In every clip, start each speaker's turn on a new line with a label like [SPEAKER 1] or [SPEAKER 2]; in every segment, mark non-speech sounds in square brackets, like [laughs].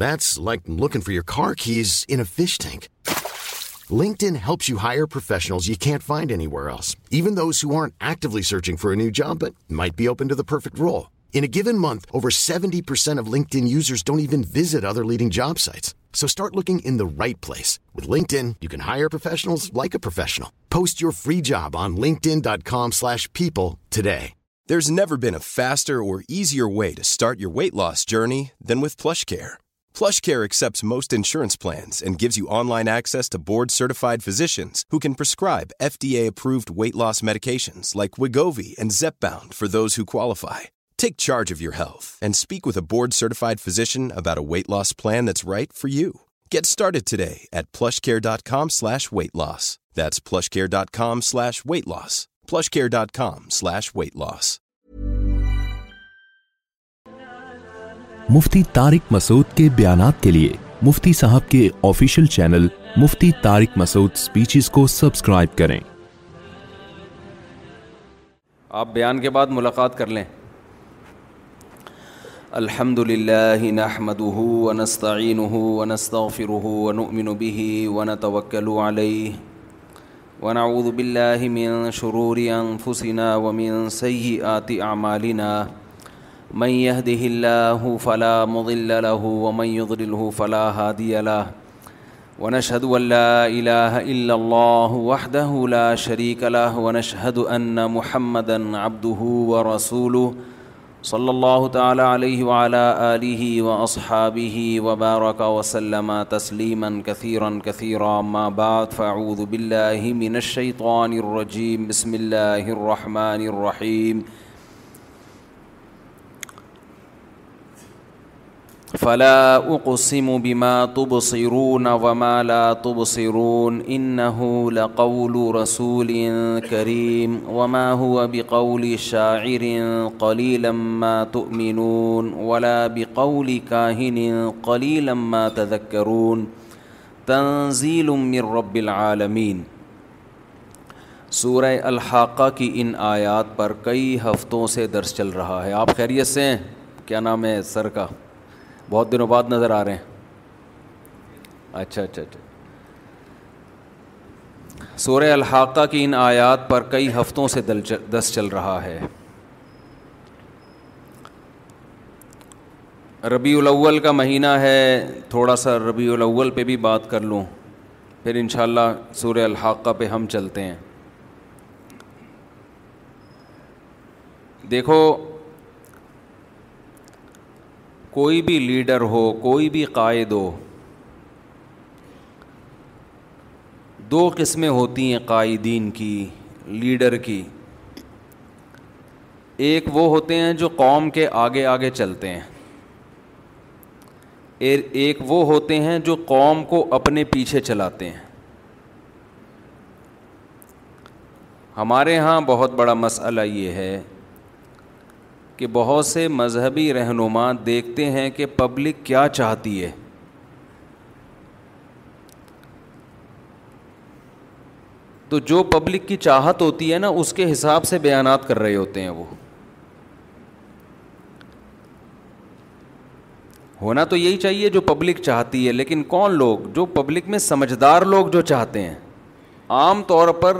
[SPEAKER 1] This like looking for your car keys in fish thing LinkedIn helps you hire professional you can't find ever even those searching for a job per open run month over thirty percent and then visit leading job sites like you free job dot com people
[SPEAKER 2] today are be a faster or easier way start you weight loss journey then with plush care PlushCare accepts most insurance plans and gives you online access to board-certified physicians who can prescribe FDA-approved weight loss medications like Wegovy and Zepbound for those who qualify. Take charge of your health and speak with a board-certified physician about a weight loss plan that's right for you. Get started today at PlushCare.com/weight loss. That's PlushCare.com/weight loss. PlushCare.com/weight loss.
[SPEAKER 3] Mufti Tariq Masood کے بیانات کے لیے مفتی صاحب کے official channel Mufti Tariq Masood speeches کو subscribe کریں
[SPEAKER 4] آپ بیان کے بعد ملاقات کر لیں الحمد للہ ہن احمدین تولیہ ون ادب و مین سی آتی عمالینہ من يهده الله فلا مضل له ومن يضلله فلا هادي له ونشهد أن لا إله إلا الله وحده لا شريك له ونشهد أن محمدا عبده ورسوله صلى الله تعالى عليه وعلى آله وأصحابه وبارك وسلم تسليما كثيرا كثيرا ما بعد فأعوذ بالله من الشيطان الرجيم بسم الله الرحمن الرحيم فلا اقسم بما تبصرون وما لا تبصرون انه لقول رسول كريم وما هو بقول شاعر قليلا ما تؤمنون ولا بقول كاهن قليلا ما تذكرون تنزيل من رب العالمين سورہ الحاقہ کی ان آیات پر کئی ہفتوں سے درس چل رہا ہے آپ خیریت سے ہیں کیا نام ہے سر کا بہت دنوں بعد نظر آ رہے ہیں اچھا اچھا اچھا سورہ الحاقہ کی ان آیات پر کئی ہفتوں سے دس چل رہا ہے ربیع الاول کا مہینہ ہے تھوڑا سا ربیع الاول پہ بھی بات کر لوں پھر انشاءاللہ سورہ الحاقہ پہ ہم چلتے ہیں دیکھو کوئی بھی لیڈر ہو کوئی بھی قائد ہو دو قسمیں ہوتی ہیں قائدین کی لیڈر کی ایک وہ ہوتے ہیں جو قوم کے آگے آگے چلتے ہیں ایک وہ ہوتے ہیں جو قوم کو اپنے پیچھے چلاتے ہیں ہمارے ہاں بہت بڑا مسئلہ یہ ہے کہ بہت سے مذہبی رہنما دیکھتے ہیں کہ پبلک کیا چاہتی ہے تو جو پبلک کی چاہت ہوتی ہے نا اس کے حساب سے بیانات کر رہے ہوتے ہیں وہ ہونا تو یہی چاہیے جو پبلک چاہتی ہے لیکن کون لوگ جو پبلک میں سمجھدار لوگ جو چاہتے ہیں عام طور پر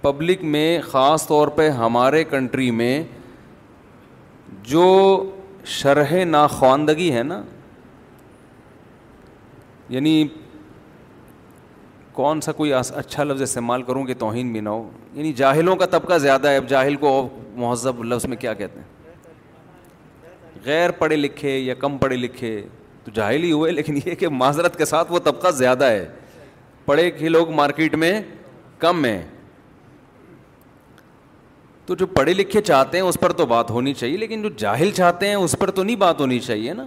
[SPEAKER 4] پبلک میں خاص طور پہ ہمارے کنٹری میں جو شرح ناخواندگی ہے نا یعنی کون سا کوئی اچھا لفظ استعمال کروں کہ توہین بھی نہ ہو یعنی جاہلوں کا طبقہ زیادہ ہے اب جاہل کو مہذب لفظ میں کیا کہتے ہیں غیر پڑھے لکھے یا کم پڑھے لکھے تو جاہل ہی ہوئے لیکن یہ کہ معذرت کے ساتھ وہ طبقہ زیادہ ہے پڑھے کے لوگ مارکیٹ میں کم ہیں تو جو پڑھے لکھے چاہتے ہیں اس پر تو بات ہونی چاہیے لیکن جو جاہل چاہتے ہیں اس پر تو نہیں بات ہونی چاہیے نا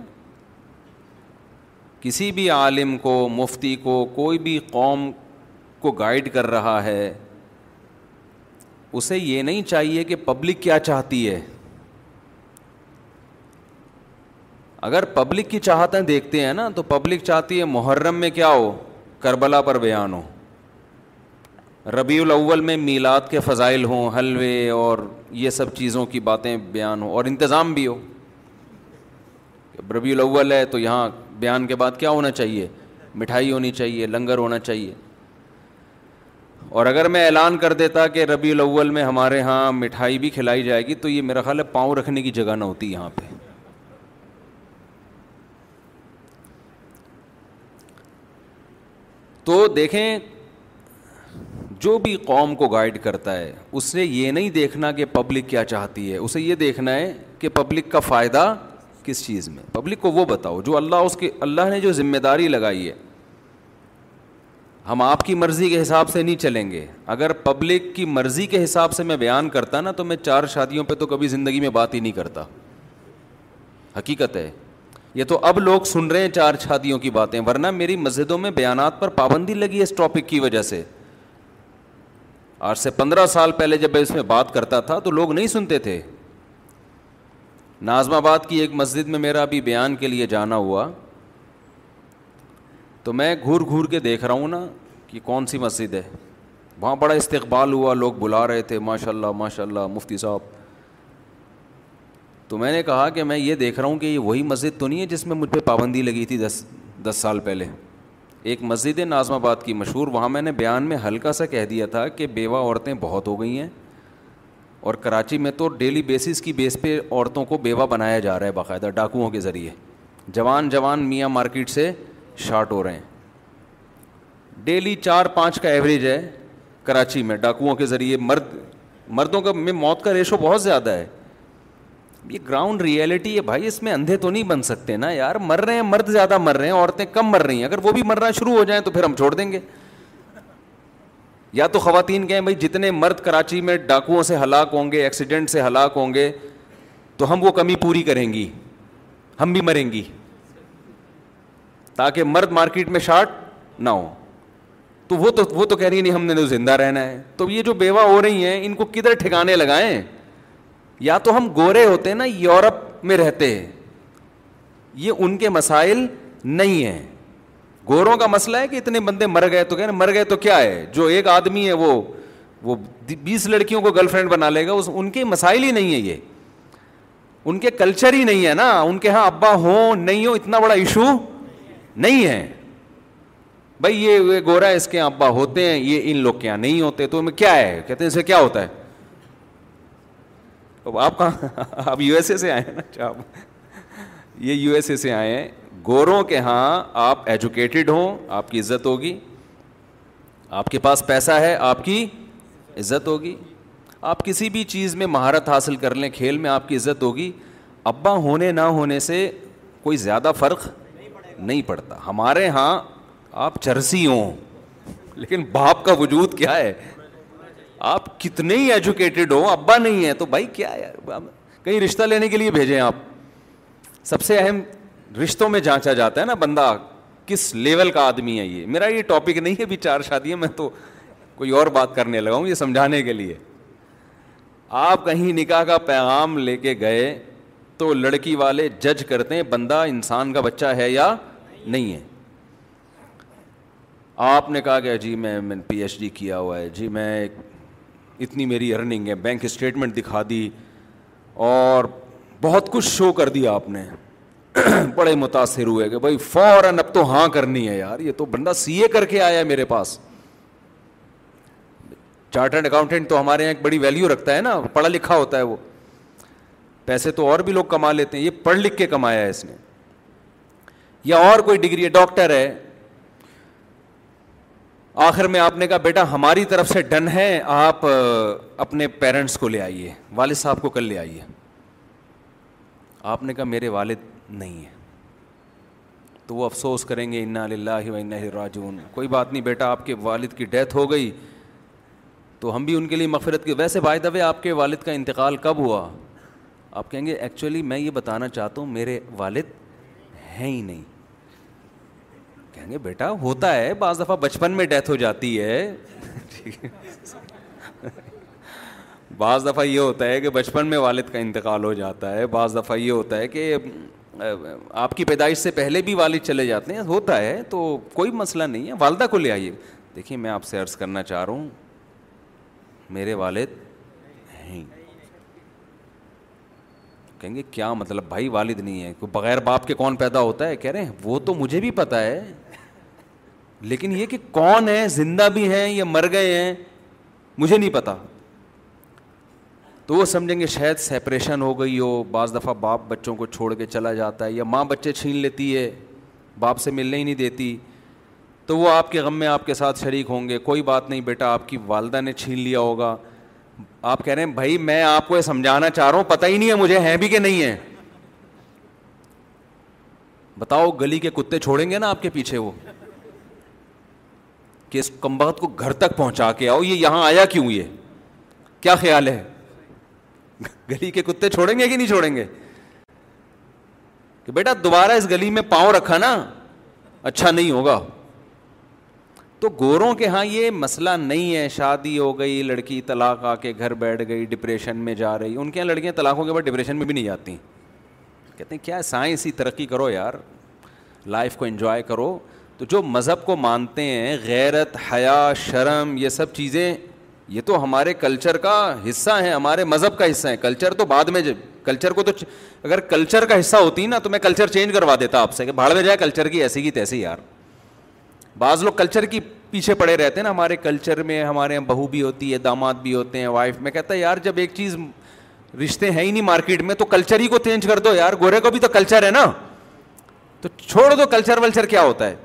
[SPEAKER 4] کسی بھی عالم کو مفتی کو کوئی بھی قوم کو گائڈ کر رہا ہے اسے یہ نہیں چاہیے کہ پبلک کیا چاہتی ہے اگر پبلک کی چاہتیں دیکھتے ہیں نا تو پبلک چاہتی ہے محرم میں کیا ہو کربلا پر بیان ہو ربیع الاول میں میلاد کے فضائل ہوں حلوے اور یہ سب چیزوں کی باتیں بیان ہوں اور انتظام بھی ہو ربیع الاول ہے تو یہاں بیان کے بعد کیا ہونا چاہیے مٹھائی ہونی چاہیے لنگر ہونا چاہیے اور اگر میں اعلان کر دیتا کہ ربیع الاول میں ہمارے ہاں مٹھائی بھی کھلائی جائے گی تو یہ میرا خیال ہے پاؤں رکھنے کی جگہ نہ ہوتی یہاں پہ تو دیکھیں جو بھی قوم کو گائیڈ کرتا ہے اس نے یہ نہیں دیکھنا کہ پبلک کیا چاہتی ہے اسے یہ دیکھنا ہے کہ پبلک کا فائدہ کس چیز میں پبلک کو وہ بتاؤ جو اللہ اس کے اللہ نے جو ذمہ داری لگائی ہے ہم آپ کی مرضی کے حساب سے نہیں چلیں گے اگر پبلک کی مرضی کے حساب سے میں بیان کرتا نا تو میں چار شادیوں پہ تو کبھی زندگی میں بات ہی نہیں کرتا حقیقت ہے یہ تو اب لوگ سن رہے ہیں چار شادیوں کی باتیں ورنہ میری مسجدوں میں بیانات پر پابندی لگی ہے اس ٹاپک کی وجہ سے آج سے پندرہ سال پہلے جب میں اس میں بات کرتا تھا تو لوگ نہیں سنتے تھے نازم آباد کی ایک مسجد میں میرا ابھی بیان کے لیے جانا ہوا تو میں گھور گھور کے دیکھ رہا ہوں نا کہ کون سی مسجد ہے وہاں بڑا استقبال ہوا لوگ بلا رہے تھے ماشاء اللہ ماشاء اللہ مفتی صاحب تو میں نے کہا کہ میں یہ دیکھ رہا ہوں کہ یہ وہی مسجد تو نہیں ہے جس میں مجھ پہ پابندی لگی تھی دس دس سال پہلے ایک مسجد نازم آباد کی مشہور وہاں میں نے بیان میں ہلکا سا کہہ دیا تھا کہ بیوہ عورتیں بہت ہو گئی ہیں اور کراچی میں تو ڈیلی بیسس کی بیس پہ عورتوں کو بیوہ بنایا جا رہا ہے باقاعدہ ڈاکوؤں کے ذریعے جوان جوان میاں مارکیٹ سے شارٹ ہو رہے ہیں ڈیلی چار پانچ کا ایوریج ہے کراچی میں ڈاکوؤں کے ذریعے مرد مردوں کا میں موت کا ریشو بہت زیادہ ہے یہ گراؤنڈ ریئلٹی ہے بھائی اس میں اندھے تو نہیں بن سکتے نا یار مر رہے ہیں مرد زیادہ مر رہے ہیں عورتیں کم مر رہی ہیں اگر وہ بھی مرنا شروع ہو جائیں تو پھر ہم چھوڑ دیں گے یا تو خواتین کہیں بھائی جتنے مرد کراچی میں ڈاکوؤں سے ہلاک ہوں گے ایکسیڈنٹ سے ہلاک ہوں گے تو ہم وہ کمی پوری کریں گی ہم بھی مریں گی تاکہ مرد مارکیٹ میں شارٹ نہ ہو تو وہ تو وہ تو کہہ رہی نہیں ہم نے تو زندہ رہنا ہے تو یہ جو بیوہ ہو رہی ہیں ان کو کدھر ٹھکانے لگائیں یا تو ہم گورے ہوتے ہیں نا یورپ میں رہتے ہیں یہ ان کے مسائل نہیں ہیں گوروں کا مسئلہ ہے کہ اتنے بندے مر گئے تو کہنا مر گئے تو کیا ہے جو ایک آدمی ہے وہ وہ بیس لڑکیوں کو گرل فرینڈ بنا لے گا اس ان کے مسائل ہی نہیں ہے یہ ان کے کلچر ہی نہیں ہے نا ان کے ہاں ابا ہوں نہیں ہوں اتنا بڑا ایشو نہیں ہے بھائی یہ گورا اس کے یہاں ابا ہوتے ہیں یہ ان لوگ کے یہاں نہیں ہوتے تو میں کیا ہے کہتے ہیں اسے کیا ہوتا ہے اب آپ کہاں [laughs] آپ یو ایس اے سے آئے ہیں نا یہ یو ایس اے سے آئے ہیں گوروں کے ہاں آپ ایجوکیٹڈ ہوں آپ کی عزت ہوگی آپ کے پاس پیسہ ہے آپ کی عزت ہوگی آپ کسی بھی چیز میں مہارت حاصل کر لیں کھیل میں آپ کی عزت ہوگی ابا ہونے نہ ہونے سے کوئی زیادہ فرق نہیں پڑتا ہمارے ہاں آپ چرسی ہوں لیکن باپ کا وجود کیا ہے آپ کتنے ہی ایجوکیٹڈ ہو ابا نہیں ہے تو بھائی کیا یار کہیں رشتہ لینے کے لیے بھیجیں آپ سب سے اہم رشتوں میں جانچا جاتا ہے نا بندہ کس لیول کا آدمی ہے یہ میرا یہ ٹاپک نہیں ہے ابھی چار شادیاں میں تو کوئی اور بات کرنے لگا ہوں یہ سمجھانے کے لیے آپ کہیں نکاح کا پیغام لے کے گئے تو لڑکی والے جج کرتے ہیں بندہ انسان کا بچہ ہے یا نہیں ہے آپ نے کہا کہ جی میں پی ایچ ڈی کیا ہوا ہے جی میں ایک اتنی میری ارننگ ہے بینک اسٹیٹمنٹ دکھا دی اور بہت کچھ شو کر دیا آپ نے [clears throat] بڑے متاثر ہوئے کہ بھائی فوراً اب تو ہاں کرنی ہے یار یہ تو بندہ سی اے کر کے آیا ہے میرے پاس چارٹرڈ اکاؤنٹنٹ تو ہمارے یہاں ایک بڑی ویلیو رکھتا ہے نا پڑھا لکھا ہوتا ہے وہ پیسے تو اور بھی لوگ کما لیتے ہیں یہ پڑھ لکھ کے کمایا ہے اس نے یا اور کوئی ڈگری ہے ڈاکٹر ہے آخر میں آپ نے کہا بیٹا ہماری طرف سے ڈن ہے آپ اپنے پیرنٹس کو لے آئیے والد صاحب کو کل لے آئیے آپ نے کہا میرے والد نہیں ہیں تو وہ افسوس کریں گے انا و انا راجون کوئی بات نہیں بیٹا آپ کے والد کی ڈیتھ ہو گئی تو ہم بھی ان کے لیے مفرت کی ویسے بائی دبيے آپ کے والد کا انتقال کب ہوا آپ کہیں گے ایکچولی میں یہ بتانا چاہتا ہوں میرے والد ہیں ہی نہیں کہیں گے بیٹا ہوتا ہے بعض دفعہ بچپن میں ڈیتھ ہو جاتی ہے ٹھیک ہے بعض دفعہ یہ ہوتا ہے کہ بچپن میں والد کا انتقال ہو جاتا ہے بعض دفعہ یہ ہوتا ہے کہ آپ کی پیدائش سے پہلے بھی والد چلے جاتے ہیں ہوتا ہے تو کوئی مسئلہ نہیں ہے والدہ کو لے آئیے دیکھیے میں آپ سے عرض کرنا چاہ رہا ہوں میرے والد ہیں کہیں گے کیا مطلب بھائی والد نہیں ہے بغیر باپ کے کون پیدا ہوتا ہے کہہ رہے ہیں وہ تو مجھے بھی پتا ہے لیکن یہ کہ کون ہے زندہ بھی ہیں یا مر گئے ہیں مجھے نہیں پتا تو وہ سمجھیں گے شاید سیپریشن ہو گئی ہو بعض دفعہ باپ بچوں کو چھوڑ کے چلا جاتا ہے یا ماں بچے چھین لیتی ہے باپ سے ملنے ہی نہیں دیتی تو وہ آپ کے غم میں آپ کے ساتھ شریک ہوں گے کوئی بات نہیں بیٹا آپ کی والدہ نے چھین لیا ہوگا آپ کہہ رہے ہیں بھائی میں آپ کو یہ سمجھانا چاہ رہا ہوں پتہ ہی نہیں ہے مجھے ہیں بھی کہ نہیں ہیں بتاؤ گلی کے کتے چھوڑیں گے نا آپ کے پیچھے وہ کہ اس کمبخت کو گھر تک پہنچا کے آؤ یہ یہاں آیا کیوں یہ کیا خیال ہے گلی کے کتے چھوڑیں گے کہ نہیں چھوڑیں گے کہ بیٹا دوبارہ اس گلی میں پاؤں رکھا نا اچھا نہیں ہوگا تو گوروں کے ہاں یہ مسئلہ نہیں ہے شادی ہو گئی لڑکی طلاق آ کے گھر بیٹھ گئی ڈپریشن میں جا رہی ان کے یہاں لڑکیاں طلاقوں کے بعد ڈپریشن میں بھی نہیں جاتی کہتے ہیں کیا سائنسی ترقی کرو یار لائف کو انجوائے کرو تو جو مذہب کو مانتے ہیں غیرت حیا شرم یہ سب چیزیں یہ تو ہمارے کلچر کا حصہ ہیں ہمارے مذہب کا حصہ ہیں کلچر تو بعد میں جب کلچر کو تو چ... اگر کلچر کا حصہ ہوتی نا تو میں کلچر چینج کروا دیتا آپ سے کہ بھاڑ میں جائے کلچر کی ایسی کی تیسی یار بعض لوگ کلچر کی پیچھے پڑے رہتے ہیں نا ہمارے کلچر میں ہمارے یہاں بہو بھی ہوتی ہے داماد بھی ہوتے ہیں وائف میں کہتا ہے یار جب ایک چیز رشتے ہیں ہی نہیں مارکیٹ میں تو کلچر ہی کو چینج کر دو یار گورے کو بھی تو کلچر ہے نا تو چھوڑ دو کلچر ولچر کیا ہوتا ہے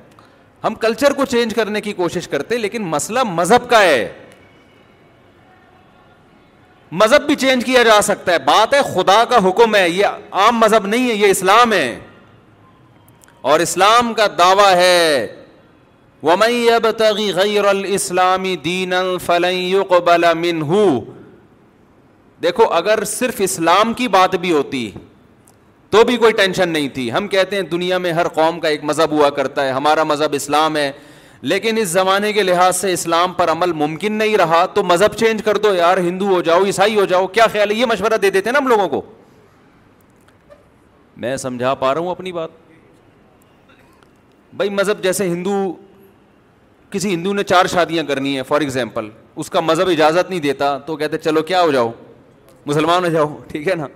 [SPEAKER 4] ہم کلچر کو چینج کرنے کی کوشش کرتے لیکن مسئلہ مذہب کا ہے مذہب بھی چینج کیا جا سکتا ہے بات ہے خدا کا حکم ہے یہ عام مذہب نہیں ہے یہ اسلام ہے اور اسلام کا دعویٰ ہے غیر دِينًا فَلَن يُقْبَلَ منہ دیکھو اگر صرف اسلام کی بات بھی ہوتی تو بھی کوئی ٹینشن نہیں تھی ہم کہتے ہیں دنیا میں ہر قوم کا ایک مذہب ہوا کرتا ہے ہمارا مذہب اسلام ہے لیکن اس زمانے کے لحاظ سے اسلام پر عمل ممکن نہیں رہا تو مذہب چینج کر دو یار ہندو ہو جاؤ عیسائی ہو جاؤ کیا خیال ہے یہ مشورہ دے دیتے ہیں نا ہم لوگوں کو میں سمجھا پا رہا ہوں اپنی بات بھائی مذہب جیسے ہندو کسی ہندو نے چار شادیاں کرنی ہے فار ایگزامپل اس کا مذہب اجازت نہیں دیتا تو کہتے چلو کیا ہو جاؤ مسلمان ہو جاؤ ٹھیک ہے نا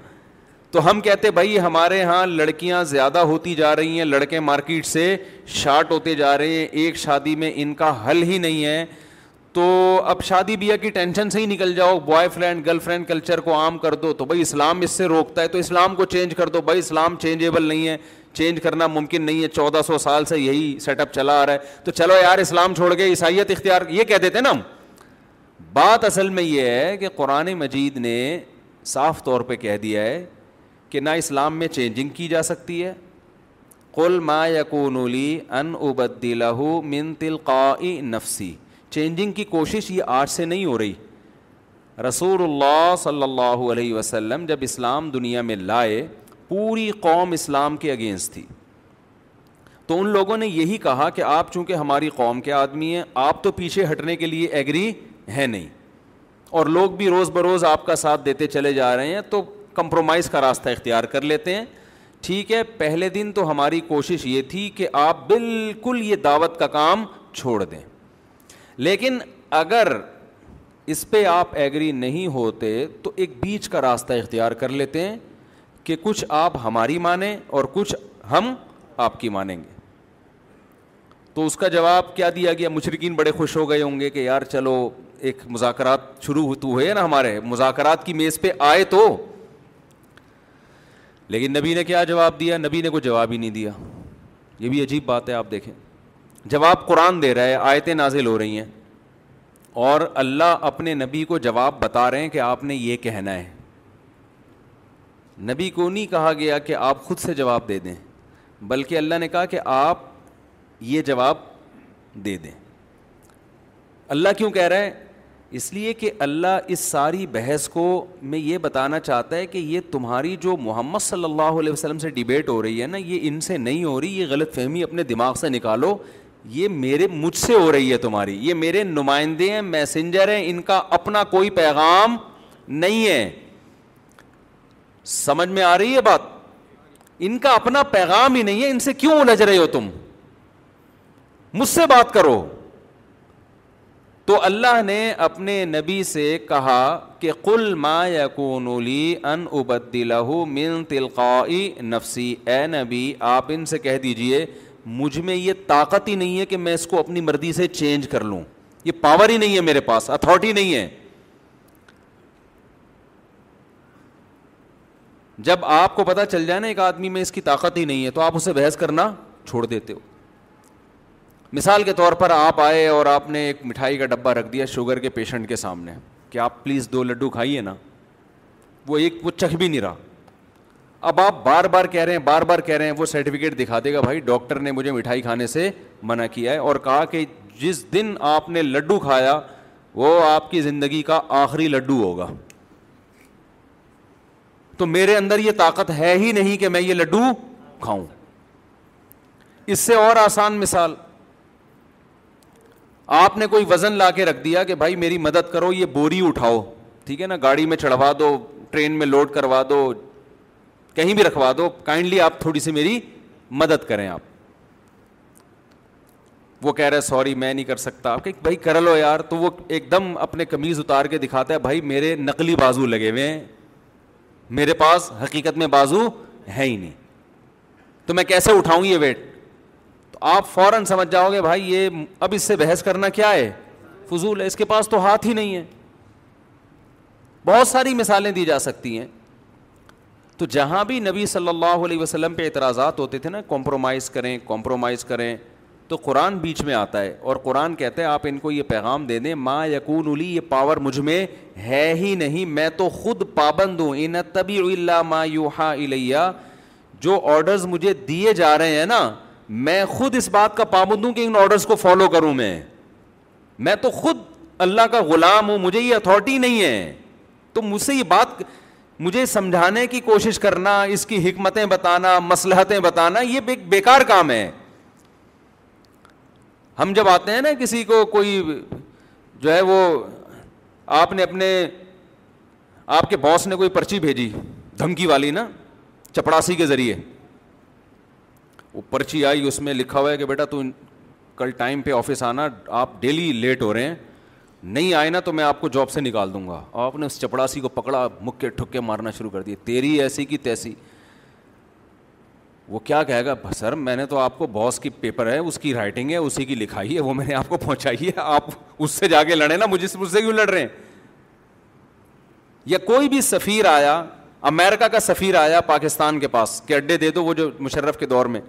[SPEAKER 4] تو ہم کہتے بھائی ہمارے یہاں لڑکیاں زیادہ ہوتی جا رہی ہیں لڑکے مارکیٹ سے شارٹ ہوتے جا رہے ہیں ایک شادی میں ان کا حل ہی نہیں ہے تو اب شادی بیاہ کی ٹینشن سے ہی نکل جاؤ boyfriend girlfriend culture کو عام کر دو تو بھائی اسلام اس سے روکتا ہے تو اسلام کو چینج کر دو بھائی اسلام چینجیبل نہیں ہے چینج کرنا ممکن نہیں ہے چودہ سو سال سے یہی سیٹ اپ چلا آ رہا ہے تو چلو یار اسلام چھوڑ گئے عیسائیت اختیار یہ کہہ دیتے نا ہم بات اصل میں یہ ہے کہ قرآن مجید نے صاف طور پہ کہہ دیا ہے کہ نہ اسلام میں چینجنگ کی جا سکتی ہے قل ما یقون لی ان ابدلہ من تلقاء نفسی چینجنگ کی کوشش یہ آج سے نہیں ہو رہی رسول اللہ صلی اللہ علیہ وسلم جب اسلام دنیا میں لائے پوری قوم اسلام کے اگینسٹ تھی تو ان لوگوں نے یہی کہا کہ آپ چونکہ ہماری قوم کے آدمی ہیں آپ تو پیچھے ہٹنے کے لیے ایگری ہیں نہیں اور لوگ بھی روز بروز آپ کا ساتھ دیتے چلے جا رہے ہیں تو کمپرومائز کا راستہ اختیار کر لیتے ہیں ٹھیک ہے پہلے دن تو ہماری کوشش یہ تھی کہ آپ بالکل یہ دعوت کا کام چھوڑ دیں لیکن اگر اس پہ آپ ایگری نہیں ہوتے تو ایک بیچ کا راستہ اختیار کر لیتے ہیں کہ کچھ آپ ہماری مانیں اور کچھ ہم آپ کی مانیں گے تو اس کا جواب کیا دیا گیا مشرقین بڑے خوش ہو گئے ہوں گے کہ یار چلو ایک مذاکرات شروع ہوئے نا ہمارے مذاکرات کی میز پہ آئے تو لیکن نبی نے کیا جواب دیا نبی نے کوئی جواب ہی نہیں دیا یہ بھی عجیب بات ہے آپ دیکھیں جواب قرآن دے رہا ہے آیتیں نازل ہو رہی ہیں اور اللہ اپنے نبی کو جواب بتا رہے ہیں کہ آپ نے یہ کہنا ہے نبی کو نہیں کہا گیا کہ آپ خود سے جواب دے دیں بلکہ اللہ نے کہا کہ آپ یہ جواب دے دیں اللہ کیوں کہہ رہے ہیں اس لیے کہ اللہ اس ساری بحث کو میں یہ بتانا چاہتا ہے کہ یہ تمہاری جو محمد صلی اللہ علیہ وسلم سے ڈبیٹ ہو رہی ہے نا یہ ان سے نہیں ہو رہی یہ غلط فہمی اپنے دماغ سے نکالو یہ میرے مجھ سے ہو رہی ہے تمہاری یہ میرے نمائندے ہیں میسنجر ہیں ان کا اپنا کوئی پیغام نہیں ہے سمجھ میں آ رہی ہے بات ان کا اپنا پیغام ہی نہیں ہے ان سے کیوں الجھ رہے ہو تم مجھ سے بات کرو تو اللہ نے اپنے نبی سے کہا کہ قل ما یقون لی ان ابدلہ من تلقائی نفسی اے نبی آپ ان سے کہہ دیجئے مجھ میں یہ طاقت ہی نہیں ہے کہ میں اس کو اپنی مرضی سے چینج کر لوں یہ پاور ہی نہیں ہے میرے پاس اتھارٹی نہیں ہے جب آپ کو پتا چل جائے نا ایک آدمی میں اس کی طاقت ہی نہیں ہے تو آپ اسے بحث کرنا چھوڑ دیتے ہو مثال کے طور پر آپ آئے اور آپ نے ایک مٹھائی کا ڈبہ رکھ دیا شوگر کے پیشنٹ کے سامنے کہ آپ پلیز دو لڈو کھائیے نا وہ ایک وہ چکھ بھی نہیں رہا اب آپ بار بار کہہ رہے ہیں بار بار کہہ رہے ہیں وہ سرٹیفکیٹ دکھا دے گا بھائی ڈاکٹر نے مجھے مٹھائی کھانے سے منع کیا ہے اور کہا کہ جس دن آپ نے لڈو کھایا وہ آپ کی زندگی کا آخری لڈو ہوگا تو میرے اندر یہ طاقت ہے ہی نہیں کہ میں یہ لڈو کھاؤں اس سے اور آسان مثال آپ نے کوئی وزن لا کے رکھ دیا کہ بھائی میری مدد کرو یہ بوری اٹھاؤ ٹھیک ہے نا گاڑی میں چڑھوا دو ٹرین میں لوڈ کروا دو کہیں بھی رکھوا دو کائنڈلی آپ تھوڑی سی میری مدد کریں آپ وہ کہہ رہے سوری میں نہیں کر سکتا آپ بھائی کر لو یار تو وہ ایک دم اپنے قمیض اتار کے دکھاتا ہے بھائی میرے نقلی بازو لگے ہوئے ہیں میرے پاس حقیقت میں بازو ہے ہی نہیں تو میں کیسے اٹھاؤں یہ ویٹ آپ فوراً سمجھ جاؤ گے بھائی یہ اب اس سے بحث کرنا کیا ہے فضول ہے اس کے پاس تو ہاتھ ہی نہیں ہے بہت ساری مثالیں دی جا سکتی ہیں تو جہاں بھی نبی صلی اللہ علیہ وسلم پہ اعتراضات ہوتے تھے نا کمپرومائز کریں کمپرومائز کریں تو قرآن بیچ میں آتا ہے اور قرآن کہتا ہے آپ ان کو یہ پیغام دے دیں ماں یقون علی یہ پاور مجھ میں ہے ہی نہیں میں تو خود پابند ہوں ما تبی الیہ جو آڈرز مجھے دیے جا رہے ہیں نا میں خود اس بات کا پابند ہوں کہ ان آرڈرس کو فالو کروں میں میں تو خود اللہ کا غلام ہوں مجھے یہ اتھارٹی نہیں ہے تو مجھ سے یہ بات مجھے سمجھانے کی کوشش کرنا اس کی حکمتیں بتانا مصلحتیں بتانا یہ بیکار کام ہے ہم جب آتے ہیں نا کسی کو کوئی جو ہے وہ آپ نے اپنے آپ کے باس نے کوئی پرچی بھیجی دھمکی والی نا چپڑاسی کے ذریعے وہ پرچی آئی اس میں لکھا ہوا ہے کہ بیٹا تو کل ٹائم پہ آفس آنا آپ ڈیلی لیٹ ہو رہے ہیں نہیں آئے نا تو میں آپ کو جاب سے نکال دوں گا آپ نے اس چپڑاسی کو پکڑا مکے ٹھکے مارنا شروع کر دیے تیری ایسی کی تیسی وہ کیا کہے گا سر میں نے تو آپ کو باس کی پیپر ہے اس کی رائٹنگ ہے اسی کی لکھائی ہے وہ میں نے آپ کو پہنچائی ہے آپ اس سے جا کے لڑے نا مجھے مجھ سے کیوں لڑ رہے ہیں یا کوئی بھی سفیر آیا امیرکا کا سفیر آیا پاکستان کے پاس کہ اڈے دے دو وہ جو مشرف کے دور میں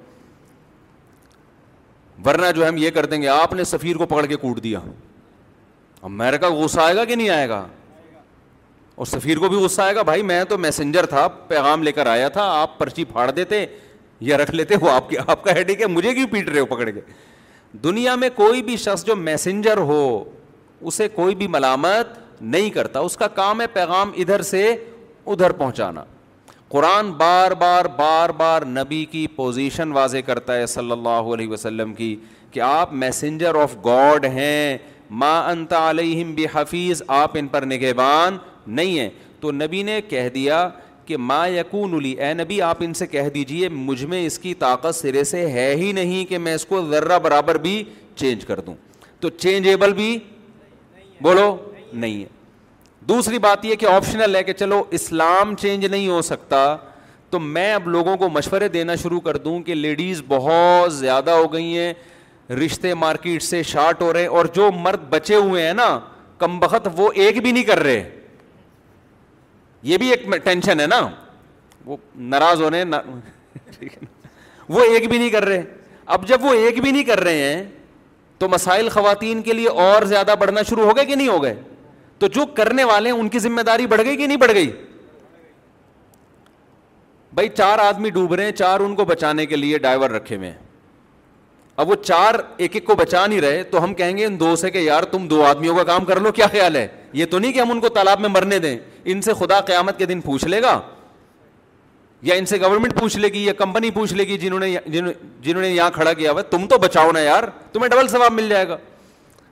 [SPEAKER 4] ورنہ جو ہم یہ کر دیں گے آپ نے سفیر کو پکڑ کے کوٹ دیا امیرکا غصہ آئے گا کہ نہیں آئے گا اور سفیر کو بھی غصہ آئے گا بھائی میں تو میسنجر تھا پیغام لے کر آیا تھا آپ پرچی پھاڑ دیتے یا رکھ لیتے وہ آپ کے آپ کا ہیڈ ہے مجھے کیوں پیٹ رہے ہو پکڑ کے دنیا میں کوئی بھی شخص جو میسنجر ہو اسے کوئی بھی ملامت نہیں کرتا اس کا کام ہے پیغام ادھر سے ادھر پہنچانا قرآن بار بار بار بار نبی کی پوزیشن واضح کرتا ہے صلی اللہ علیہ وسلم کی کہ آپ میسنجر آف گاڈ ہیں ما انت علیہم بح حفیظ آپ ان پر نگہبان نہیں ہیں تو نبی نے کہہ دیا کہ ما یقون علی اے نبی آپ ان سے کہہ دیجئے مجھ میں اس کی طاقت سرے سے ہے ہی نہیں کہ میں اس کو ذرہ برابر بھی چینج کر دوں تو چینجیبل بھی بولو نہیں ہے دوسری بات یہ کہ آپشنل ہے کہ چلو اسلام چینج نہیں ہو سکتا تو میں اب لوگوں کو مشورے دینا شروع کر دوں کہ لیڈیز بہت زیادہ ہو گئی ہیں رشتے مارکیٹ سے شارٹ ہو رہے ہیں اور جو مرد بچے ہوئے ہیں نا کم بخت وہ ایک بھی نہیں کر رہے یہ بھی ایک ٹینشن ہے نا وہ ناراض ہو رہے ہیں وہ ایک بھی نہیں کر رہے اب جب وہ ایک بھی نہیں کر رہے ہیں تو مسائل خواتین کے لیے اور زیادہ بڑھنا شروع ہو گئے کہ نہیں ہو گئے تو جو کرنے والے ہیں ان کی ذمہ داری بڑھ گئی کہ نہیں بڑھ گئی بھائی چار آدمی ڈوب رہے ہیں چار ان کو بچانے کے لیے ڈائیور رکھے ہوئے ہیں اب وہ چار ایک ایک کو بچا نہیں رہے تو ہم کہیں گے ان دو سے کہ یار تم دو آدمیوں کا کام کر لو کیا خیال ہے یہ تو نہیں کہ ہم ان کو تالاب میں مرنے دیں ان سے خدا قیامت کے دن پوچھ لے گا یا ان سے گورنمنٹ پوچھ لے گی یا کمپنی پوچھ لے گی جنہوں نے جنہوں نے یہاں کھڑا کیا ہوا تم تو بچاؤ نا یار تمہیں ڈبل ثواب مل جائے گا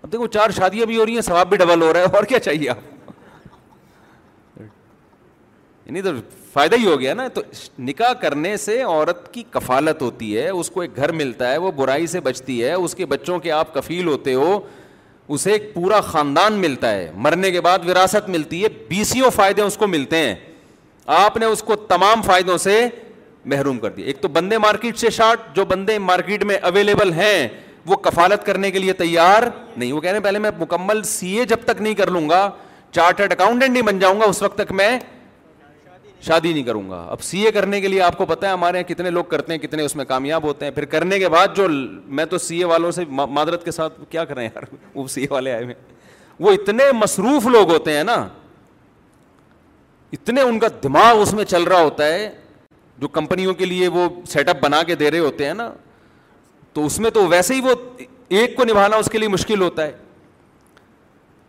[SPEAKER 4] اب دیکھو چار شادیاں بھی ہو رہی ہیں ثواب بھی ڈبل ہو رہا ہے اور کیا چاہیے آپ یعنی تو فائدہ ہی ہو گیا نا تو نکاح کرنے سے عورت کی کفالت ہوتی ہے اس کو ایک گھر ملتا ہے وہ برائی سے بچتی ہے اس کے بچوں کے آپ کفیل ہوتے ہو اسے ایک پورا خاندان ملتا ہے مرنے کے بعد وراثت ملتی ہے بیسیوں فائدے اس کو ملتے ہیں آپ نے اس کو تمام فائدوں سے محروم کر دیا ایک تو بندے مارکیٹ سے شارٹ جو بندے مارکیٹ میں اویلیبل ہیں وہ کفالت کرنے کے لیے تیار نہیں وہ کہہ رہے پہلے میں مکمل سی اے جب تک نہیں کر لوں گا چارٹرڈ اکاؤنٹنٹ نہیں بن جاؤں گا اس وقت تک میں شادی نہیں کروں گا اب سی اے کرنے کے لیے آپ کو پتا ہے ہمارے یہاں کتنے لوگ کرتے ہیں کتنے اس میں کامیاب ہوتے ہیں پھر کرنے کے بعد جو میں تو سی اے والوں سے معذرت کے ساتھ کیا کریں یار [laughs] وہ سی اے والے آئے ہوئے وہ اتنے مصروف لوگ ہوتے ہیں نا اتنے ان کا دماغ اس میں چل رہا ہوتا ہے جو کمپنیوں کے لیے وہ سیٹ اپ بنا کے دے رہے ہوتے ہیں نا تو اس میں تو ویسے ہی وہ ایک کو نبھانا اس کے لیے مشکل ہوتا ہے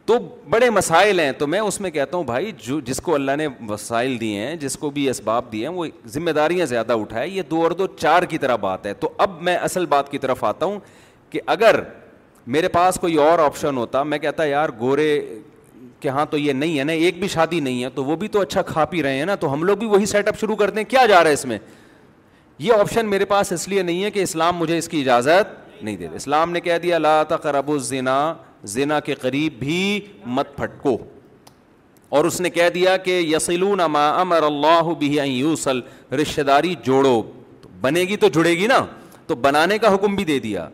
[SPEAKER 4] تو بڑے مسائل ہیں تو میں اس میں کہتا ہوں بھائی جو جس کو اللہ نے وسائل دیے ہیں جس کو بھی اسباب دیے ہیں وہ ذمہ داریاں زیادہ اٹھائے یہ دو اور دو چار کی طرح بات ہے تو اب میں اصل بات کی طرف آتا ہوں کہ اگر میرے پاس کوئی اور آپشن ہوتا میں کہتا یار گورے کہ ہاں تو یہ نہیں ہے نا ایک بھی شادی نہیں ہے تو وہ بھی تو اچھا کھا پی رہے ہیں نا تو ہم لوگ بھی وہی سیٹ اپ شروع کر دیں کیا جا رہا ہے اس میں یہ آپشن میرے پاس اس لیے نہیں ہے کہ اسلام مجھے اس کی اجازت نہیں دے اسلام نے کہہ دیا اللہ الزنا زنا کے قریب بھی مت پھٹکو اور اس نے کہہ دیا کہ یسلون رشتہ داری جوڑو بنے گی تو جڑے گی نا تو بنانے کا حکم بھی دے دیا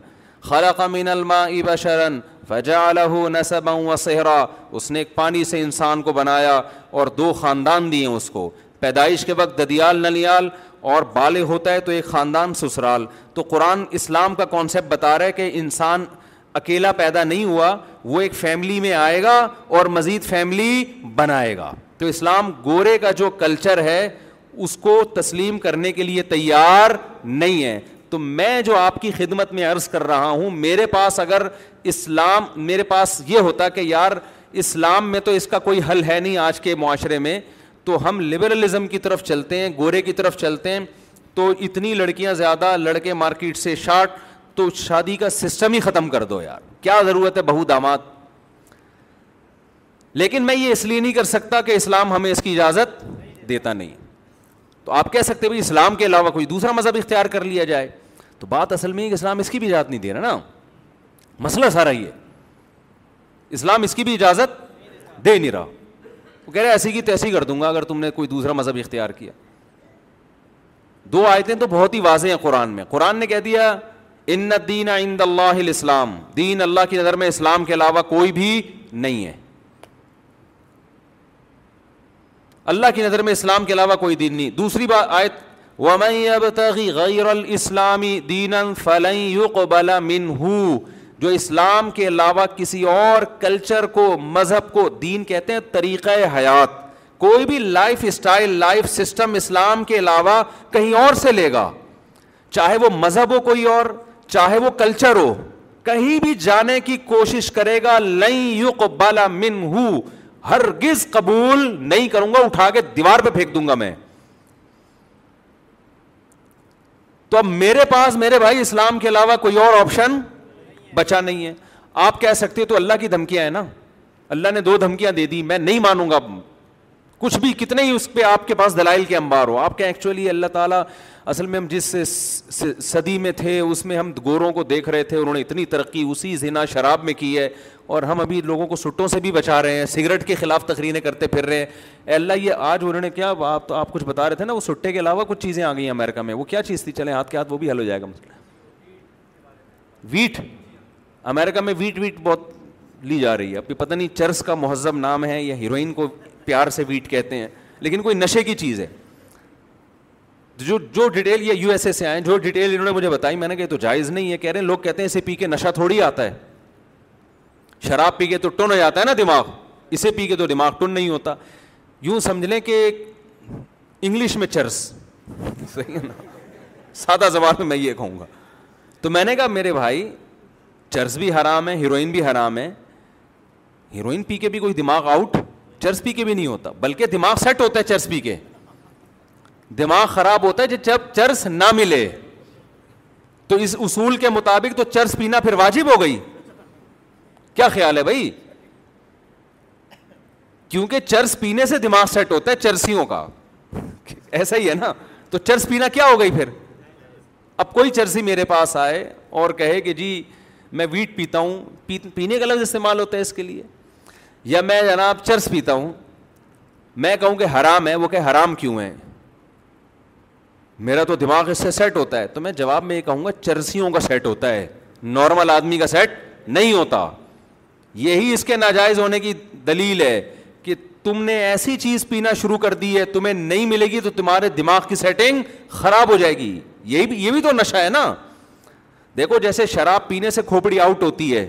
[SPEAKER 4] خلق من الما ابا شرن فجا وصهرا اس نے ایک پانی سے انسان کو بنایا اور دو خاندان دیے اس کو پیدائش کے وقت ددیال نلیال اور بال ہوتا ہے تو ایک خاندان سسرال تو قرآن اسلام کا کانسیپٹ بتا رہا ہے کہ انسان اکیلا پیدا نہیں ہوا وہ ایک فیملی میں آئے گا اور مزید فیملی بنائے گا تو اسلام گورے کا جو کلچر ہے اس کو تسلیم کرنے کے لیے تیار نہیں ہے تو میں جو آپ کی خدمت میں عرض کر رہا ہوں میرے پاس اگر اسلام میرے پاس یہ ہوتا کہ یار اسلام میں تو اس کا کوئی حل ہے نہیں آج کے معاشرے میں تو ہم لبرلزم کی طرف چلتے ہیں گورے کی طرف چلتے ہیں تو اتنی لڑکیاں زیادہ لڑکے مارکیٹ سے شارٹ تو شادی کا سسٹم ہی ختم کر دو یار کیا ضرورت ہے بہو داماد لیکن میں یہ اس لیے نہیں کر سکتا کہ اسلام ہمیں اس کی اجازت دیتا نہیں تو آپ کہہ سکتے بھائی اسلام کے علاوہ کوئی دوسرا مذہب اختیار کر لیا جائے تو بات اصل میں اسلام اس کی بھی اجازت نہیں دے رہا نا مسئلہ سارا یہ اسلام اس کی بھی اجازت دے نہیں رہا وہ کہہ رہے ایسی کی تیسی کر دوں گا اگر تم نے کوئی دوسرا مذہب اختیار کیا دو آیتیں تو بہت ہی واضح ہیں قرآن میں قرآن نے کہہ دیا ان دین اللہ اسلام دین اللہ کی نظر میں اسلام کے علاوہ کوئی بھی نہیں ہے اللہ کی نظر میں اسلام کے علاوہ کوئی دین نہیں دوسری بات آیت يَبْتَغِ غَيْرَ الْإِسْلَامِ دِينًا فَلَن يُقْبَلَ مِنْهُ جو اسلام کے علاوہ کسی اور کلچر کو مذہب کو دین کہتے ہیں طریقہ حیات کوئی بھی لائف اسٹائل لائف سسٹم اسلام کے علاوہ کہیں اور سے لے گا چاہے وہ مذہب ہو کوئی اور چاہے وہ کلچر ہو کہیں بھی جانے کی کوشش کرے گا لئی یو قبال من ہوں ہرگز قبول نہیں کروں گا اٹھا کے دیوار پہ پھینک دوں گا میں تو اب میرے پاس میرے بھائی اسلام کے علاوہ کوئی اور آپشن بچا نہیں ہے آپ کہہ سکتے تو اللہ کی دھمکیاں ہیں نا اللہ نے دو دھمکیاں دے دی میں نہیں مانوں گا کچھ بھی کتنے ہی اس پہ آپ کے پاس دلائل کے انبار ہو آپ کے ایکچولی اللہ تعالیٰ اصل میں ہم جس صدی میں تھے اس میں ہم گوروں کو دیکھ رہے تھے انہوں نے اتنی ترقی اسی زنا شراب میں کی ہے اور ہم ابھی لوگوں کو سٹوں سے بھی بچا رہے ہیں سگریٹ کے خلاف تقریریں کرتے پھر رہے ہیں اے اللہ یہ آج انہوں نے کیا آپ تو آپ کچھ بتا رہے تھے نا وہ سٹے کے علاوہ کچھ چیزیں آ گئی ہیں امریکہ میں وہ کیا چیز تھی چلیں ہاتھ کے ہاتھ وہ بھی حل ہو جائے گا مسئلہ ویٹ امیرکا میں ویٹ ویٹ بہت لی جا رہی ہے اب پتہ نہیں چرس کا مہذب نام ہے یا ہیروئن کو پیار سے ویٹ کہتے ہیں لیکن کوئی نشے کی چیز ہے جو جو ڈیٹیل یہ یو ایس اے سے آئے جو ڈیٹیل انہوں نے مجھے بتائی میں نے کہا تو جائز نہیں ہے کہہ رہے ہیں لوگ کہتے ہیں اسے پی کے نشہ تھوڑی آتا ہے شراب پی کے تو ٹن ہو جاتا ہے نا دماغ اسے پی کے تو دماغ ٹن نہیں ہوتا یوں سمجھ لیں کہ انگلش میں چرس صحیح ہے نا سادہ زبان میں میں یہ کہوں گا تو میں نے کہا میرے بھائی چرس بھی حرام ہے ہیروئن بھی حرام ہے ہیروئن پی کے بھی کوئی دماغ آؤٹ چرس پی کے بھی نہیں ہوتا بلکہ دماغ سیٹ ہوتا ہے چرس پی کے دماغ خراب ہوتا ہے جب چرس نہ ملے تو اس اصول کے مطابق تو چرس پینا پھر واجب ہو گئی کیا خیال ہے بھائی کیونکہ چرس پینے سے دماغ سیٹ ہوتا ہے چرسیوں کا ایسا ہی ہے نا تو چرس پینا کیا ہو گئی پھر اب کوئی چرسی میرے پاس آئے اور کہے کہ جی میں ویٹ پیتا ہوں پینے کا لفظ استعمال ہوتا ہے اس کے لیے یا میں جناب چرس پیتا ہوں میں کہوں کہ حرام ہے وہ کہ حرام کیوں ہے میرا تو دماغ اس سے سیٹ ہوتا ہے تو میں جواب میں یہ کہوں گا چرسیوں کا سیٹ ہوتا ہے نارمل آدمی کا سیٹ نہیں ہوتا یہی اس کے ناجائز ہونے کی دلیل ہے کہ تم نے ایسی چیز پینا شروع کر دی ہے تمہیں نہیں ملے گی تو تمہارے دماغ کی سیٹنگ خراب ہو جائے گی یہی یہ بھی تو نشہ ہے نا دیکھو جیسے شراب پینے سے کھوپڑی آؤٹ ہوتی ہے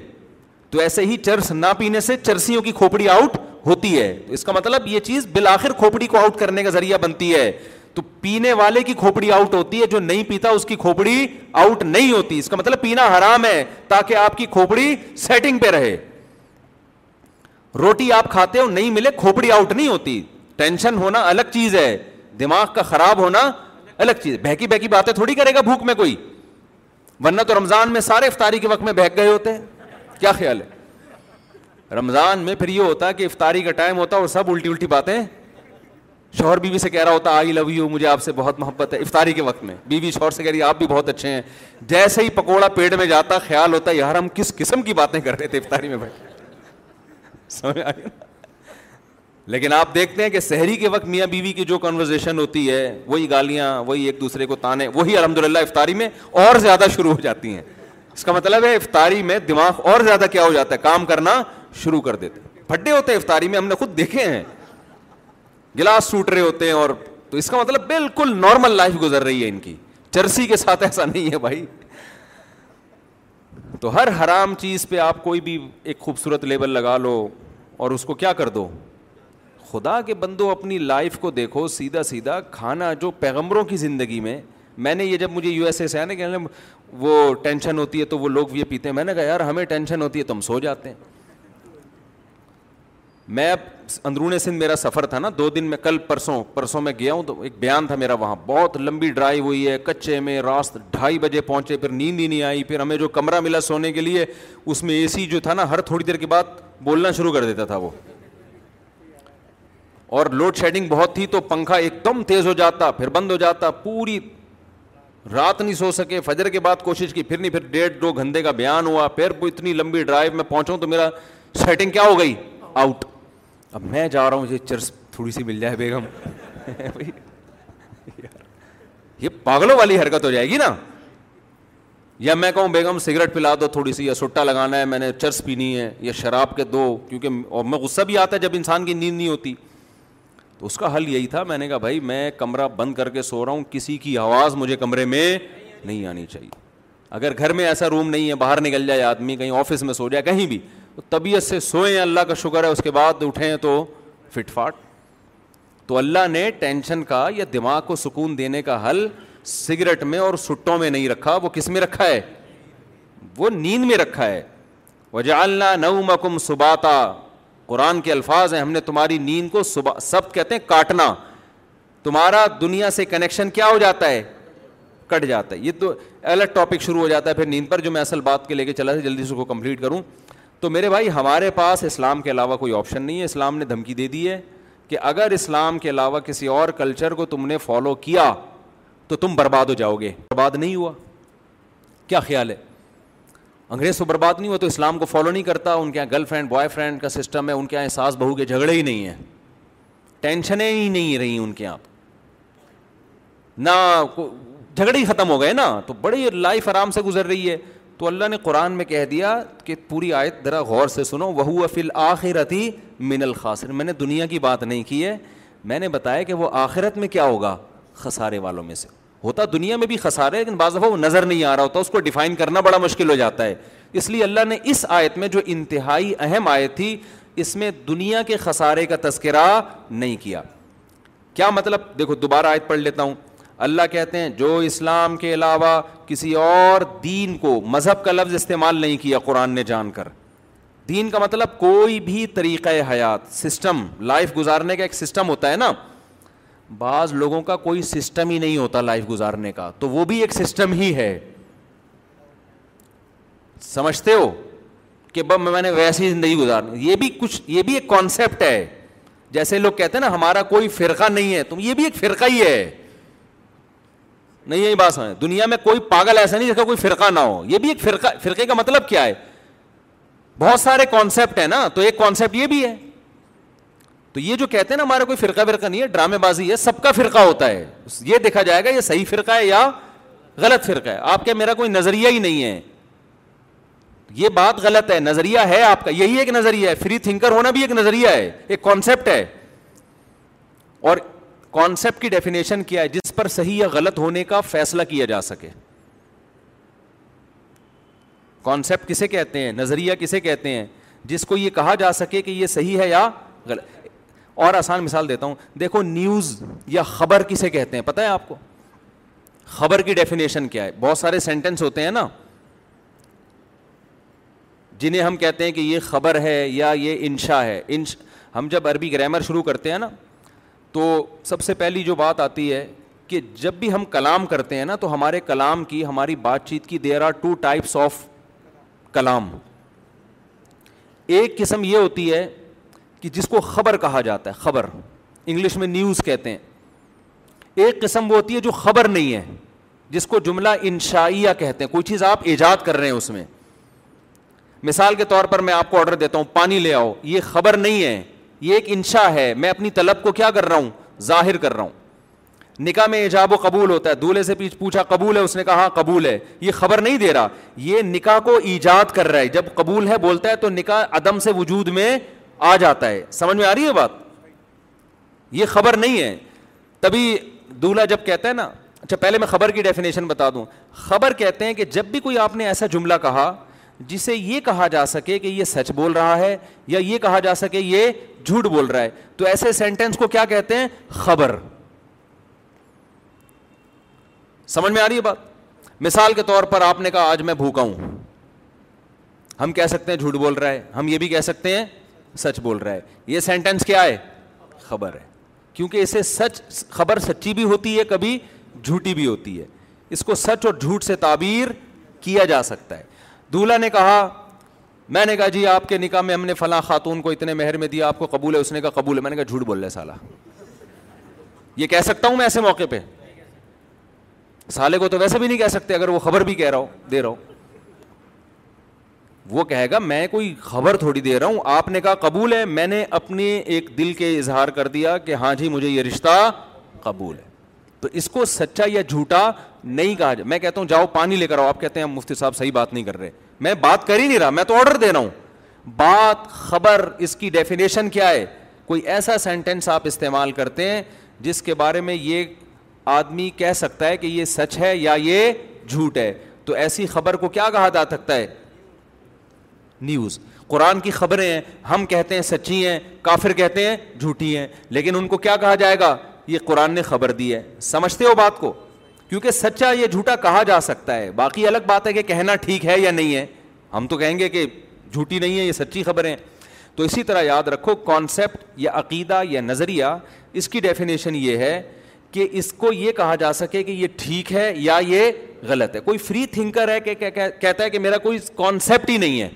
[SPEAKER 4] تو ایسے ہی چرس نہ پینے سے چرسیوں کی کھوپڑی آؤٹ ہوتی ہے اس کا مطلب یہ چیز بالآخر کھوپڑی کو آؤٹ کرنے کا ذریعہ بنتی ہے تو پینے والے کی کھوپڑی آؤٹ ہوتی ہے جو نہیں پیتا اس کی کھوپڑی آؤٹ نہیں ہوتی اس کا مطلب پینا حرام ہے تاکہ آپ کی کھوپڑی سیٹنگ پہ رہے روٹی آپ کھاتے ہو نہیں ملے کھوپڑی آؤٹ نہیں ہوتی ٹینشن ہونا الگ چیز ہے دماغ کا خراب ہونا الگ چیز بہکی بہکی باتیں تھوڑی کرے گا بھوک میں کوئی ورنہ تو رمضان میں سارے افطاری کے وقت میں بہک گئے ہوتے ہیں کیا خیال ہے رمضان میں پھر یہ ہوتا کہ افطاری کا ٹائم ہوتا ہے اور سب الٹی الٹی باتیں شوہر بیوی سے کہہ رہا ہوتا آئی لو یو مجھے آپ سے بہت محبت ہے افطاری کے وقت میں بیوی شوہر سے کہہ رہی ہے آپ بھی بہت اچھے ہیں جیسے ہی پکوڑا پیٹ میں جاتا خیال ہوتا ہے یار ہم کس قسم کی باتیں کر رہے تھے افطاری میں [laughs] سمجھ لیکن آپ دیکھتے ہیں کہ شہری کے وقت میاں بیوی کی جو کنورزیشن ہوتی ہے وہی گالیاں وہی ایک دوسرے کو تانے وہی الحمد للہ افطاری میں اور زیادہ شروع ہو جاتی ہیں اس کا مطلب ہے افطاری میں دماغ اور زیادہ کیا ہو جاتا ہے کام کرنا شروع کر دیتے پھڈے ہوتے ہیں افطاری میں ہم نے خود دیکھے ہیں گلاس ٹوٹ رہے ہوتے ہیں اور تو اس کا مطلب بالکل نارمل لائف گزر رہی ہے ان کی چرسی کے ساتھ ایسا نہیں ہے بھائی تو ہر حرام چیز پہ آپ کوئی بھی ایک خوبصورت لیبل لگا لو اور اس کو کیا کر دو خدا کے بندو اپنی لائف کو دیکھو سیدھا سیدھا کھانا جو پیغمبروں کی زندگی میں میں نے یہ جب مجھے یو ایس اے سے آیا نا کہ یعنی وہ ٹینشن ہوتی ہے تو وہ لوگ یہ پیتے ہیں میں نے کہا یار ہمیں ٹینشن ہوتی ہے تو ہم سو جاتے ہیں میں اب اندرون سندھ میرا سفر تھا نا دو دن میں کل پرسوں پرسوں میں گیا ہوں تو ایک بیان تھا میرا وہاں بہت لمبی ڈرائیو ہوئی ہے کچے میں راست ڈھائی بجے پہنچے پھر نیند ہی نہیں آئی پھر ہمیں جو کمرہ ملا سونے کے لیے اس میں اے سی جو تھا نا ہر تھوڑی دیر کے بعد بولنا شروع کر دیتا تھا وہ اور لوڈ شیڈنگ بہت تھی تو پنکھا ایک دم تیز ہو جاتا پھر بند ہو جاتا پوری رات نہیں سو سکے فجر کے بعد کوشش کی پھر نہیں پھر ڈیڑھ دو گھنٹے کا بیان ہوا پھر وہ اتنی لمبی ڈرائیو میں پہنچوں تو میرا سیٹنگ کیا ہو گئی آؤٹ اب میں جا رہا ہوں مجھے چرس تھوڑی سی مل جائے بیگم [laughs] یہ پاگلوں والی حرکت ہو جائے گی نا یا میں کہوں بیگم سگریٹ پلا دو تھوڑی سی یا سٹا لگانا ہے میں نے چرس پینی ہے یا شراب کے دو کیونکہ اور میں غصہ بھی آتا ہے جب انسان کی نیند نہیں ہوتی تو اس کا حل یہی تھا میں نے کہا بھائی میں کمرہ بند کر کے سو رہا ہوں کسی کی آواز مجھے کمرے میں نہیں آنی چاہیے اگر گھر میں ایسا روم نہیں ہے باہر نکل جائے آدمی کہیں آفس میں سو جائے کہیں بھی تو طبیعت سے سوئیں اللہ کا شکر ہے اس کے بعد اٹھیں تو فٹ فاٹ تو اللہ نے ٹینشن کا یا دماغ کو سکون دینے کا حل سگریٹ میں اور سٹوں میں نہیں رکھا وہ کس میں رکھا ہے وہ نیند میں رکھا ہے وجالنا نو مکم سباتا قرآن کے الفاظ ہیں ہم نے تمہاری نیند کو صبح سب کہتے ہیں کاٹنا تمہارا دنیا سے کنیکشن کیا ہو جاتا ہے کٹ جاتا ہے یہ تو الگ ٹاپک شروع ہو جاتا ہے پھر نیند پر جو میں اصل بات کے لے کے چلا تھا جلدی سے اس کو کمپلیٹ کروں تو میرے بھائی ہمارے پاس اسلام کے علاوہ کوئی آپشن نہیں ہے اسلام نے دھمکی دے دی ہے کہ اگر اسلام کے علاوہ کسی اور کلچر کو تم نے فالو کیا تو تم برباد ہو جاؤ گے برباد نہیں ہوا کیا خیال ہے انگریز تو برباد نہیں ہوا تو اسلام کو فالو نہیں کرتا ان کے یہاں گرل فرینڈ بوائے فرینڈ کا سسٹم ہے ان کے یہاں ساس بہو کے جھگڑے ہی نہیں ہیں ٹینشنیں ہی نہیں رہی ان کے یہاں نہ جھگڑے ہی ختم ہو گئے نا تو بڑی لائف آرام سے گزر رہی ہے تو اللہ نے قرآن میں کہہ دیا کہ پوری آیت ذرا غور سے سنو وہ فل آخرتی من الخاصر میں نے دنیا کی بات نہیں کی ہے میں نے بتایا کہ وہ آخرت میں کیا ہوگا خسارے والوں میں سے ہوتا دنیا میں بھی ہے لیکن بعض دفعہ وہ نظر نہیں آ رہا ہوتا اس کو ڈیفائن کرنا بڑا مشکل ہو جاتا ہے اس لیے اللہ نے اس آیت میں جو انتہائی اہم آیت تھی اس میں دنیا کے خسارے کا تذکرہ نہیں کیا کیا مطلب دیکھو دوبارہ آیت پڑھ لیتا ہوں اللہ کہتے ہیں جو اسلام کے علاوہ کسی اور دین کو مذہب کا لفظ استعمال نہیں کیا قرآن نے جان کر دین کا مطلب کوئی بھی طریقہ حیات سسٹم لائف گزارنے کا ایک سسٹم ہوتا ہے نا بعض لوگوں کا کوئی سسٹم ہی نہیں ہوتا لائف گزارنے کا تو وہ بھی ایک سسٹم ہی ہے سمجھتے ہو کہ بب میں نے ویسی زندگی گزارنی یہ بھی کچھ یہ بھی ایک کانسیپٹ ہے جیسے لوگ کہتے ہیں نا ہمارا کوئی فرقہ نہیں ہے تم یہ بھی ایک فرقہ ہی ہے نہیں یہی بات سمجھ دنیا میں کوئی پاگل ایسا نہیں جس کا کوئی فرقہ نہ ہو یہ بھی ایک فرقہ فرقے کا مطلب کیا ہے بہت سارے کانسیپٹ ہیں نا تو ایک کانسیپٹ یہ بھی ہے تو یہ جو کہتے ہیں نا ہمارا کوئی فرقہ فرقہ نہیں ہے ڈرامے بازی ہے سب کا فرقہ ہوتا ہے یہ دیکھا جائے گا یہ صحیح فرقہ ہے یا غلط فرقہ ہے آپ کے میرا کوئی نظریہ ہی نہیں ہے یہ بات غلط ہے نظریہ ہے ہے ہے ہے آپ کا یہی ایک ایک ایک نظریہ نظریہ فری تھنکر ہونا بھی کانسیپٹ اور کانسیپٹ کی ڈیفینیشن کیا ہے جس پر صحیح یا غلط ہونے کا فیصلہ کیا جا سکے کانسیپٹ کسے کہتے ہیں نظریہ کسے کہتے ہیں جس کو یہ کہا جا سکے کہ یہ صحیح ہے یا غلط اور آسان مثال دیتا ہوں دیکھو نیوز یا خبر کسے کہتے ہیں پتہ ہے آپ کو خبر کی ڈیفینیشن کیا ہے بہت سارے سینٹینس ہوتے ہیں نا جنہیں ہم کہتے ہیں کہ یہ خبر ہے یا یہ انشا ہے انش ہم جب عربی گرامر شروع کرتے ہیں نا تو سب سے پہلی جو بات آتی ہے کہ جب بھی ہم کلام کرتے ہیں نا تو ہمارے کلام کی ہماری بات چیت کی there are two types of کلام ایک قسم یہ ہوتی ہے کہ جس کو خبر کہا جاتا ہے خبر انگلش میں نیوز کہتے ہیں ایک قسم وہ ہوتی ہے جو خبر نہیں ہے جس کو جملہ انشائیہ کہتے ہیں کوئی چیز آپ ایجاد کر رہے ہیں اس میں مثال کے طور پر میں آپ کو آرڈر دیتا ہوں پانی لے آؤ یہ خبر نہیں ہے یہ ایک انشا ہے میں اپنی طلب کو کیا کر رہا ہوں ظاہر کر رہا ہوں نکاح میں ایجاب و قبول ہوتا ہے دولہے سے پوچھا قبول ہے اس نے کہا ہاں قبول ہے یہ خبر نہیں دے رہا یہ نکاح کو ایجاد کر رہا ہے جب قبول ہے بولتا ہے تو نکاح عدم سے وجود میں آ جاتا ہے سمجھ میں آ رہی ہے بات یہ خبر نہیں ہے تبھی دولہا جب کہتا ہے نا اچھا پہلے میں خبر کی ڈیفینیشن بتا دوں خبر کہتے ہیں کہ جب بھی کوئی آپ نے ایسا جملہ کہا جسے یہ کہا جا سکے کہ یہ سچ بول رہا ہے یا یہ کہا جا سکے یہ جھوٹ بول رہا ہے تو ایسے سینٹینس کو کیا کہتے ہیں خبر سمجھ میں آ رہی ہے بات مثال کے طور پر آپ نے کہا آج میں بھوکا ہوں ہم کہہ سکتے ہیں جھوٹ بول رہا ہے ہم یہ بھی کہہ سکتے ہیں سچ بول رہا ہے یہ سینٹینس کیا ہے خبر ہے کیونکہ اسے سچ خبر سچی بھی ہوتی ہے کبھی جھوٹی بھی ہوتی ہے اس کو سچ اور جھوٹ سے تعبیر کیا جا سکتا ہے دولہا نے کہا میں نے کہا جی آپ کے نکاح میں ہم نے فلاں خاتون کو اتنے مہر میں دیا آپ کو قبول ہے اس نے کہا قبول ہے میں نے کہا جھوٹ بول رہے سالہ یہ کہہ سکتا ہوں میں ایسے موقع پہ سالے کو تو ویسے بھی نہیں کہہ سکتے اگر وہ خبر بھی کہہ رہا ہو دے رہا ہوں وہ کہے گا میں کوئی خبر تھوڑی دے رہا ہوں آپ نے کہا قبول ہے میں نے اپنے ایک دل کے اظہار کر دیا کہ ہاں جی مجھے یہ رشتہ قبول ہے تو اس کو سچا یا جھوٹا نہیں کہا جائے میں کہتا ہوں جاؤ پانی لے کر آؤ آپ کہتے ہیں مفتی صاحب صحیح بات نہیں کر رہے میں بات کر ہی نہیں رہا میں تو آڈر دے رہا ہوں بات خبر اس کی ڈیفینیشن کیا ہے کوئی ایسا سینٹینس آپ استعمال کرتے ہیں جس کے بارے میں یہ آدمی کہہ سکتا ہے کہ یہ سچ ہے یا یہ جھوٹ ہے تو ایسی خبر کو کیا کہا جا سکتا ہے نیوز قرآن کی خبریں ہیں ہم کہتے ہیں سچی ہیں کافر کہتے ہیں جھوٹی ہیں لیکن ان کو کیا کہا جائے گا یہ قرآن نے خبر دی ہے سمجھتے ہو بات کو کیونکہ سچا یا جھوٹا کہا جا سکتا ہے باقی الگ بات ہے کہ کہنا ٹھیک ہے یا نہیں ہے ہم تو کہیں گے کہ جھوٹی نہیں ہے یہ سچی خبریں تو اسی طرح یاد رکھو کانسیپٹ یا عقیدہ یا نظریہ اس کی ڈیفینیشن یہ ہے کہ اس کو یہ کہا جا سکے کہ یہ ٹھیک ہے یا یہ غلط ہے کوئی فری تھنکر ہے کہ کہتا ہے کہ میرا کوئی کانسیپٹ ہی نہیں ہے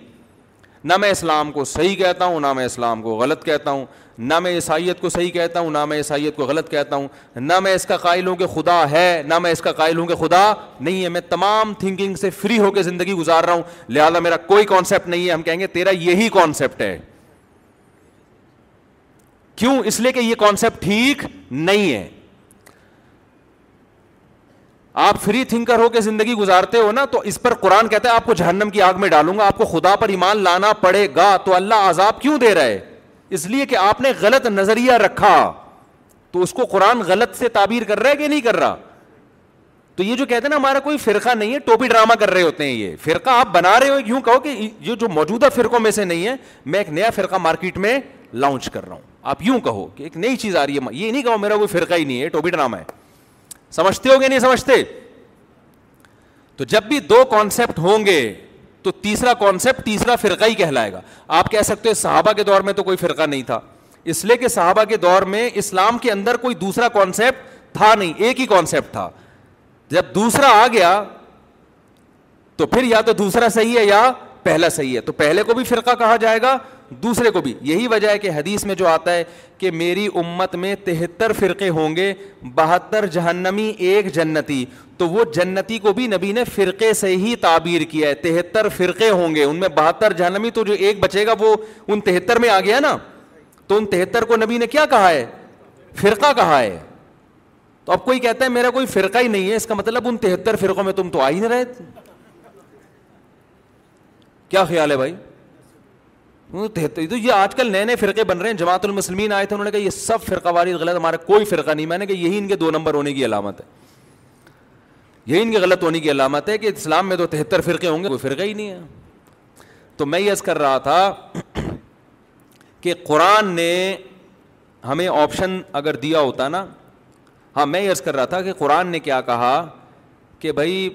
[SPEAKER 4] نہ میں اسلام کو صحیح کہتا ہوں نہ میں اسلام کو غلط کہتا ہوں نہ میں عیسائیت کو صحیح کہتا ہوں نہ میں عیسائیت کو غلط کہتا ہوں نہ میں اس کا قائل ہوں کہ خدا ہے نہ میں اس کا قائل ہوں کہ خدا نہیں ہے میں تمام تھنکنگ سے فری ہو کے زندگی گزار رہا ہوں لہٰذا میرا کوئی کانسیپٹ نہیں ہے ہم کہیں گے تیرا یہی کانسیپٹ ہے کیوں اس لیے کہ یہ کانسیپٹ ٹھیک نہیں ہے آپ فری تھنکر ہو کے زندگی گزارتے ہو نا تو اس پر قرآن کہتا ہے آپ کو جہنم کی آگ میں ڈالوں گا آپ کو خدا پر ایمان لانا پڑے گا تو اللہ عذاب کیوں دے رہا ہے اس لیے کہ آپ نے غلط نظریہ رکھا تو اس کو قرآن غلط سے تعبیر کر رہا ہے کہ نہیں کر رہا تو یہ جو کہتے ہیں نا ہمارا کوئی فرقہ نہیں ہے ٹوپی ڈرامہ کر رہے ہوتے ہیں یہ فرقہ آپ بنا رہے ہو یوں کہو کہ یہ جو موجودہ فرقوں میں سے نہیں ہے میں ایک نیا فرقہ مارکیٹ میں لانچ کر رہا ہوں آپ یوں کہو کہ ایک نئی چیز آ رہی ہے یہ نہیں کہو میرا کوئی فرقہ ہی نہیں ہے ٹوپی ڈرامہ ہے سمجھتے ہو گے نہیں سمجھتے تو جب بھی دو کانسیپٹ ہوں گے تو تیسرا کانسیپٹ تیسرا فرقہ ہی کہلائے گا آپ کہہ سکتے صحابہ کے دور میں تو کوئی فرقہ نہیں تھا اس لیے کہ صحابہ کے دور میں اسلام کے اندر کوئی دوسرا کانسیپٹ تھا نہیں ایک ہی کانسیپٹ تھا جب دوسرا آ گیا تو پھر یا تو دوسرا صحیح ہے یا پہلا صحیح ہے تو پہلے کو بھی فرقہ کہا جائے گا دوسرے کو بھی یہی وجہ ہے کہ حدیث میں جو آتا ہے کہ میری امت میں تہتر فرقے ہوں گے بہتر جہنمی ایک جنتی تو وہ جنتی کو بھی نبی نے فرقے سے ہی تعبیر کیا ہے تہتر فرقے ہوں گے ان میں بہتر جہنمی تو جو ایک بچے گا وہ ان تہتر میں آ گیا نا تو ان تہتر کو نبی نے کیا کہا ہے فرقہ کہا ہے تو اب کوئی کہتا ہے میرا کوئی فرقہ ہی نہیں ہے اس کا مطلب ان تہتر فرقوں میں تم تو آ ہی نہیں رہے کیا خیال ہے بھائی تو یہ آج کل نئے نئے فرقے بن رہے ہیں جماعت المسلمین آئے تھے انہوں نے کہا یہ سب فرقہ واری غلط ہمارا کوئی فرقہ نہیں میں نے کہا یہی ان کے دو نمبر ہونے کی علامت ہے یہی ان کے غلط ہونے کی علامت ہے کہ اسلام میں تو تہتر فرقے ہوں گے کوئی فرقہ ہی نہیں ہے تو میں یس کر رہا تھا کہ قرآن نے ہمیں آپشن اگر دیا ہوتا نا ہاں میں یس کر رہا تھا کہ قرآن نے کیا کہا کہ بھائی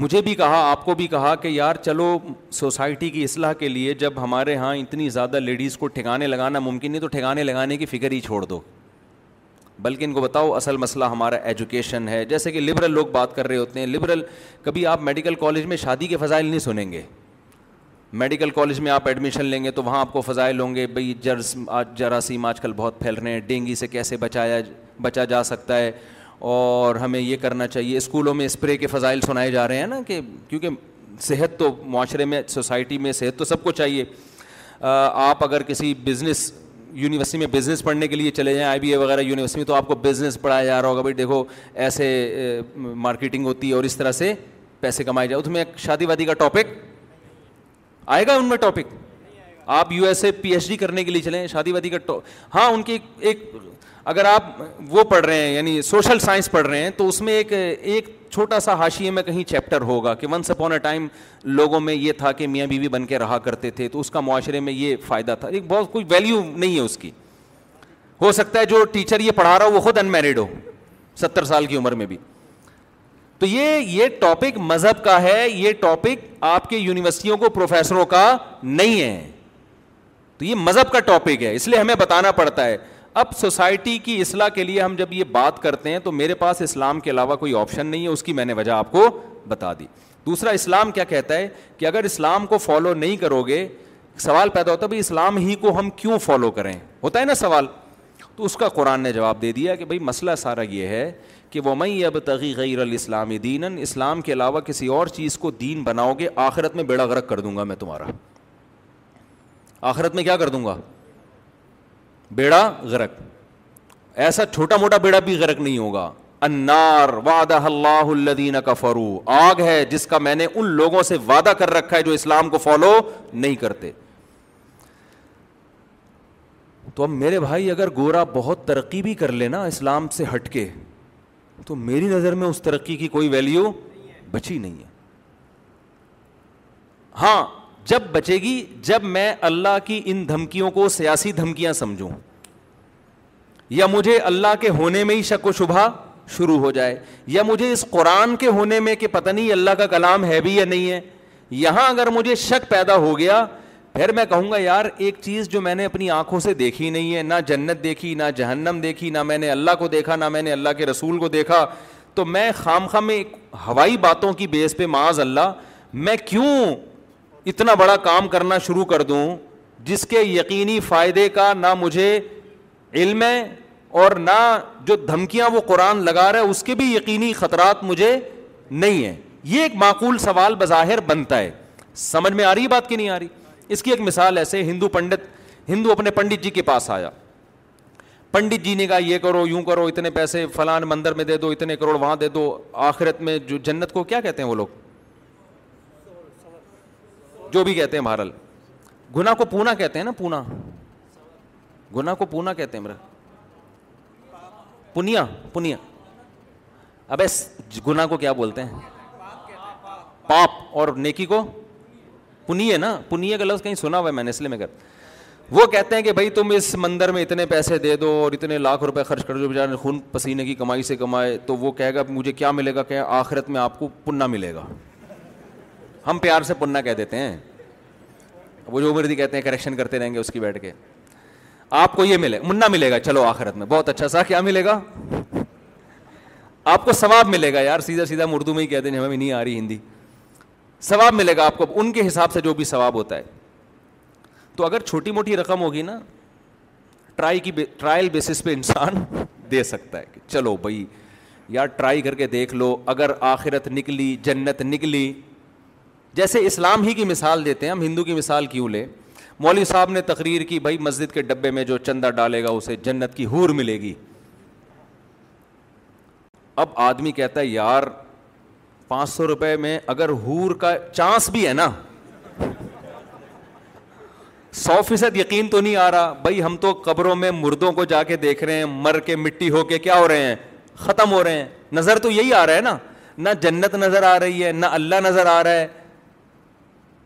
[SPEAKER 4] مجھے بھی کہا آپ کو بھی کہا کہ یار چلو سوسائٹی کی اصلاح کے لیے جب ہمارے ہاں اتنی زیادہ لیڈیز کو ٹھکانے لگانا ممکن نہیں تو ٹھکانے لگانے کی فکر ہی چھوڑ دو بلکہ ان کو بتاؤ اصل مسئلہ ہمارا ایجوکیشن ہے جیسے کہ لبرل لوگ بات کر رہے ہوتے ہیں لبرل کبھی آپ میڈیکل کالج میں شادی کے فضائل نہیں سنیں گے میڈیکل کالج میں آپ ایڈمیشن لیں گے تو وہاں آپ کو فضائل ہوں گے بھائی آج جراثیم آج کل بہت پھیل رہے ہیں ڈینگی سے کیسے بچایا بچا جا سکتا ہے اور ہمیں یہ کرنا چاہیے اسکولوں میں اسپرے کے فضائل سنائے جا رہے ہیں نا کہ کیونکہ صحت تو معاشرے میں سوسائٹی میں صحت تو سب کو چاہیے آپ اگر کسی بزنس یونیورسٹی میں بزنس پڑھنے کے لیے چلے جائیں آئی بی اے وغیرہ یونیورسٹی میں تو آپ کو بزنس پڑھایا جا رہا ہوگا بھائی دیکھو ایسے مارکیٹنگ ہوتی ہے اور اس طرح سے پیسے کمائے جائے اس میں ایک شادی وادی کا ٹاپک آئے گا ان میں ٹاپک آپ U S A P H D کرنے کے لیے چلیں شادی وادی کا ہاں ان کی ایک اگر آپ وہ پڑھ رہے ہیں یعنی سوشل سائنس پڑھ رہے ہیں تو اس میں ایک ایک چھوٹا سا ہاشیے میں کہیں چیپٹر ہوگا کہ ونس اپون اے ٹائم لوگوں میں یہ تھا کہ میاں بیوی بن کے رہا کرتے تھے تو اس کا معاشرے میں یہ فائدہ تھا ایک بہت کوئی ویلیو نہیں ہے اس کی ہو سکتا ہے جو ٹیچر یہ پڑھا رہا ہو وہ خود ان میرڈ ہو ستر سال کی عمر میں بھی تو یہ یہ ٹاپک مذہب کا ہے یہ ٹاپک آپ کے یونیورسٹیوں کو پروفیسروں کا نہیں ہے تو یہ مذہب کا ٹاپک ہے اس لیے ہمیں بتانا پڑتا ہے اب سوسائٹی کی اصلاح کے لیے ہم جب یہ بات کرتے ہیں تو میرے پاس اسلام کے علاوہ کوئی آپشن نہیں ہے اس کی میں نے وجہ آپ کو بتا دی دوسرا اسلام کیا کہتا ہے کہ اگر اسلام کو فالو نہیں کرو گے سوال پیدا ہوتا ہے بھائی اسلام ہی کو ہم کیوں فالو کریں ہوتا ہے نا سوال تو اس کا قرآن نے جواب دے دیا کہ بھائی مسئلہ سارا یہ ہے کہ وہ میں اب تغی غیر الاسلامی دین اسلام کے علاوہ کسی اور چیز کو دین بناؤ گے آخرت میں بیڑا غرق کر دوں گا میں تمہارا آخرت میں کیا کر دوں گا بیڑا غرق ایسا چھوٹا موٹا بیڑا بھی غرق نہیں ہوگا انار اللہ الدین کا فرو آگ ہے جس کا میں نے ان لوگوں سے وعدہ کر رکھا ہے جو اسلام کو فالو نہیں کرتے تو اب میرے بھائی اگر گورا بہت ترقی بھی کر لینا اسلام سے ہٹ کے تو میری نظر میں اس ترقی کی کوئی ویلیو بچی نہیں ہے ہاں جب بچے گی جب میں اللہ کی ان دھمکیوں کو سیاسی دھمکیاں سمجھوں یا مجھے اللہ کے ہونے میں ہی شک و شبہ شروع ہو جائے یا مجھے اس قرآن کے ہونے میں کہ پتہ نہیں اللہ کا کلام ہے بھی یا نہیں ہے یہاں اگر مجھے شک پیدا ہو گیا پھر میں کہوں گا یار ایک چیز جو میں نے اپنی آنکھوں سے دیکھی نہیں ہے نہ جنت دیکھی نہ جہنم دیکھی نہ میں نے اللہ کو دیکھا نہ میں نے اللہ کے رسول کو دیکھا تو میں خام خام میں ہوائی باتوں کی بیس پہ معاذ اللہ میں کیوں اتنا بڑا کام کرنا شروع کر دوں جس کے یقینی فائدے کا نہ مجھے علم ہے اور نہ جو دھمکیاں وہ قرآن لگا رہا ہے اس کے بھی یقینی خطرات مجھے نہیں ہیں یہ ایک معقول سوال بظاہر بنتا ہے سمجھ میں آ رہی بات کی نہیں آ رہی اس کی ایک مثال ایسے ہندو پنڈت ہندو اپنے پنڈت جی کے پاس آیا پنڈت جی نے کہا یہ کرو یوں کرو اتنے پیسے فلان مندر میں دے دو اتنے کروڑ وہاں دے دو آخرت میں جو جنت کو کیا کہتے ہیں وہ لوگ جو بھی کہتے ہیں بہرحال گنا کو پونا کہتے ہیں نا پونا گنا کو پونا کہتے ہیں میرا پنیا پنیا اب گنا کو کیا بولتے ہیں پاپ اور نیکی کو پنیے نا پنیے کا لفظ کہیں سنا ہوا ہے میں نے اس لیے میں کر وہ کہتے ہیں کہ بھائی تم اس مندر میں اتنے پیسے دے دو اور اتنے لاکھ روپے خرچ کر دو بیچارے خون پسینے کی کمائی سے کمائے تو وہ کہے گا مجھے کیا ملے گا کہ آخرت میں آپ کو پنہ ملے گا ہم پیار سے پننا کہہ دیتے ہیں وہ جو مردی کہتے ہیں کریکشن کرتے رہیں گے اس کی بیٹھ کے آپ کو یہ ملے منا ملے گا چلو آخرت میں بہت اچھا سا کیا ملے گا آپ کو ثواب ملے گا یار سیدھا سیدھا ہم اردو میں ہی کہتے ہیں ہمیں نہیں آ رہی ہندی ثواب ملے گا آپ کو ان کے حساب سے جو بھی ثواب ہوتا ہے تو اگر چھوٹی موٹی رقم ہوگی نا ٹرائی کی ٹرائل بیسس پہ انسان دے سکتا ہے کہ چلو بھائی یار ٹرائی کر کے دیکھ لو اگر آخرت نکلی جنت نکلی جیسے اسلام ہی کی مثال دیتے ہیں ہم ہندو کی مثال کیوں لیں مولوی صاحب نے تقریر کی بھائی مسجد کے ڈبے میں جو چندہ ڈالے گا اسے جنت کی ہور ملے گی اب آدمی کہتا ہے یار پانچ سو روپئے میں اگر ہور کا چانس بھی ہے نا سو فیصد یقین تو نہیں آ رہا بھائی ہم تو قبروں میں مردوں کو جا کے دیکھ رہے ہیں مر کے مٹی ہو کے کیا ہو رہے ہیں ختم ہو رہے ہیں نظر تو یہی آ رہا ہے نا نہ جنت نظر آ رہی ہے نہ اللہ نظر آ رہا ہے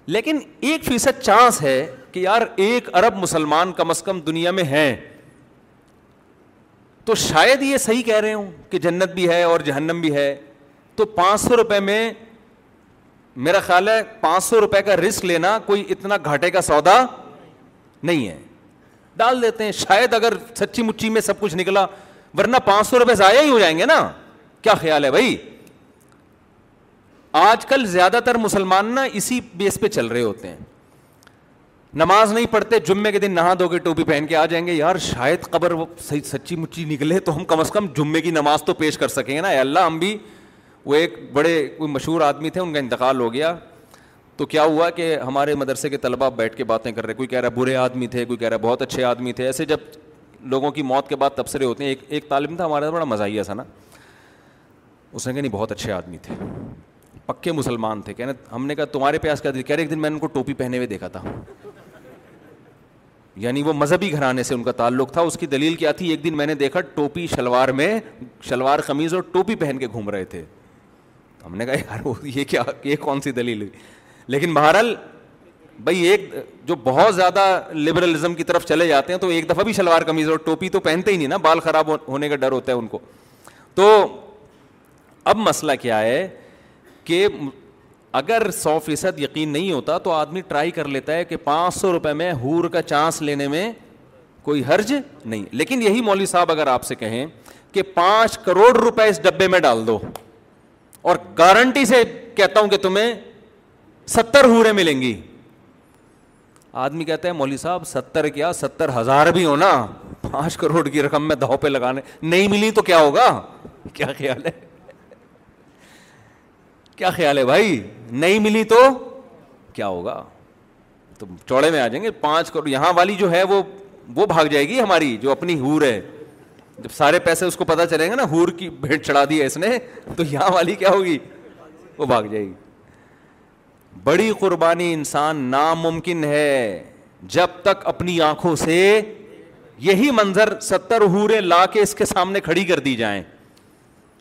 [SPEAKER 4] لیکن ایک فیصد چانس ہے کہ یار ایک ارب مسلمان کم از کم دنیا میں ہیں تو شاید یہ صحیح کہہ رہے ہوں کہ جنت بھی ہے اور جہنم بھی ہے تو پانچ سو روپئے میں میرا خیال ہے پانچ سو روپئے کا رسک لینا کوئی اتنا گھاٹے کا سودا نہیں ہے ڈال دیتے ہیں شاید اگر سچی مچی میں سب کچھ نکلا ورنہ پانچ سو روپئے ضائع ہی ہو جائیں گے نا کیا خیال ہے بھائی آج کل زیادہ تر مسلمان نا اسی بیس پہ چل رہے ہوتے ہیں نماز نہیں پڑھتے جمعے کے دن نہا دو گے ٹوپی پہن کے آ جائیں گے یار شاید قبر وہ سچی مچی نکلے تو ہم کم از کم جمعے کی نماز تو پیش کر سکیں گے نا اے اللہ ہم بھی وہ ایک بڑے کوئی مشہور آدمی تھے ان کا انتقال ہو گیا تو کیا ہوا کہ ہمارے مدرسے کے طلبہ بیٹھ کے باتیں کر رہے کوئی کہہ رہا برے آدمی تھے کوئی کہہ رہا بہت اچھے آدمی تھے ایسے جب لوگوں کی موت کے بعد تبصرے ہوتے ہیں ایک ایک طالب تھا ہمارا بڑا مزاحیہ تھا نا اس نے کہ نہیں بہت اچھے آدمی تھے پکے مسلمان تھے ہم نے کہا تمہارے پیاس کیا ٹوپی پہنے ہوئے دیکھا تھا یعنی وہ مذہبی گھرانے سے ان کا تعلق تھا اس کی دلیل کیا تھی ایک دن میں نے دیکھا ٹوپی شلوار میں شلوار قمیض اور ٹوپی پہن کے گھوم رہے تھے ہم نے کہا یار وہ یہ کیا یہ کون سی دلیل ہوئی لیکن بہرحال بھائی ایک جو بہت زیادہ لبرلزم کی طرف چلے جاتے ہیں تو ایک دفعہ بھی شلوار قمیض اور ٹوپی تو پہنتے ہی نہیں نا بال خراب ہونے کا ڈر ہوتا ہے ان کو تو اب مسئلہ کیا ہے کہ اگر سو فیصد یقین نہیں ہوتا تو آدمی ٹرائی کر لیتا ہے کہ پانچ سو روپے میں ہور کا چانس لینے میں کوئی حرج نہیں لیکن یہی مولوی صاحب اگر آپ سے کہیں کہ پانچ کروڑ روپے اس ڈبے میں ڈال دو اور گارنٹی سے کہتا ہوں کہ تمہیں ستر ہورے ملیں گی آدمی کہتا ہے مولوی صاحب ستر کیا ستر ہزار بھی ہونا پانچ کروڑ کی رقم میں دھو پہ لگانے نہیں ملی تو کیا ہوگا کیا خیال ہے کیا خیال ہے بھائی نہیں ملی تو کیا ہوگا تو چوڑے میں آ جائیں گے پانچ کروڑ یہاں والی جو ہے وہ وہ بھاگ جائے گی ہماری جو اپنی ہور ہے جب سارے پیسے اس کو پتا چلیں گے نا ہور کی بھیٹ چڑھا دی ہے اس نے تو یہاں والی کیا ہوگی وہ بھاگ جائے گی بڑی قربانی انسان ناممکن ہے جب تک اپنی آنکھوں سے یہی منظر ستر ہورے لا کے اس کے سامنے کھڑی کر دی جائیں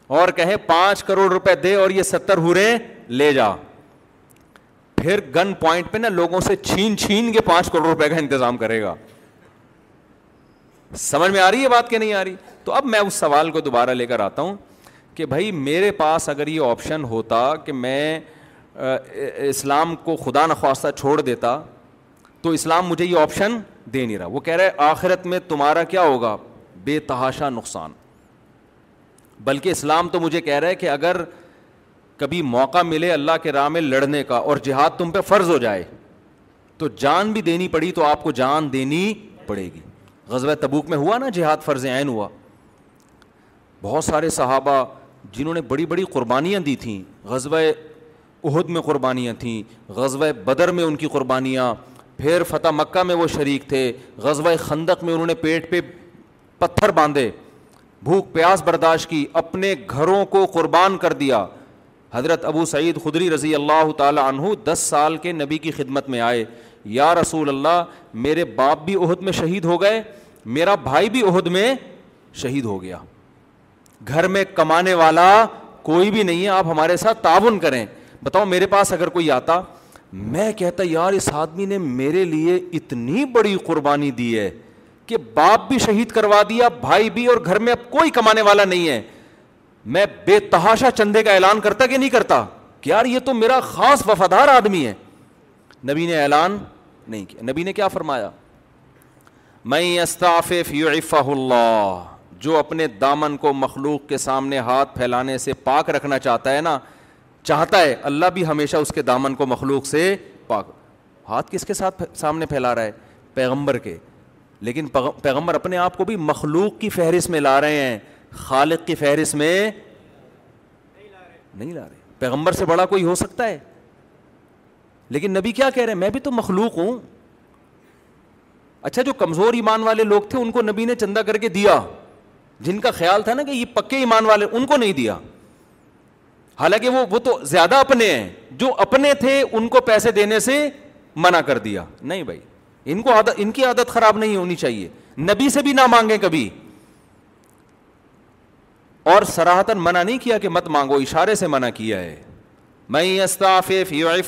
[SPEAKER 4] اور کہیں پانچ کروڑ روپے دے اور یہ ستر ہورے لے جا پھر گن پوائنٹ پہ نا لوگوں سے چھین چھین کے پانچ کروڑ روپے کا انتظام کرے گا سمجھ میں آ رہی ہے بات کہ نہیں آ رہی تو اب میں اس سوال کو دوبارہ لے کر آتا ہوں کہ بھائی میرے پاس اگر یہ آپشن ہوتا کہ میں اسلام کو خدا نخواستہ چھوڑ دیتا تو اسلام مجھے یہ آپشن دے نہیں رہا وہ کہہ رہا ہے آخرت میں تمہارا کیا ہوگا بے تحاشا نقصان بلکہ اسلام تو مجھے کہہ رہا ہے کہ اگر کبھی موقع ملے اللہ کے راہ میں لڑنے کا اور جہاد تم پہ فرض ہو جائے تو جان بھی دینی پڑی تو آپ کو جان دینی پڑے گی غزب تبوک میں ہوا نا جہاد فرض عین ہوا بہت سارے صحابہ جنہوں نے بڑی بڑی قربانیاں دی تھیں غزبۂ عہد میں قربانیاں تھیں غزو بدر میں ان کی قربانیاں پھر فتح مکہ میں وہ شریک تھے غزہ خندق میں انہوں نے پیٹ پہ پتھر باندھے بھوک پیاس برداشت کی اپنے گھروں کو قربان کر دیا حضرت ابو سعید خدری رضی اللہ تعالی عنہ دس سال کے نبی کی خدمت میں آئے یا رسول اللہ میرے باپ بھی عہد میں شہید ہو گئے میرا بھائی بھی عہد میں شہید ہو گیا گھر میں کمانے والا کوئی بھی نہیں ہے آپ ہمارے ساتھ تعاون کریں بتاؤ میرے پاس اگر کوئی آتا میں کہتا یار اس آدمی نے میرے لیے اتنی بڑی قربانی دی ہے کہ باپ بھی شہید کروا دیا بھائی بھی اور گھر میں اب کوئی کمانے والا نہیں ہے میں بے تحاشا چندے کا اعلان کرتا کہ نہیں کرتا کہ یار یہ تو میرا خاص وفادار آدمی ہے نبی نے اعلان نہیں کیا نبی نے کیا فرمایا میں جو اپنے دامن کو مخلوق کے سامنے ہاتھ پھیلانے سے پاک رکھنا چاہتا ہے نا چاہتا ہے اللہ بھی ہمیشہ اس کے دامن کو مخلوق سے پاک ہاتھ کس کے ساتھ سامنے پھیلا رہا ہے پیغمبر کے لیکن پیغمبر اپنے آپ کو بھی مخلوق کی فہرست میں لا رہے ہیں خالق کی فہرست میں نہیں لا رہے پیغمبر سے بڑا کوئی ہو سکتا ہے لیکن نبی کیا کہہ رہے ہیں میں بھی تو مخلوق ہوں اچھا جو کمزور ایمان والے لوگ تھے ان کو نبی نے چندہ کر کے دیا جن کا خیال تھا نا کہ یہ پکے ایمان والے ان کو نہیں دیا حالانکہ وہ وہ تو زیادہ اپنے ہیں جو اپنے تھے ان کو پیسے دینے سے منع کر دیا نہیں بھائی ان کو عادت ان کی عادت خراب نہیں ہونی چاہیے نبی سے بھی نہ مانگیں کبھی اور سراہتن منع نہیں کیا کہ مت مانگو اشارے سے منع کیا ہے میں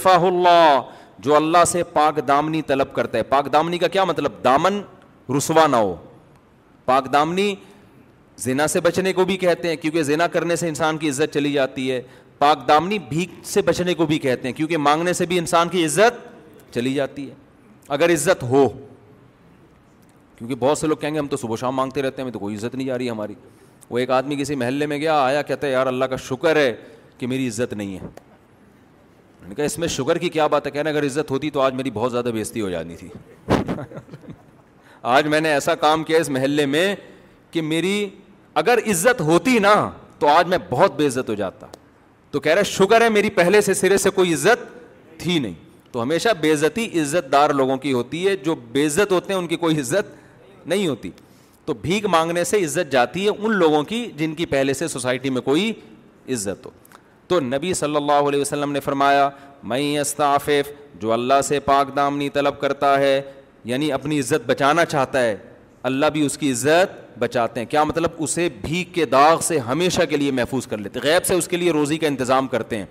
[SPEAKER 4] اللہ جو اللہ سے پاک دامنی طلب کرتا ہے پاک دامنی کا کیا مطلب دامن رسوا نہ ہو پاک دامنی زنا سے بچنے کو بھی کہتے ہیں کیونکہ زنا کرنے سے انسان کی عزت چلی جاتی ہے پاک دامنی بھیک سے بچنے کو بھی کہتے ہیں کیونکہ مانگنے سے بھی انسان کی عزت چلی جاتی ہے اگر عزت ہو کیونکہ بہت سے لوگ کہیں گے ہم تو صبح شام مانگتے رہتے ہیں ہمیں تو کوئی عزت نہیں جا رہی ہماری وہ ایک آدمی کسی محلے میں گیا آیا کہتا ہے یار اللہ کا شکر ہے کہ میری عزت نہیں ہے میں نے کہا اس میں شکر کی کیا بات ہے کہنا اگر عزت ہوتی تو آج میری بہت زیادہ بےزتی ہو جانی تھی [laughs] آج میں نے ایسا کام کیا اس محلے میں کہ میری اگر عزت ہوتی نا تو آج میں بہت بے عزت ہو جاتا تو کہہ رہے شکر ہے میری پہلے سے سرے سے کوئی عزت تھی نہیں تو ہمیشہ بے عزتی عزت دار لوگوں کی ہوتی ہے جو بے عزت ہوتے ہیں ان کی کوئی عزت نہیں ہوتی تو بھیک مانگنے سے عزت جاتی ہے ان لوگوں کی جن کی پہلے سے سوسائٹی میں کوئی عزت ہو تو نبی صلی اللہ علیہ وسلم نے فرمایا میں استعفیف جو اللہ سے پاک دامنی طلب کرتا ہے یعنی اپنی عزت بچانا چاہتا ہے اللہ بھی اس کی عزت بچاتے ہیں کیا مطلب اسے بھیک کے داغ سے ہمیشہ کے لیے محفوظ کر لیتے غیب سے اس کے لیے روزی کا انتظام کرتے ہیں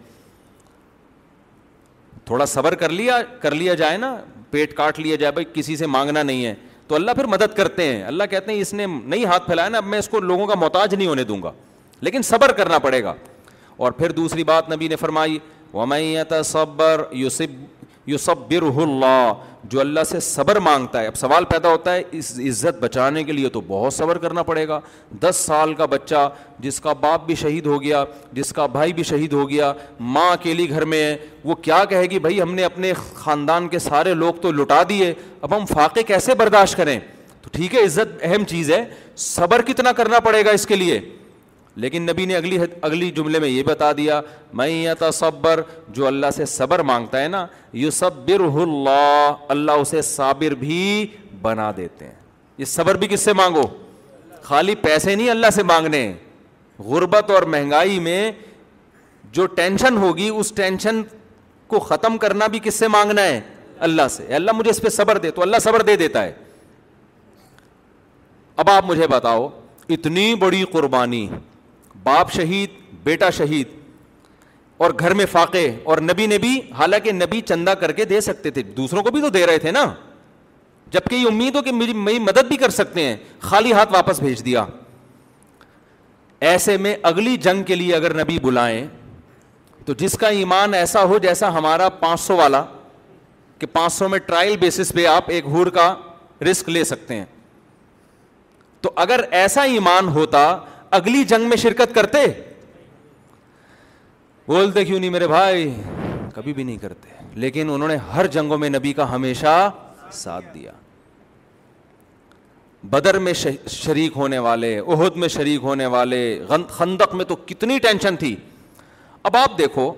[SPEAKER 4] تھوڑا صبر کر لیا کر لیا جائے نا پیٹ کاٹ لیا جائے بھائی کسی سے مانگنا نہیں ہے تو اللہ پھر مدد کرتے ہیں اللہ کہتے ہیں اس نے نہیں ہاتھ پھیلایا نا اب میں اس کو لوگوں کا محتاج نہیں ہونے دوں گا لیکن صبر کرنا پڑے گا اور پھر دوسری بات نبی نے فرمائی یوسبر اللہ جو اللہ سے صبر مانگتا ہے اب سوال پیدا ہوتا ہے اس عزت بچانے کے لیے تو بہت صبر کرنا پڑے گا دس سال کا بچہ جس کا باپ بھی شہید ہو گیا جس کا بھائی بھی شہید ہو گیا ماں اکیلی گھر میں ہے وہ کیا کہے گی بھائی ہم نے اپنے خاندان کے سارے لوگ تو لٹا دیے اب ہم فاقے کیسے برداشت کریں تو ٹھیک ہے عزت اہم چیز ہے صبر کتنا کرنا پڑے گا اس کے لیے لیکن نبی نے اگلی اگلی جملے میں یہ بتا دیا میں یہ تھا صبر جو اللہ سے صبر مانگتا ہے نا یو صبر اللہ اللہ اسے صابر بھی بنا دیتے ہیں یہ صبر بھی کس سے مانگو خالی پیسے نہیں اللہ سے مانگنے غربت اور مہنگائی میں جو ٹینشن ہوگی اس ٹینشن کو ختم کرنا بھی کس سے مانگنا ہے اللہ سے اللہ مجھے اس پہ صبر دے تو اللہ صبر دے دیتا ہے اب آپ مجھے بتاؤ اتنی بڑی قربانی باپ شہید بیٹا شہید اور گھر میں فاقے اور نبی نے بھی حالانکہ نبی چندہ کر کے دے سکتے تھے دوسروں کو بھی تو دے رہے تھے نا جبکہ یہ امید ہو کہ میری میری مدد بھی کر سکتے ہیں خالی ہاتھ واپس بھیج دیا ایسے میں اگلی جنگ کے لیے اگر نبی بلائیں تو جس کا ایمان ایسا ہو جیسا ہمارا پانچ سو والا کہ پانچ سو میں ٹرائل بیسس پہ آپ ایک ہور کا رسک لے سکتے ہیں تو اگر ایسا ایمان ہوتا اگلی جنگ میں شرکت کرتے بولتے کیوں نہیں میرے بھائی کبھی بھی نہیں کرتے لیکن انہوں نے ہر جنگوں میں نبی کا ہمیشہ ساتھ دیا بدر میں شریک ہونے والے عہد میں شریک ہونے والے خندق میں تو کتنی ٹینشن تھی اب آپ دیکھو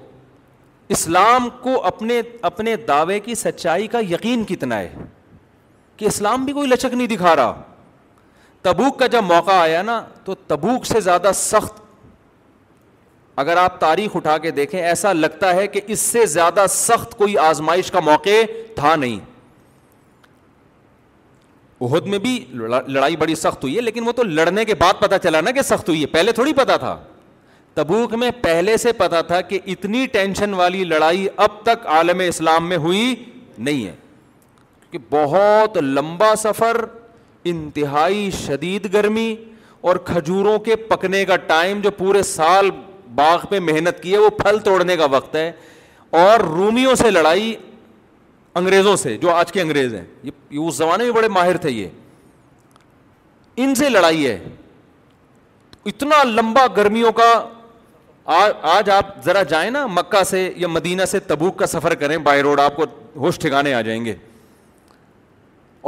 [SPEAKER 4] اسلام کو اپنے اپنے دعوے کی سچائی کا یقین کتنا ہے کہ اسلام بھی کوئی لچک نہیں دکھا رہا تبوک کا جب موقع آیا نا تو تبوک سے زیادہ سخت اگر آپ تاریخ اٹھا کے دیکھیں ایسا لگتا ہے کہ اس سے زیادہ سخت کوئی آزمائش کا موقع تھا نہیں عہد میں بھی لڑائی بڑی سخت ہوئی ہے لیکن وہ تو لڑنے کے بعد پتہ چلا نا کہ سخت ہوئی ہے پہلے تھوڑی پتا تھا تبوک میں پہلے سے پتا تھا کہ اتنی ٹینشن والی لڑائی اب تک عالم اسلام میں ہوئی نہیں ہے کہ بہت لمبا سفر انتہائی شدید گرمی اور کھجوروں کے پکنے کا ٹائم جو پورے سال باغ پہ محنت کی ہے وہ پھل توڑنے کا وقت ہے اور رومیوں سے لڑائی انگریزوں سے جو آج کے انگریز ہیں یہ اس زمانے میں بڑے ماہر تھے یہ ان سے لڑائی ہے اتنا لمبا گرمیوں کا آج آپ ذرا جائیں نا مکہ سے یا مدینہ سے تبوک کا سفر کریں بائی روڈ آپ کو ہوش ٹھکانے آ جائیں گے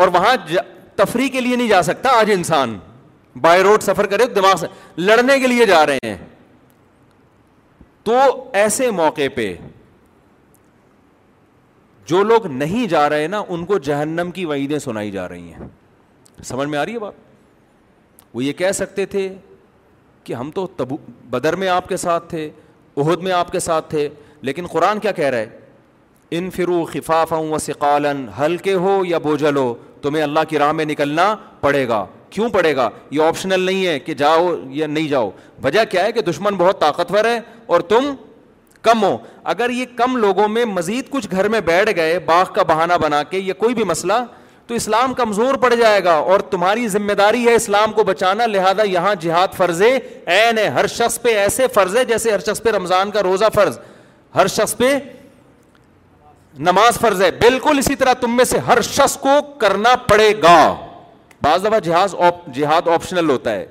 [SPEAKER 4] اور وہاں تفریح کے لیے نہیں جا سکتا آج انسان بائی روڈ سفر کرے دماغ سے لڑنے کے لیے جا رہے ہیں تو ایسے موقع پہ جو لوگ نہیں جا رہے نا ان کو جہنم کی وعیدیں سنائی جا رہی ہیں سمجھ میں آ رہی ہے بات وہ یہ کہہ سکتے تھے کہ ہم تو بدر میں آپ کے ساتھ تھے عہد میں آپ کے ساتھ تھے لیکن قرآن کیا کہہ رہا ہے ان فرو خفاف ہوں سقالن ہلکے ہو یا بوجھل ہو تمہیں اللہ کی راہ میں نکلنا پڑے گا کیوں پڑے گا یہ آپشنل نہیں ہے کہ جاؤ یا نہیں جاؤ وجہ کیا ہے کہ دشمن بہت طاقتور ہے اور تم کم ہو اگر یہ کم لوگوں میں مزید کچھ گھر میں بیٹھ گئے باغ کا بہانہ بنا کے یا کوئی بھی مسئلہ تو اسلام کمزور پڑ جائے گا اور تمہاری ذمہ داری ہے اسلام کو بچانا لہذا یہاں جہاد فرض عین ہے ہر شخص پہ ایسے فرض ہے جیسے ہر شخص پہ رمضان کا روزہ فرض ہر شخص پہ نماز فرض ہے بالکل اسی طرح تم میں سے ہر شخص کو کرنا پڑے گا بعض دفعہ جہاز جہاد آپشنل ہوتا ہے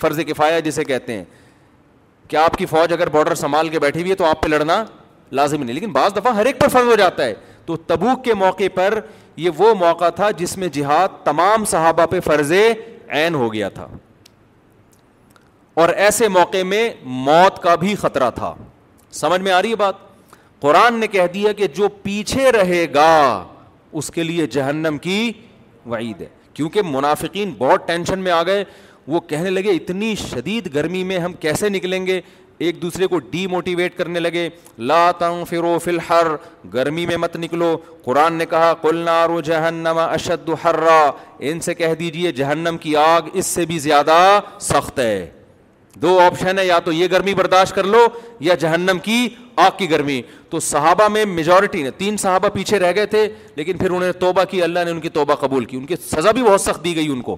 [SPEAKER 4] فرض کفایا جسے کہتے ہیں کہ آپ کی فوج اگر بارڈر سنبھال کے بیٹھی ہوئی ہے تو آپ پہ لڑنا لازمی نہیں لیکن بعض دفعہ ہر ایک پر فرض ہو جاتا ہے تو تبو کے موقع پر یہ وہ موقع تھا جس میں جہاد تمام صحابہ پہ فرض عین ہو گیا تھا اور ایسے موقع میں موت کا بھی خطرہ تھا سمجھ میں آ رہی ہے بات قرآن نے کہہ دیا کہ جو پیچھے رہے گا اس کے لیے جہنم کی وعید ہے کیونکہ منافقین بہت ٹینشن میں آ گئے وہ کہنے لگے اتنی شدید گرمی میں ہم کیسے نکلیں گے ایک دوسرے کو ڈی موٹیویٹ کرنے لگے تنگ فرو فل ہر گرمی میں مت نکلو قرآن نے کہا کل نارو جہنم اشد حرا ان سے کہہ دیجئے جہنم کی آگ اس سے بھی زیادہ سخت ہے دو آپشن ہے یا تو یہ گرمی برداشت کر لو یا جہنم کی آگ کی گرمی تو صحابہ میں میجورٹی نے تین صحابہ پیچھے رہ گئے تھے لیکن پھر انہوں نے توبہ کی اللہ نے ان کی توبہ قبول کی ان کی سزا بھی بہت سخت دی گئی ان کو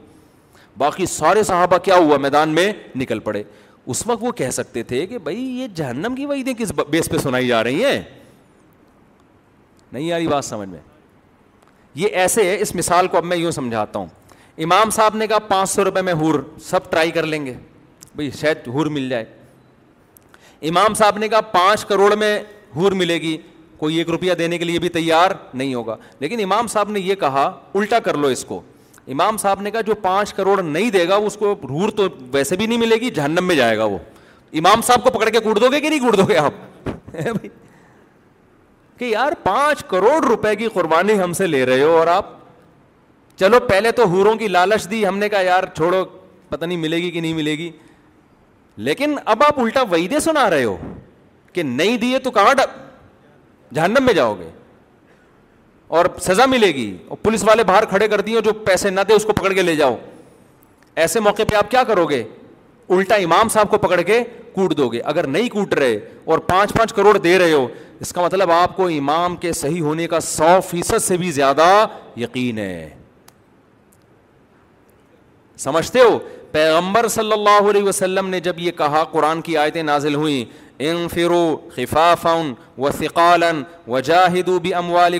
[SPEAKER 4] باقی سارے صحابہ کیا ہوا میدان میں نکل پڑے اس وقت وہ کہہ سکتے تھے کہ بھائی یہ جہنم کی وعیدیں کس بیس پہ سنائی جا رہی ہیں نہیں آ رہی بات سمجھ میں یہ ایسے ہے اس مثال کو اب میں یوں سمجھاتا ہوں امام صاحب نے کہا پانچ سو روپے میں ہور سب ٹرائی کر لیں گے بھائی شاید ہور مل جائے امام صاحب نے کہا پانچ کروڑ میں ہور ملے گی کوئی ایک روپیہ دینے کے لیے بھی تیار نہیں ہوگا لیکن امام صاحب نے یہ کہا الٹا کر لو اس کو امام صاحب نے کہا جو پانچ کروڑ نہیں دے گا اس کو ہور تو ویسے بھی نہیں ملے گی جہنم میں جائے گا وہ امام صاحب کو پکڑ کے کوٹ دو گے کہ نہیں کوٹ دو گے آپ [laughs] کہ یار پانچ کروڑ روپے کی قربانی ہم سے لے رہے ہو اور آپ چلو پہلے تو ہوروں کی لالچ دی ہم نے کہا یار چھوڑو پتہ نہیں ملے گی کہ نہیں ملے گی لیکن اب آپ وہی دے سنا رہے ہو کہ نہیں دیے تو کہاں جہنم میں جاؤ گے اور سزا ملے گی اور پولیس والے باہر کھڑے کر دیے جو پیسے نہ دے اس کو پکڑ کے لے جاؤ ایسے موقع پہ آپ کیا کرو گے الٹا امام صاحب کو پکڑ کے کوٹ دو گے اگر نہیں کوٹ رہے اور پانچ پانچ کروڑ دے رہے ہو اس کا مطلب آپ کو امام کے صحیح ہونے کا سو فیصد سے بھی زیادہ یقین ہے سمجھتے ہو پیغمبر صلی اللہ علیہ وسلم نے جب یہ کہا قرآن کی آیتیں نازل ہوئیں و و بھی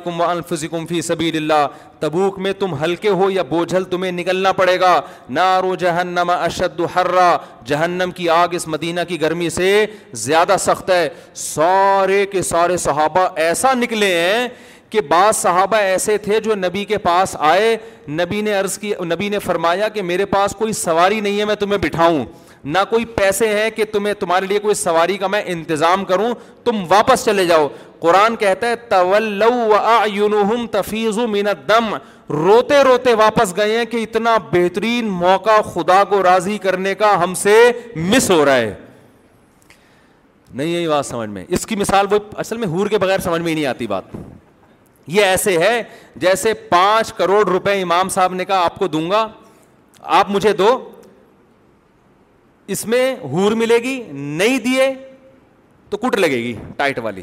[SPEAKER 4] فی سبھی اللہ تبوک میں تم ہلکے ہو یا بوجھل تمہیں نکلنا پڑے گا نہ رو جہنم اشد حرا جہنم کی آگ اس مدینہ کی گرمی سے زیادہ سخت ہے سارے کے سارے صحابہ ایسا نکلے ہیں کہ بعض صحابہ ایسے تھے جو نبی کے پاس آئے نبی نے عرض کی نبی نے فرمایا کہ میرے پاس کوئی سواری نہیں ہے میں تمہیں بٹھاؤں نہ کوئی پیسے ہیں کہ تمہیں تمہارے لیے کوئی سواری کا میں انتظام کروں تم واپس چلے جاؤ قرآن کہتا ہے تفیظ روتے روتے واپس گئے ہیں کہ اتنا بہترین موقع خدا کو راضی کرنے کا ہم سے مس ہو رہا ہے نہیں یہی بات سمجھ میں اس کی مثال وہ اصل میں ہور کے بغیر سمجھ میں ہی نہیں آتی بات یہ ایسے ہے جیسے پانچ کروڑ روپے امام صاحب نے کہا آپ کو دوں گا آپ مجھے دو اس میں ہور ملے گی نہیں دیے تو کٹ لگے گی ٹائٹ والی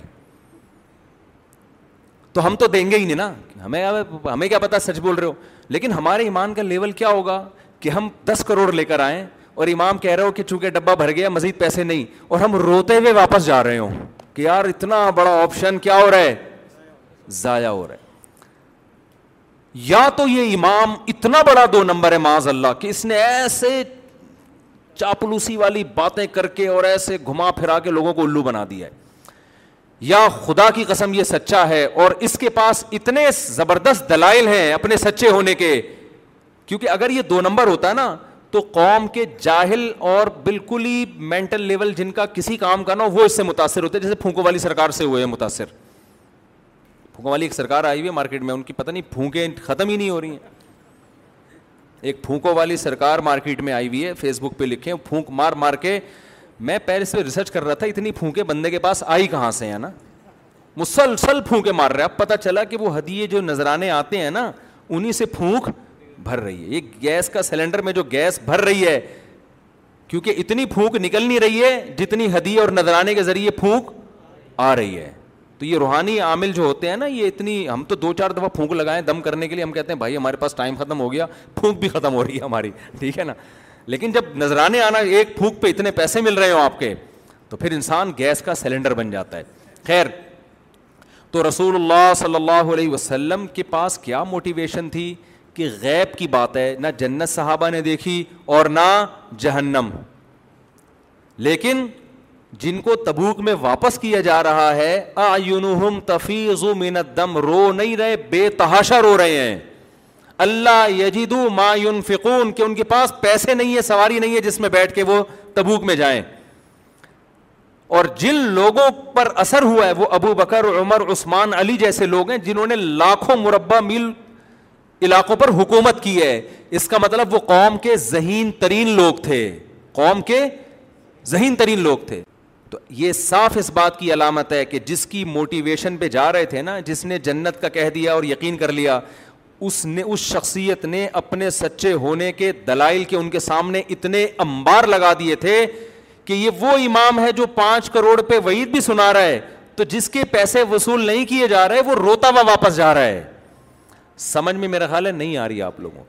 [SPEAKER 4] تو ہم تو دیں گے ہی نہیں نا ہمیں ہمیں کیا پتا سچ بول رہے ہو لیکن ہمارے ایمان کا لیول کیا ہوگا کہ ہم دس کروڑ لے کر آئے اور امام کہہ رہے ہو کہ چونکہ ڈبا بھر گیا مزید پیسے نہیں اور ہم روتے ہوئے واپس جا رہے ہو کہ یار اتنا بڑا آپشن کیا ہو رہا ہے ضائع ہو رہا ہے یا تو یہ امام اتنا بڑا دو نمبر ہے معاذ اللہ کہ اس نے ایسے چاپلوسی والی باتیں کر کے اور ایسے گھما پھرا کے لوگوں کو الو بنا دیا ہے یا خدا کی قسم یہ سچا ہے اور اس کے پاس اتنے زبردست دلائل ہیں اپنے سچے ہونے کے کیونکہ اگر یہ دو نمبر ہوتا ہے نا تو قوم کے جاہل اور بالکل ہی مینٹل لیول جن کا کسی کام کا نا وہ اس سے متاثر ہوتے جیسے پھونکو والی سرکار سے ہوئے متاثر پھونکوں والی ایک سرکار آئی ہوئی ہے مارکیٹ میں ان کی پتہ نہیں پھونکیں ختم ہی نہیں ہو رہی ہیں ایک پھونکوں والی سرکار مارکیٹ میں آئی ہوئی ہے فیس بک پہ لکھے پھونک مار مار کے میں پیرس پہ ریسرچ کر رہا تھا اتنی پھونکے بندے کے پاس آئی کہاں سے ہے نا مسلسل پھونکے مار رہے اب پتہ چلا کہ وہ ہدیے جو نذرانے آتے ہیں نا انہیں سے پھونک بھر رہی ہے یہ گیس کا سلینڈر میں جو گیس بھر رہی ہے کیونکہ اتنی پھونک نکل نہیں رہی ہے جتنی ہدیے اور نذرانے کے ذریعے پھونک آ رہی ہے تو یہ روحانی عامل جو ہوتے ہیں نا یہ اتنی ہم تو دو چار دفعہ پھونک لگائیں دم کرنے کے لیے ہم کہتے ہیں بھائی ہمارے پاس ٹائم ختم ہو گیا پھونک بھی ختم ہو رہی ہے ہماری [laughs] ٹھیک ہے نا لیکن جب نذرانے آنا ایک پھونک پہ اتنے پیسے مل رہے ہوں آپ کے تو پھر انسان گیس کا سلینڈر بن جاتا ہے خیر تو رسول اللہ صلی اللہ علیہ وسلم کے پاس کیا موٹیویشن تھی کہ غیب کی بات ہے نہ جنت صحابہ نے دیکھی اور نہ جہنم لیکن جن کو تبوک میں واپس کیا جا رہا ہے تفیض من الدم رو نہیں رہے بے تحاشا رو رہے ہیں اللہ یجیدو ما فکون کہ ان کے پاس پیسے نہیں ہے سواری نہیں ہے جس میں بیٹھ کے وہ تبوک میں جائیں اور جن لوگوں پر اثر ہوا ہے وہ ابو بکر عمر عثمان علی جیسے لوگ ہیں جنہوں نے لاکھوں مربع میل علاقوں پر حکومت کی ہے اس کا مطلب وہ قوم کے ذہین ترین لوگ تھے قوم کے ذہین ترین لوگ تھے تو یہ صاف اس بات کی علامت ہے کہ جس کی موٹیویشن پہ جا رہے تھے نا جس نے جنت کا کہہ دیا اور یقین کر لیا اس نے اس شخصیت نے اپنے سچے ہونے کے دلائل کے ان کے سامنے اتنے امبار لگا دیے تھے کہ یہ وہ امام ہے جو پانچ کروڑ پہ وعید بھی سنا رہا ہے تو جس کے پیسے وصول نہیں کیے جا رہے وہ روتا ہوا واپس جا رہا ہے سمجھ میں میرا خیال ہے نہیں آ رہی آپ لوگوں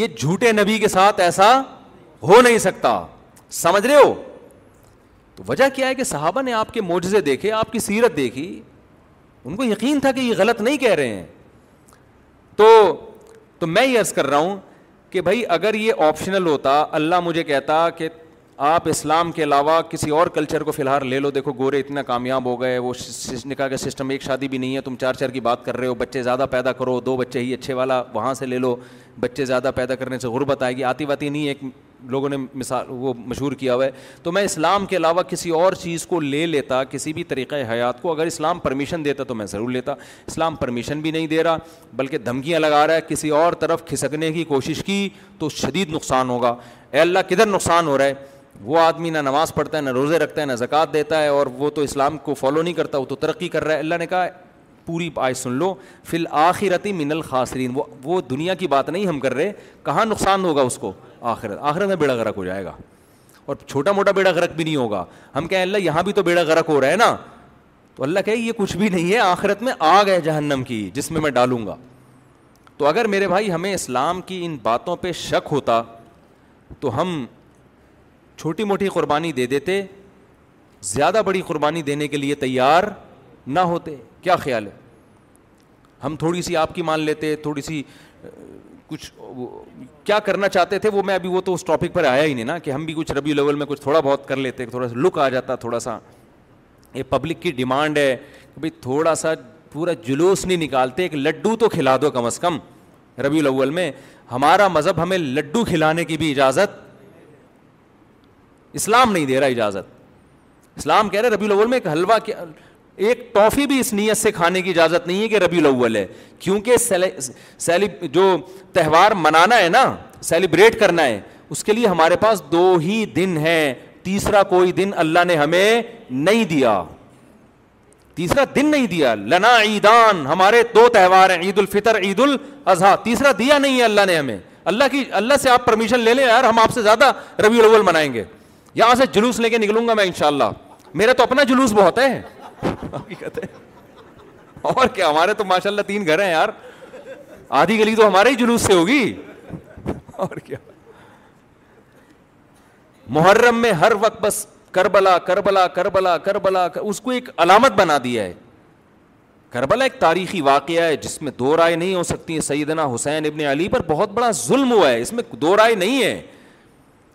[SPEAKER 4] یہ جھوٹے نبی کے ساتھ ایسا ہو نہیں سکتا سمجھ رہے ہو تو وجہ کیا ہے کہ صحابہ نے آپ کے معجزے دیکھے آپ کی سیرت دیکھی ان کو یقین تھا کہ یہ غلط نہیں کہہ رہے ہیں تو تو میں یہ عرض کر رہا ہوں کہ بھائی اگر یہ آپشنل ہوتا اللہ مجھے کہتا کہ آپ اسلام کے علاوہ کسی اور کلچر کو فی الحال لے لو دیکھو گورے اتنا کامیاب ہو گئے وہ نکاح کا سسٹم ایک شادی بھی نہیں ہے تم چار چار کی بات کر رہے ہو بچے زیادہ پیدا کرو دو بچے ہی اچھے والا وہاں سے لے لو بچے زیادہ پیدا کرنے سے غربت آئے گی آتی واتی نہیں ایک لوگوں نے مثال وہ مشہور کیا ہوا ہے تو میں اسلام کے علاوہ کسی اور چیز کو لے لیتا کسی بھی طریقۂ حیات کو اگر اسلام پرمیشن دیتا تو میں ضرور لیتا اسلام پرمیشن بھی نہیں دے رہا بلکہ دھمکیاں لگا رہا ہے کسی اور طرف کھسکنے کی کوشش کی تو شدید نقصان ہوگا اے اللہ کدھر نقصان ہو رہا ہے وہ آدمی نہ نماز پڑھتا ہے نہ روزے رکھتا ہے نہ زکوٰۃ دیتا ہے اور وہ تو اسلام کو فالو نہیں کرتا وہ تو ترقی کر رہا ہے اللہ نے کہا پوری آج سن لو فی الآخرتی من الخاصرین وہ وہ دنیا کی بات نہیں ہم کر رہے کہاں نقصان ہوگا اس کو آخرت آخرت میں بیڑا غرق ہو جائے گا اور چھوٹا موٹا بیڑا غرق بھی نہیں ہوگا ہم کہیں اللہ یہاں بھی تو بیڑا غرق ہو رہا ہے نا تو اللہ کہ یہ کچھ بھی نہیں ہے آخرت میں آگ ہے جہنم کی جس میں میں ڈالوں گا تو اگر میرے بھائی ہمیں اسلام کی ان باتوں پہ شک ہوتا تو ہم چھوٹی موٹی قربانی دے دیتے زیادہ بڑی قربانی دینے کے لیے تیار نہ ہوتے کیا خیال ہے ہم تھوڑی سی آپ کی مان لیتے تھوڑی سی کچھ کیا کرنا چاہتے تھے وہ میں ابھی وہ تو اس ٹاپک پر آیا ہی نہیں نا کہ ہم بھی کچھ ربیع لیول میں کچھ تھوڑا بہت کر لیتے تھوڑا سا لک آ جاتا تھوڑا سا یہ پبلک کی ڈیمانڈ ہے کہ بھائی تھوڑا سا پورا جلوس نہیں نکالتے ایک لڈو تو کھلا دو کم از کم ربیع الاول میں ہمارا مذہب ہمیں لڈو کھلانے کی بھی اجازت اسلام نہیں دے رہا اجازت اسلام کہہ رہے ربیع الاول میں ایک حلوہ کیا ایک ٹافی بھی اس نیت سے کھانے کی اجازت نہیں ہے کہ ربی الاول ہے کیونکہ سیلی جو تہوار منانا ہے نا سیلیبریٹ کرنا ہے اس کے لیے ہمارے پاس دو ہی دن ہیں تیسرا کوئی دن اللہ نے ہمیں نہیں دیا تیسرا دن نہیں دیا لنا عیدان ہمارے دو تہوار ہیں عید الفطر عید الاضحیٰ تیسرا دیا نہیں ہے اللہ نے ہمیں اللہ کی اللہ سے آپ پرمیشن لے لیں یار ہم آپ سے زیادہ ربی الاول منائیں گے یہاں سے جلوس لے کے نکلوں گا میں انشاءاللہ میرا تو اپنا جلوس بہت ہے حقیقت ہے اور کیا ہمارے تو ماشاء اللہ تین گھر ہیں یار آدھی گلی تو ہمارے ہی جلوس سے ہوگی اور کیا محرم میں ہر وقت بس کربلا کربلا کربلا کربلا اس کو ایک علامت بنا دیا ہے کربلا ایک تاریخی واقعہ ہے جس میں دو رائے نہیں ہو سکتی ہیں سیدنا حسین ابن علی پر بہت بڑا ظلم ہوا ہے اس میں دو رائے نہیں ہے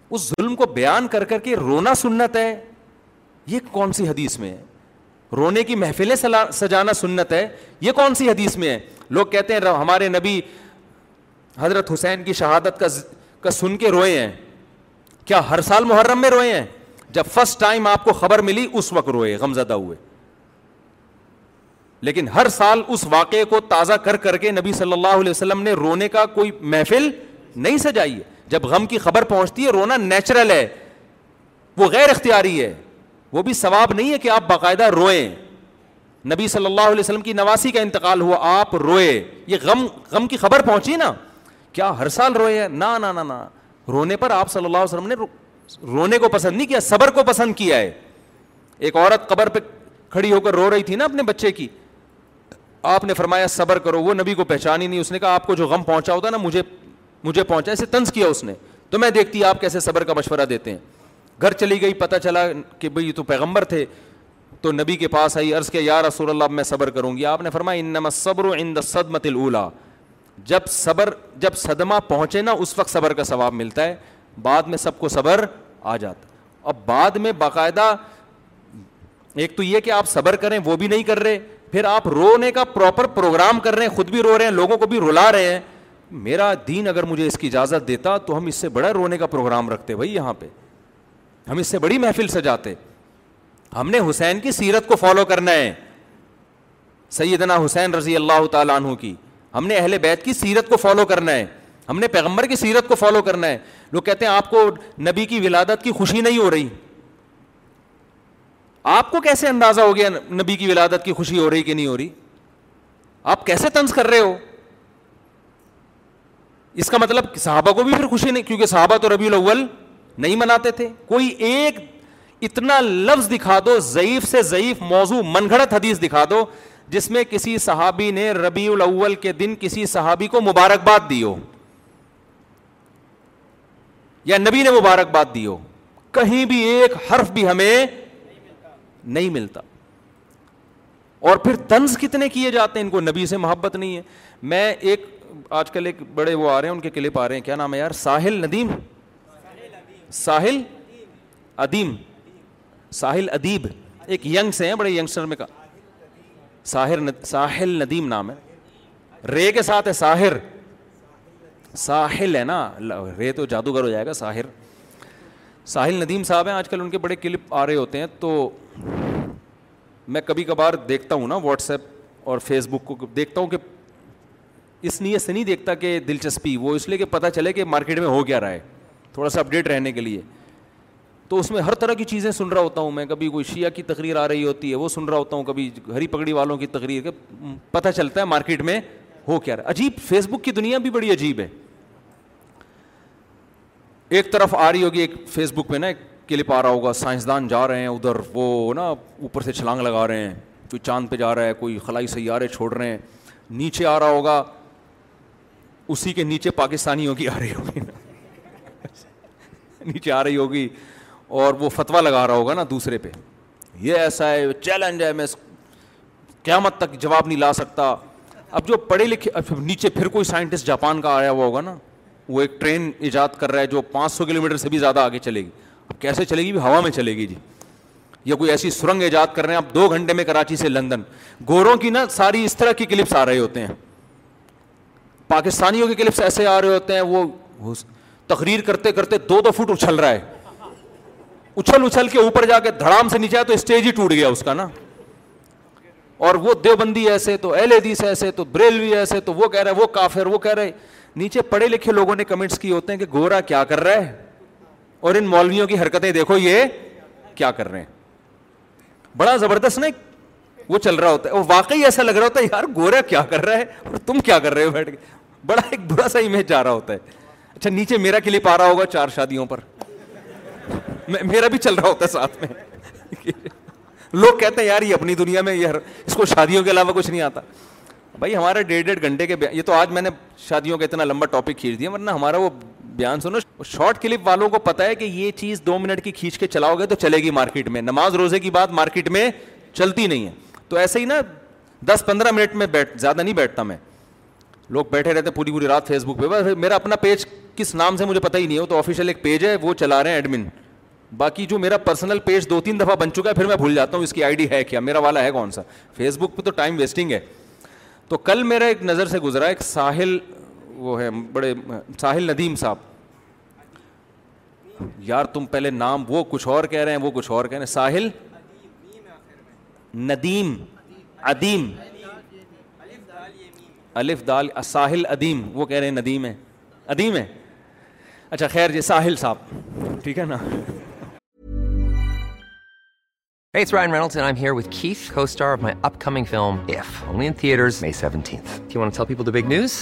[SPEAKER 4] اس ظلم کو بیان کر کر کے رونا سنت ہے یہ کون سی حدیث میں ہے رونے کی محفلیں سجانا سنت ہے یہ کون سی حدیث میں ہے لوگ کہتے ہیں ہمارے نبی حضرت حسین کی شہادت کا کا سن کے روئے ہیں کیا ہر سال محرم میں روئے ہیں جب فرسٹ ٹائم آپ کو خبر ملی اس وقت روئے غم زدہ ہوئے لیکن ہر سال اس واقعے کو تازہ کر کر کے نبی صلی اللہ علیہ وسلم نے رونے کا کوئی محفل نہیں سجائی ہے جب غم کی خبر پہنچتی ہے رونا نیچرل ہے وہ غیر اختیاری ہے وہ بھی ثواب نہیں ہے کہ آپ باقاعدہ روئیں نبی صلی اللہ علیہ وسلم کی نواسی کا انتقال ہوا آپ روئے یہ غم غم کی خبر پہنچی نا کیا ہر سال روئے نہ نا نہ رونے پر آپ صلی اللہ علیہ وسلم نے رونے کو پسند نہیں کیا صبر کو پسند کیا ہے ایک عورت قبر پہ کھڑی ہو کر رو رہی تھی نا اپنے بچے کی آپ نے فرمایا صبر کرو وہ نبی کو پہچان ہی نہیں اس نے کہا آپ کو جو غم پہنچا ہوتا نا مجھے مجھے پہنچا اسے طنز کیا اس نے تو میں دیکھتی آپ کیسے صبر کا مشورہ دیتے ہیں گھر چلی گئی پتہ چلا کہ بھائی یہ تو پیغمبر تھے تو نبی کے پاس آئی عرض کے یا رسول اللہ میں صبر کروں گی آپ نے فرمایا انما صبر و ان دا جب صبر جب صدمہ پہنچے نا اس وقت صبر کا ثواب ملتا ہے بعد میں سب کو صبر آ جاتا اب بعد میں باقاعدہ ایک تو یہ کہ آپ صبر کریں وہ بھی نہیں کر رہے پھر آپ رونے کا پراپر پروگرام کر رہے ہیں خود بھی رو رہے ہیں لوگوں کو بھی رلا رہے ہیں میرا دین اگر مجھے اس کی اجازت دیتا تو ہم اس سے بڑا رونے کا پروگرام رکھتے بھائی یہاں پہ ہم اس سے بڑی محفل سجاتے ہم نے حسین کی سیرت کو فالو کرنا ہے سیدنا حسین رضی اللہ تعالیٰ عنہ کی ہم نے اہل بیت کی سیرت کو فالو کرنا ہے ہم نے پیغمبر کی سیرت کو فالو کرنا ہے لوگ کہتے ہیں آپ کو نبی کی ولادت کی خوشی نہیں ہو رہی آپ کو کیسے اندازہ ہو گیا نبی کی ولادت کی خوشی ہو رہی کہ نہیں ہو رہی آپ کیسے طنز کر رہے ہو اس کا مطلب صحابہ کو بھی پھر خوشی نہیں کیونکہ صحابہ تو ربی الاول نہیں مناتے تھے کوئی ایک اتنا لفظ دکھا دو ضعیف سے ضعیف موضوع من گھڑت حدیث دکھا دو جس میں کسی صحابی نے ربیع الاول کے دن کسی صحابی کو مبارکباد دی ہو یا نبی نے مبارکباد دی ہو کہیں بھی ایک حرف بھی ہمیں نہیں ملتا اور پھر طنز کتنے کیے جاتے ہیں ان کو نبی سے محبت نہیں ہے میں ایک آج کل ایک بڑے وہ آ رہے ہیں ان کے کلپ آ رہے ہیں کیا نام ہے یار ساحل ندیم ساحل ادیم ساحل ادیب ایک ینگ سے ہیں بڑے ینگسٹر میں کا ساحر ساحل ندیم نام ہے رے کے ساتھ ہے ساحر ساحل ہے نا رے تو جادوگر ہو جائے گا ساحر ساحل ندیم صاحب ہیں آج کل ان کے بڑے کلپ آ رہے ہوتے ہیں تو میں کبھی کبھار دیکھتا ہوں نا واٹس ایپ اور فیس بک کو دیکھتا ہوں کہ اس نیت سے نہیں دیکھتا کہ دلچسپی وہ اس لیے کہ پتہ چلے کہ مارکیٹ میں ہو کیا رہا ہے تھوڑا سا اپڈیٹ رہنے کے لیے تو اس میں ہر طرح کی چیزیں سن رہا ہوتا ہوں میں کبھی کوئی شیعہ کی تقریر آ رہی ہوتی ہے وہ سن رہا ہوتا ہوں کبھی ہری پگڑی والوں کی تقریر پتہ چلتا ہے مارکیٹ میں ہو کیا رہا عجیب فیس بک کی دنیا بھی بڑی عجیب ہے ایک طرف آ رہی ہوگی ایک فیس بک پہ نا ایک کلپ آ رہا ہوگا سائنسدان جا رہے ہیں ادھر وہ نا اوپر سے چھلانگ لگا رہے ہیں کوئی چاند پہ جا رہا ہے کوئی خلائی سیارے چھوڑ رہے ہیں نیچے آ رہا ہوگا اسی کے نیچے پاکستانیوں کی آ رہی ہوگی نا نیچے آ رہی ہوگی اور وہ فتوا لگا رہا ہوگا نا دوسرے پہ یہ ایسا ہے چیلنج ہے میں کیا مت تک جواب نہیں لا سکتا اب جو پڑھے لکھے نیچے پھر کوئی سائنٹسٹ جاپان کا آیا ہوا ہوگا نا وہ ایک ٹرین ایجاد کر رہا ہے جو پانچ سو کلو میٹر سے بھی زیادہ آگے چلے گی اب کیسے چلے گی ہوا میں چلے گی جی یا کوئی ایسی سرنگ ایجاد کر رہے ہیں آپ دو گھنٹے میں کراچی سے لندن گوروں کی نا ساری اس طرح کی کلپس آ رہے ہوتے ہیں پاکستانیوں کے کلپس ایسے آ رہے ہوتے ہیں وہ تقریر کرتے کرتے دو دو فٹ اچھل رہا ہے اچھل اچھل کے اوپر جا کے دھڑام سے نیچے آیا تو اسٹیج ہی ٹوٹ گیا اس کا نا اور وہ دیوبندی ایسے تو ایل ایسے تو بریلوی ایسے تو وہ کہہ رہا ہے وہ کافر وہ کہہ رہے نیچے پڑھے لکھے لوگوں نے کمنٹس کی ہوتے ہیں کہ گورا کیا کر رہا ہے اور ان مولویوں کی حرکتیں دیکھو یہ کیا کر رہے ہیں بڑا زبردست نہیں وہ چل رہا ہوتا ہے وہ واقعی ایسا لگ رہا ہوتا ہے یار گورا کیا کر رہا ہے اور تم کیا کر رہے ہو بیٹھ کے بڑا ایک برا سا امیج جا رہا ہوتا ہے اچھا نیچے میرا کے لیے پا رہا ہوگا چار شادیوں پر میرا بھی چل رہا ہوتا ہے ساتھ میں لوگ کہتے ہیں یار یہ اپنی دنیا میں یہ اس کو شادیوں کے علاوہ کچھ نہیں آتا بھائی ہمارا ڈیڑھ ڈیڑھ گھنٹے کے یہ تو آج میں نے شادیوں کا اتنا لمبا ٹاپک کھینچ دیا ورنہ ہمارا وہ بیان سنو شارٹ کلپ والوں کو پتا ہے کہ یہ چیز دو منٹ کی کھینچ کے چلاؤ گے تو چلے گی مارکیٹ میں نماز روزے کی بات مارکیٹ میں چلتی نہیں ہے تو ایسے ہی نا دس پندرہ منٹ میں بیٹھ زیادہ نہیں بیٹھتا میں لوگ بیٹھے رہتے پوری پوری رات فیس بک پہ میرا اپنا پیج کس نام سے مجھے پتہ ہی نہیں ہو تو آفیشیل ایک پیج ہے وہ چلا رہے ہیں ایڈمن باقی جو میرا پرسنل پیج دو تین دفعہ بن چکا ہے پھر میں بھول جاتا ہوں اس کی آئی ڈی ہے کیا میرا والا ہے کون سا فیس بک پہ تو ٹائم ویسٹنگ ہے تو کل میرا ایک نظر سے گزرا ایک ساحل وہ ہے بڑے ساحل ندیم صاحب یار تم پہلے نام وہ کچھ اور کہہ رہے ہیں وہ کچھ اور کہہ رہے ہیں ساحل ندیم ادیم الف دال ساحل ادیم وہ کہہ رہے ہیں ندیم ہے ادیم ہے اچھا خیر جی ساحل صاحب ٹھیک ہے نا
[SPEAKER 5] people the film news?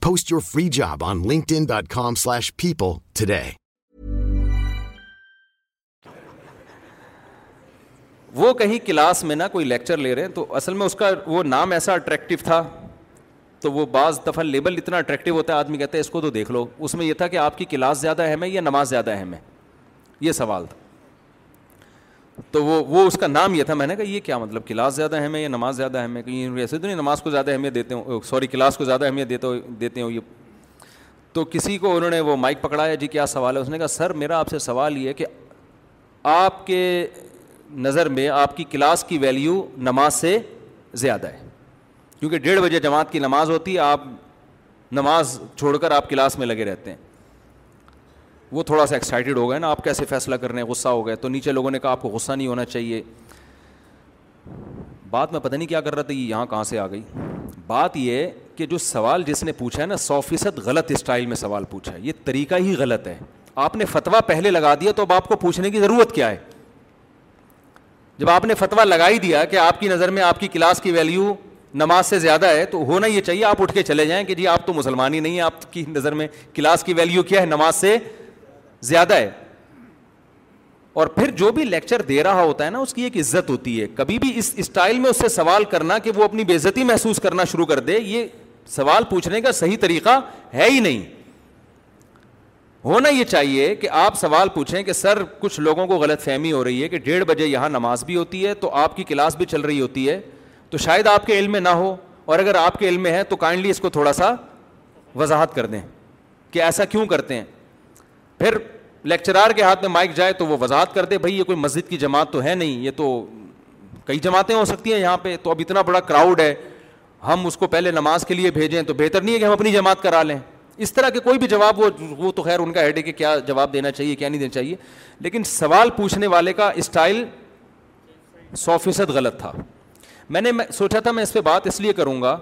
[SPEAKER 1] Post your free job on linkedin.com slash people today.
[SPEAKER 4] وہ کہیں کلاس میں نا کوئی لیکچر لے رہے ہیں تو اصل میں اس کا وہ نام ایسا اٹریکٹیو تھا تو وہ بعض دفعہ لیبل اتنا اٹریکٹیو ہوتا ہے آدمی کہتا ہے اس کو تو دیکھ لو اس میں یہ تھا کہ آپ کی کلاس زیادہ اہم ہے یا نماز زیادہ اہم ہے یہ سوال تھا تو وہ وہ اس کا نام یہ تھا میں نے کہا یہ کیا مطلب کلاس زیادہ اہم ہے یا نماز زیادہ اہم ہے کہ ویسے تو نہیں نماز کو زیادہ اہمیت دیتے ہوں سوری کلاس کو زیادہ اہمیت دیتے دیتے ہوں یہ تو کسی کو انہوں نے وہ مائک پکڑایا جی کیا سوال ہے اس نے کہا سر میرا آپ سے سوال یہ ہے کہ آپ کے نظر میں آپ کی کلاس کی ویلیو نماز سے زیادہ ہے کیونکہ ڈیڑھ بجے جماعت کی نماز ہوتی ہے آپ نماز چھوڑ کر آپ کلاس میں لگے رہتے ہیں وہ تھوڑا سا ایکسائٹیڈ ہو گئے نا آپ کیسے فیصلہ کر رہے ہیں غصہ ہو گئے تو نیچے لوگوں نے کہا آپ کو غصہ نہیں ہونا چاہیے بات میں پتہ نہیں کیا کر رہا تھا یہ یہاں کہاں سے آ گئی بات یہ کہ جو سوال جس نے پوچھا ہے نا سو فیصد غلط اسٹائل میں سوال پوچھا ہے یہ طریقہ ہی غلط ہے آپ نے فتویٰ پہلے لگا دیا تو اب آپ کو پوچھنے کی ضرورت کیا ہے جب آپ نے فتویٰ ہی دیا کہ آپ کی نظر میں آپ کی کلاس کی ویلیو نماز سے زیادہ ہے تو ہونا یہ چاہیے آپ اٹھ کے چلے جائیں کہ جی آپ تو مسلمان ہی نہیں ہیں آپ کی نظر میں کلاس کی ویلیو کیا ہے نماز سے زیادہ ہے اور پھر جو بھی لیکچر دے رہا ہوتا ہے نا اس کی ایک عزت ہوتی ہے کبھی بھی اس اسٹائل میں اس سے سوال کرنا کہ وہ اپنی بےزتی محسوس کرنا شروع کر دے یہ سوال پوچھنے کا صحیح طریقہ ہے ہی نہیں ہونا یہ چاہیے کہ آپ سوال پوچھیں کہ سر کچھ لوگوں کو غلط فہمی ہو رہی ہے کہ ڈیڑھ بجے یہاں نماز بھی ہوتی ہے تو آپ کی کلاس بھی چل رہی ہوتی ہے تو شاید آپ کے علم میں نہ ہو اور اگر آپ کے علم میں ہے تو کائنڈلی اس کو تھوڑا سا وضاحت کر دیں کہ ایسا کیوں کرتے ہیں پھر لیکچرار کے ہاتھ میں مائک جائے تو وہ وضاحت کر دے بھائی یہ کوئی مسجد کی جماعت تو ہے نہیں یہ تو کئی جماعتیں ہو سکتی ہیں یہاں پہ تو اب اتنا بڑا کراؤڈ ہے ہم اس کو پہلے نماز کے لیے بھیجیں تو بہتر نہیں ہے کہ ہم اپنی جماعت کرا لیں اس طرح کے کوئی بھی جواب وہ وہ تو خیر ان کا ہیڈ ہے کہ کیا جواب دینا چاہیے کیا نہیں دینا چاہیے لیکن سوال پوچھنے والے کا اسٹائل سو فیصد غلط تھا میں نے سوچا تھا میں اس پہ بات اس لیے کروں گا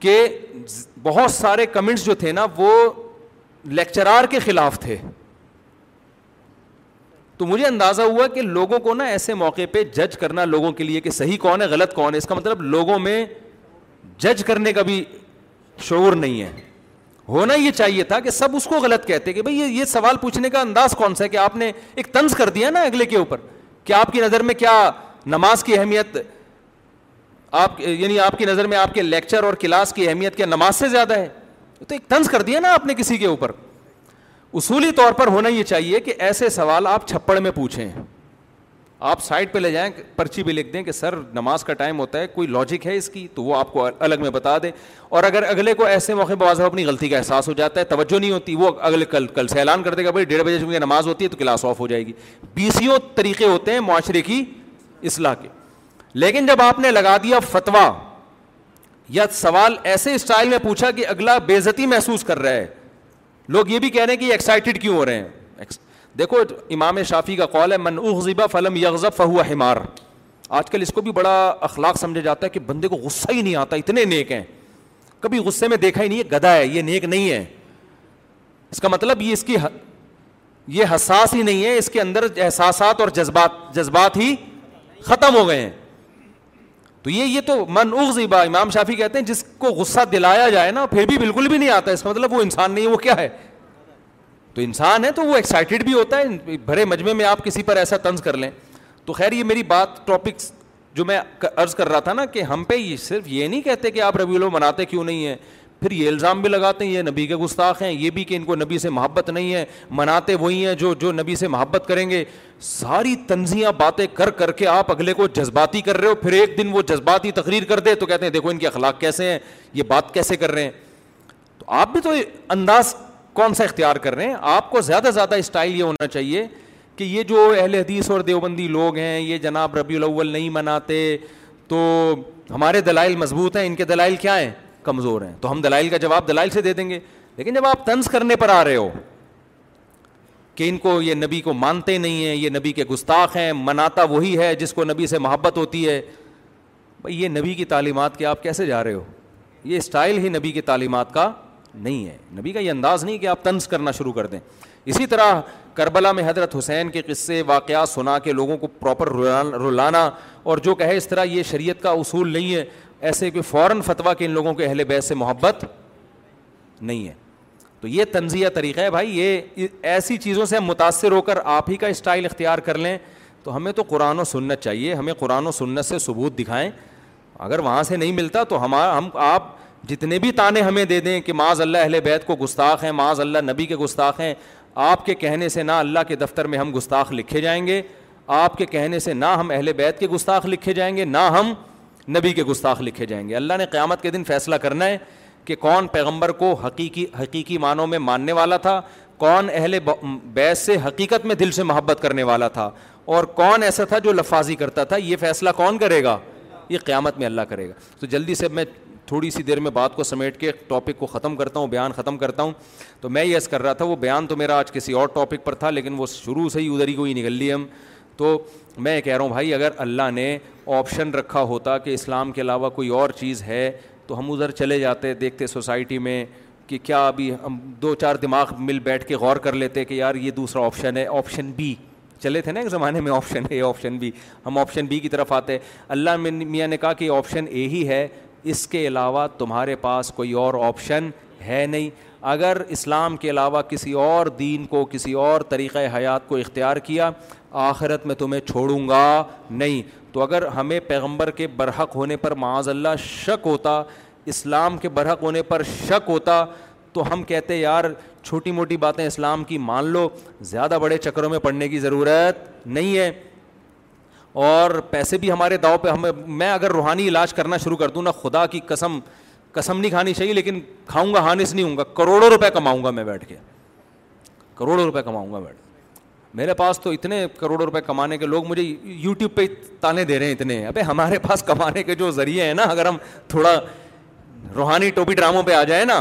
[SPEAKER 4] کہ بہت سارے کمنٹس جو تھے نا وہ لیکچرار کے خلاف تھے تو مجھے اندازہ ہوا کہ لوگوں کو نا ایسے موقع پہ جج کرنا لوگوں کے لیے کہ صحیح کون ہے غلط کون ہے اس کا مطلب لوگوں میں جج کرنے کا بھی شعور نہیں ہے ہونا یہ چاہیے تھا کہ سب اس کو غلط کہتے کہ بھائی یہ سوال پوچھنے کا انداز کون سا ہے کہ آپ نے ایک طنز کر دیا نا اگلے کے اوپر کہ آپ کی نظر میں کیا نماز کی اہمیت آپ یعنی آپ کی نظر میں آپ کے لیکچر اور کلاس کی اہمیت کیا نماز سے زیادہ ہے تو ایک طنز کر دیا نا آپ نے کسی کے اوپر اصولی طور پر ہونا یہ چاہیے کہ ایسے سوال آپ چھپڑ میں پوچھیں آپ سائڈ پہ لے جائیں پرچی بھی لکھ دیں کہ سر نماز کا ٹائم ہوتا ہے کوئی لاجک ہے اس کی تو وہ آپ کو الگ میں بتا دیں اور اگر اگلے کو ایسے موقع پہ واضح اپنی غلطی کا احساس ہو جاتا ہے توجہ نہیں ہوتی وہ اگلے کل کل سے اعلان کر دے گا بھائی ڈیڑھ بجے چونکہ نماز ہوتی ہے تو کلاس آف ہو جائے گی بیسیوں طریقے ہوتے ہیں معاشرے کی اصلاح کے لیکن جب آپ نے لگا دیا فتویٰ یا سوال ایسے اسٹائل میں پوچھا کہ اگلا بےزتی محسوس کر رہا ہے لوگ یہ بھی کہہ رہے ہیں کہ یہ ایکسائٹیڈ کیوں ہو رہے ہیں دیکھو امام شافی کا کال ہے من غذیبہ فلم یغذب فہو ہمار آج کل اس کو بھی بڑا اخلاق سمجھا جاتا ہے کہ بندے کو غصہ ہی نہیں آتا اتنے نیک ہیں کبھی غصے میں دیکھا ہی نہیں ہے گدا ہے یہ نیک نہیں ہے اس کا مطلب یہ اس کی یہ حساس ہی نہیں ہے اس کے اندر احساسات اور جذبات جذبات ہی ختم ہو گئے ہیں تو یہ یہ تو من اغزیبا امام شافی کہتے ہیں جس کو غصہ دلایا جائے نا پھر بھی بالکل بھی نہیں آتا اس کا مطلب وہ انسان نہیں ہے وہ کیا ہے تو انسان ہے تو وہ ایکسائٹیڈ بھی ہوتا ہے بھرے مجمع میں آپ کسی پر ایسا تنز کر لیں تو خیر یہ میری بات ٹاپکس جو میں عرض کر رہا تھا نا کہ ہم پہ یہ صرف یہ نہیں کہتے کہ آپ ربیع الاول مناتے کیوں نہیں ہیں پھر یہ الزام بھی لگاتے ہیں یہ نبی کے گستاخ ہیں یہ بھی کہ ان کو نبی سے محبت نہیں ہے مناتے وہی ہیں جو جو نبی سے محبت کریں گے ساری تنزیاں باتیں کر کر کے آپ اگلے کو جذباتی کر رہے ہو پھر ایک دن وہ جذباتی تقریر کر دے تو کہتے ہیں دیکھو ان کے اخلاق کیسے ہیں یہ بات کیسے کر رہے ہیں تو آپ بھی تو انداز کون سا اختیار کر رہے ہیں آپ کو زیادہ سے زیادہ اسٹائل یہ ہونا چاہیے کہ یہ جو اہل حدیث اور دیوبندی لوگ ہیں یہ جناب ربیع الاول نہیں مناتے تو ہمارے دلائل مضبوط ہیں ان کے دلائل کیا ہیں کمزور ہیں تو ہم دلائل کا جواب دلائل سے دے دیں گے لیکن جب آپ طنز کرنے پر آ رہے ہو کہ ان کو کو یہ نبی مانتے نہیں ہیں یہ نبی کے گستاخ ہیں مناتا وہی ہے جس کو نبی سے محبت ہوتی ہے بھائی یہ نبی کی تعلیمات کے آپ کیسے جا رہے ہو یہ اسٹائل ہی نبی کی تعلیمات کا نہیں ہے نبی کا یہ انداز نہیں کہ آپ طنز کرنا شروع کر دیں اسی طرح کربلا میں حضرت حسین کے قصے واقعات سنا کے لوگوں کو پراپر رلانا اور جو کہے اس طرح یہ شریعت کا اصول نہیں ہے ایسے کہ فوراً فتویٰ کہ ان لوگوں کے اہل بیت سے محبت نہیں ہے تو یہ تنزیہ طریقہ ہے بھائی یہ ایسی چیزوں سے ہم متاثر ہو کر آپ ہی کا اسٹائل اختیار کر لیں تو ہمیں تو قرآن و سنت چاہیے ہمیں قرآن و سنت سے ثبوت دکھائیں اگر وہاں سے نہیں ملتا تو ہمارا ہم آپ جتنے بھی تانے ہمیں دے دیں کہ معاذ اللہ اہل بیت کو گستاخ ہیں معاذ اللہ نبی کے گستاخ ہیں آپ کے کہنے سے نہ اللہ کے دفتر میں ہم گستاخ لکھے جائیں گے آپ کے کہنے سے نہ ہم اہل بیت کے گستاخ لکھے جائیں گے نہ ہم نبی کے گستاخ لکھے جائیں گے اللہ نے قیامت کے دن فیصلہ کرنا ہے کہ کون پیغمبر کو حقیقی حقیقی معنوں میں ماننے والا تھا کون اہل بیس سے حقیقت میں دل سے محبت کرنے والا تھا اور کون ایسا تھا جو لفاظی کرتا تھا یہ فیصلہ کون کرے گا یہ قیامت میں اللہ کرے گا تو جلدی سے میں تھوڑی سی دیر میں بات کو سمیٹ کے ٹاپک کو ختم کرتا ہوں بیان ختم کرتا ہوں تو میں یس کر رہا تھا وہ بیان تو میرا آج کسی اور ٹاپک پر تھا لیکن وہ شروع سے ہی ادھر ہی کوئی نکل لی ہم تو میں کہہ رہا ہوں بھائی اگر اللہ نے آپشن رکھا ہوتا کہ اسلام کے علاوہ کوئی اور چیز ہے تو ہم ادھر چلے جاتے دیکھتے سوسائٹی میں کہ کیا ابھی ہم دو چار دماغ مل بیٹھ کے غور کر لیتے کہ یار یہ دوسرا آپشن ہے آپشن بی چلے تھے نا ایک زمانے میں آپشن اے آپشن بی ہم آپشن بی کی طرف آتے اللہ میاں نے کہا کہ آپشن اے ہی ہے اس کے علاوہ تمہارے پاس کوئی اور آپشن ہے نہیں اگر اسلام کے علاوہ کسی اور دین کو کسی اور طریقہ حیات کو اختیار کیا آخرت میں تمہیں چھوڑوں گا نہیں تو اگر ہمیں پیغمبر کے برحق ہونے پر معاذ اللہ شک ہوتا اسلام کے برحق ہونے پر شک ہوتا تو ہم کہتے یار چھوٹی موٹی باتیں اسلام کی مان لو زیادہ بڑے چکروں میں پڑھنے کی ضرورت نہیں ہے اور پیسے بھی ہمارے داؤ پہ ہمیں میں اگر روحانی علاج کرنا شروع کر دوں نہ خدا کی قسم کسم نہیں کھانی چاہیے لیکن کھاؤں گا ہانس نہیں ہوں گا کروڑوں روپے کماؤں گا میں بیٹھ کے کروڑوں روپے کماؤں گا بیٹھ میرے پاس تو اتنے کروڑوں روپے کمانے کے لوگ مجھے یوٹیوب پہ تانے دے رہے ہیں اتنے ابھی ہمارے پاس کمانے کے جو ذریعے ہیں نا اگر ہم تھوڑا روحانی ٹوپی ڈراموں پہ آ جائیں نا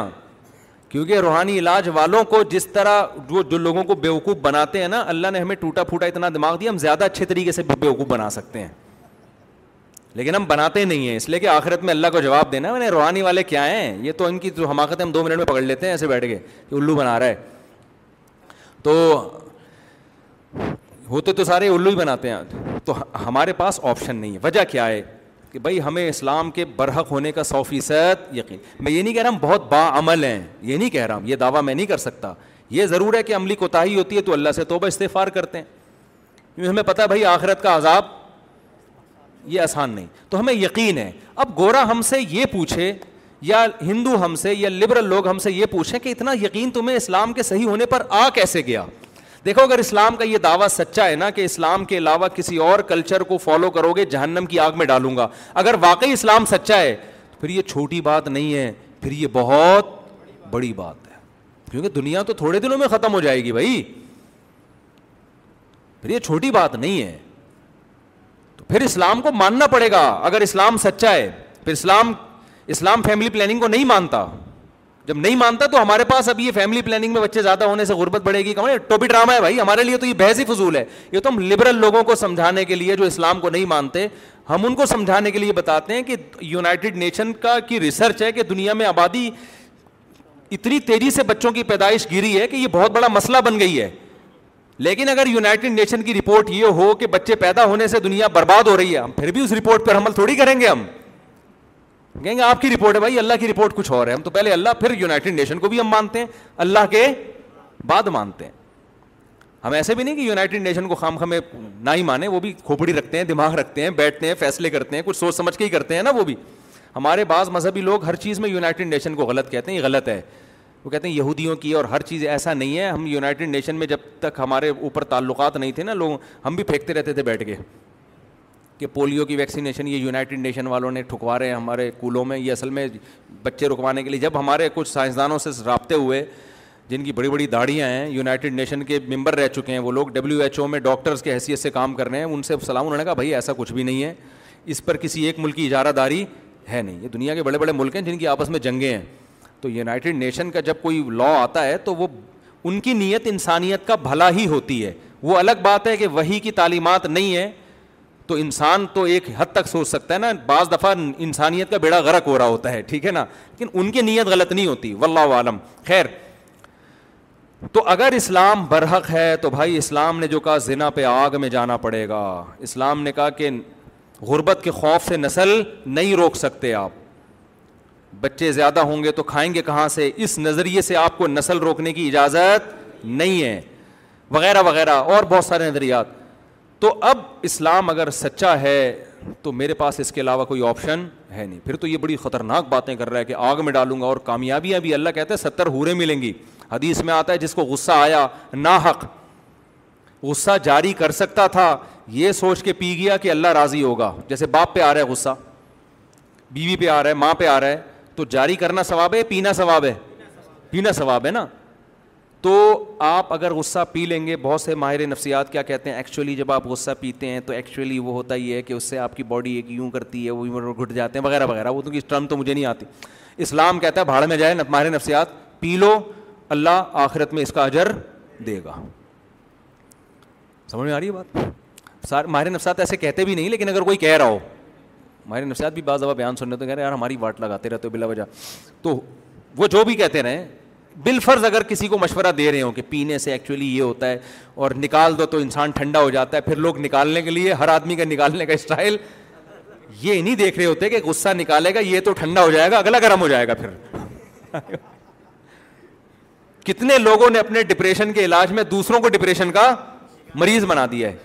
[SPEAKER 4] کیونکہ روحانی علاج والوں کو جس طرح جو جو لوگوں کو بیوقوف بناتے ہیں نا اللہ نے ہمیں ٹوٹا پھوٹا اتنا دماغ دیا ہم زیادہ اچھے طریقے سے بے وقوف بنا سکتے ہیں لیکن ہم بناتے نہیں ہیں اس لیے کہ آخرت میں اللہ کو جواب دینا ہے روحانی والے کیا ہیں یہ تو ان کی جو حماقت ہم دو منٹ میں پکڑ لیتے ہیں ایسے بیٹھ کے کہ الو بنا رہا ہے تو ہوتے تو سارے الو ہی بناتے ہیں تو ہمارے پاس آپشن نہیں ہے وجہ کیا ہے کہ بھائی ہمیں اسلام کے برحق ہونے کا سو فیصد یقین میں یہ نہیں کہہ رہا ہم بہت با عمل ہیں یہ نہیں کہہ رہا ہوں یہ دعویٰ میں نہیں کر سکتا یہ ضرور ہے کہ عملی کوتاہی ہوتی ہے تو اللہ سے توبہ استفار کرتے ہیں کیونکہ ہمیں پتہ ہے بھائی آخرت کا عذاب یہ آسان نہیں تو ہمیں یقین ہے اب گورا ہم سے یہ پوچھے یا ہندو ہم سے یا لبرل لوگ ہم سے یہ پوچھیں کہ اتنا یقین تمہیں اسلام کے صحیح ہونے پر آ کیسے گیا دیکھو اگر اسلام کا یہ دعویٰ سچا ہے نا کہ اسلام کے علاوہ کسی اور کلچر کو فالو کرو گے جہنم کی آگ میں ڈالوں گا اگر واقعی اسلام سچا ہے تو پھر یہ چھوٹی بات نہیں ہے پھر یہ بہت بڑی بات ہے کیونکہ دنیا تو تھوڑے دنوں میں ختم ہو جائے گی بھائی پھر یہ چھوٹی بات نہیں ہے پھر اسلام کو ماننا پڑے گا اگر اسلام سچا ہے پھر اسلام اسلام فیملی پلاننگ کو نہیں مانتا جب نہیں مانتا تو ہمارے پاس اب یہ فیملی پلاننگ میں بچے زیادہ ہونے سے غربت بڑھے گی کہ ٹوپی ڈرامہ ہے بھائی ہمارے لیے تو یہ بحث ہی فضول ہے یہ تو ہم لبرل لوگوں کو سمجھانے کے لیے جو اسلام کو نہیں مانتے ہم ان کو سمجھانے کے لیے بتاتے ہیں کہ یونائٹیڈ نیشن کا کی ریسرچ ہے کہ دنیا میں آبادی اتنی تیزی سے بچوں کی پیدائش گری ہے کہ یہ بہت بڑا مسئلہ بن گئی ہے لیکن اگر یونائٹڈ نیشن کی رپورٹ یہ ہو کہ بچے پیدا ہونے سے دنیا برباد ہو رہی ہے ہم پھر بھی اس رپورٹ پر عمل تھوڑی کریں گے ہم کہیں گے آپ کی رپورٹ ہے بھائی اللہ کی رپورٹ کچھ اور ہے ہم تو پہلے اللہ پھر یونائٹڈ نیشن کو بھی ہم مانتے ہیں اللہ کے بعد مانتے ہیں ہم ایسے بھی نہیں کہ یونائٹڈ نیشن کو خام خامے نہ ہی مانیں وہ بھی کھوپڑی رکھتے ہیں دماغ رکھتے ہیں بیٹھتے ہیں فیصلے کرتے ہیں کچھ سوچ سمجھ کے ہی کرتے ہیں نا وہ بھی ہمارے بعض مذہبی لوگ ہر چیز میں یونائٹڈ نیشن کو غلط کہتے ہیں یہ غلط ہے وہ کہتے ہیں یہودیوں کی اور ہر چیز ایسا نہیں ہے ہم یونائٹڈ نیشن میں جب تک ہمارے اوپر تعلقات نہیں تھے نا لوگ ہم بھی پھینکتے رہتے تھے بیٹھ کے کہ پولیو کی ویکسینیشن یہ یونائٹڈ نیشن والوں نے ٹھکوا رہے ہیں ہمارے کولوں میں یہ اصل میں بچے رکوانے کے لیے جب ہمارے کچھ سائنسدانوں سے رابطے ہوئے جن کی بڑی بڑی داڑھیاں ہیں یونائٹڈ نیشن کے ممبر رہ چکے ہیں وہ لوگ ڈبلیو ایچ او میں ڈاکٹرس کے حیثیت سے کام کر رہے ہیں ان سے سلام انہوں نے کہا بھائی ایسا کچھ بھی نہیں ہے اس پر کسی ایک ملک کی اجارہ داری ہے نہیں یہ دنیا کے بڑے بڑے ملک ہیں جن کی آپس میں جنگیں ہیں تو یونائٹڈ نیشن کا جب کوئی لا آتا ہے تو وہ ان کی نیت انسانیت کا بھلا ہی ہوتی ہے وہ الگ بات ہے کہ وہی کی تعلیمات نہیں ہے تو انسان تو ایک حد تک سوچ سکتا ہے نا بعض دفعہ انسانیت کا بیڑا غرق ہو رہا ہوتا ہے ٹھیک ہے نا لیکن ان کی نیت غلط نہیں ہوتی و اللہ عالم خیر تو اگر اسلام برحق ہے تو بھائی اسلام نے جو کہا زنا پہ آگ میں جانا پڑے گا اسلام نے کہا کہ غربت کے خوف سے نسل نہیں روک سکتے آپ بچے زیادہ ہوں گے تو کھائیں گے کہاں سے اس نظریے سے آپ کو نسل روکنے کی اجازت نہیں ہے وغیرہ وغیرہ اور بہت سارے نظریات تو اب اسلام اگر سچا ہے تو میرے پاس اس کے علاوہ کوئی آپشن ہے نہیں پھر تو یہ بڑی خطرناک باتیں کر رہا ہے کہ آگ میں ڈالوں گا اور کامیابیاں بھی اللہ کہتا ہے ستر ہورے ملیں گی حدیث میں آتا ہے جس کو غصہ آیا نا حق غصہ جاری کر سکتا تھا یہ سوچ کے پی گیا کہ اللہ راضی ہوگا جیسے باپ پہ آ رہا ہے غصہ بیوی پہ آ رہا ہے ماں پہ آ رہا ہے تو جاری کرنا ثواب ہے پینا ثواب ہے پینا ثواب ہے نا تو آپ اگر غصہ پی لیں گے بہت سے ماہر نفسیات کیا کہتے ہیں ایکچولی جب آپ غصہ پیتے ہیں تو ایکچولی وہ ہوتا ہی ہے کہ اس سے آپ کی باڈی ایک یوں کرتی ہے وہ گھٹ جاتے ہیں وغیرہ وغیرہ وہ تو تو ٹرم مجھے نہیں آتی اسلام کہتا ہے بھاڑ میں جائے ماہر نفسیات پی لو اللہ آخرت میں اس کا اجر دے گا سمجھ میں آ رہی ہے بات ماہر نفسیات ایسے کہتے بھی نہیں لیکن اگر کوئی کہہ رہا ہو نفسیات بھی بعض دفعہ بیان سننے تو تو کہہ رہے ہیں یار ہماری واٹ لگاتے رہتے ہو بلا وجہ وہ جو بھی کہتے اگر کسی کو مشورہ دے رہے ہوں کہ پینے سے ایکچولی یہ ہوتا ہے اور نکال دو تو انسان ٹھنڈا ہو جاتا ہے پھر لوگ نکالنے کے لیے ہر آدمی کا نکالنے کا اسٹائل یہ نہیں دیکھ رہے ہوتے کہ غصہ نکالے گا یہ تو ٹھنڈا ہو جائے گا اگلا گرم ہو جائے گا پھر کتنے لوگوں نے اپنے ڈپریشن کے علاج میں دوسروں کو ڈپریشن کا مریض بنا دیا ہے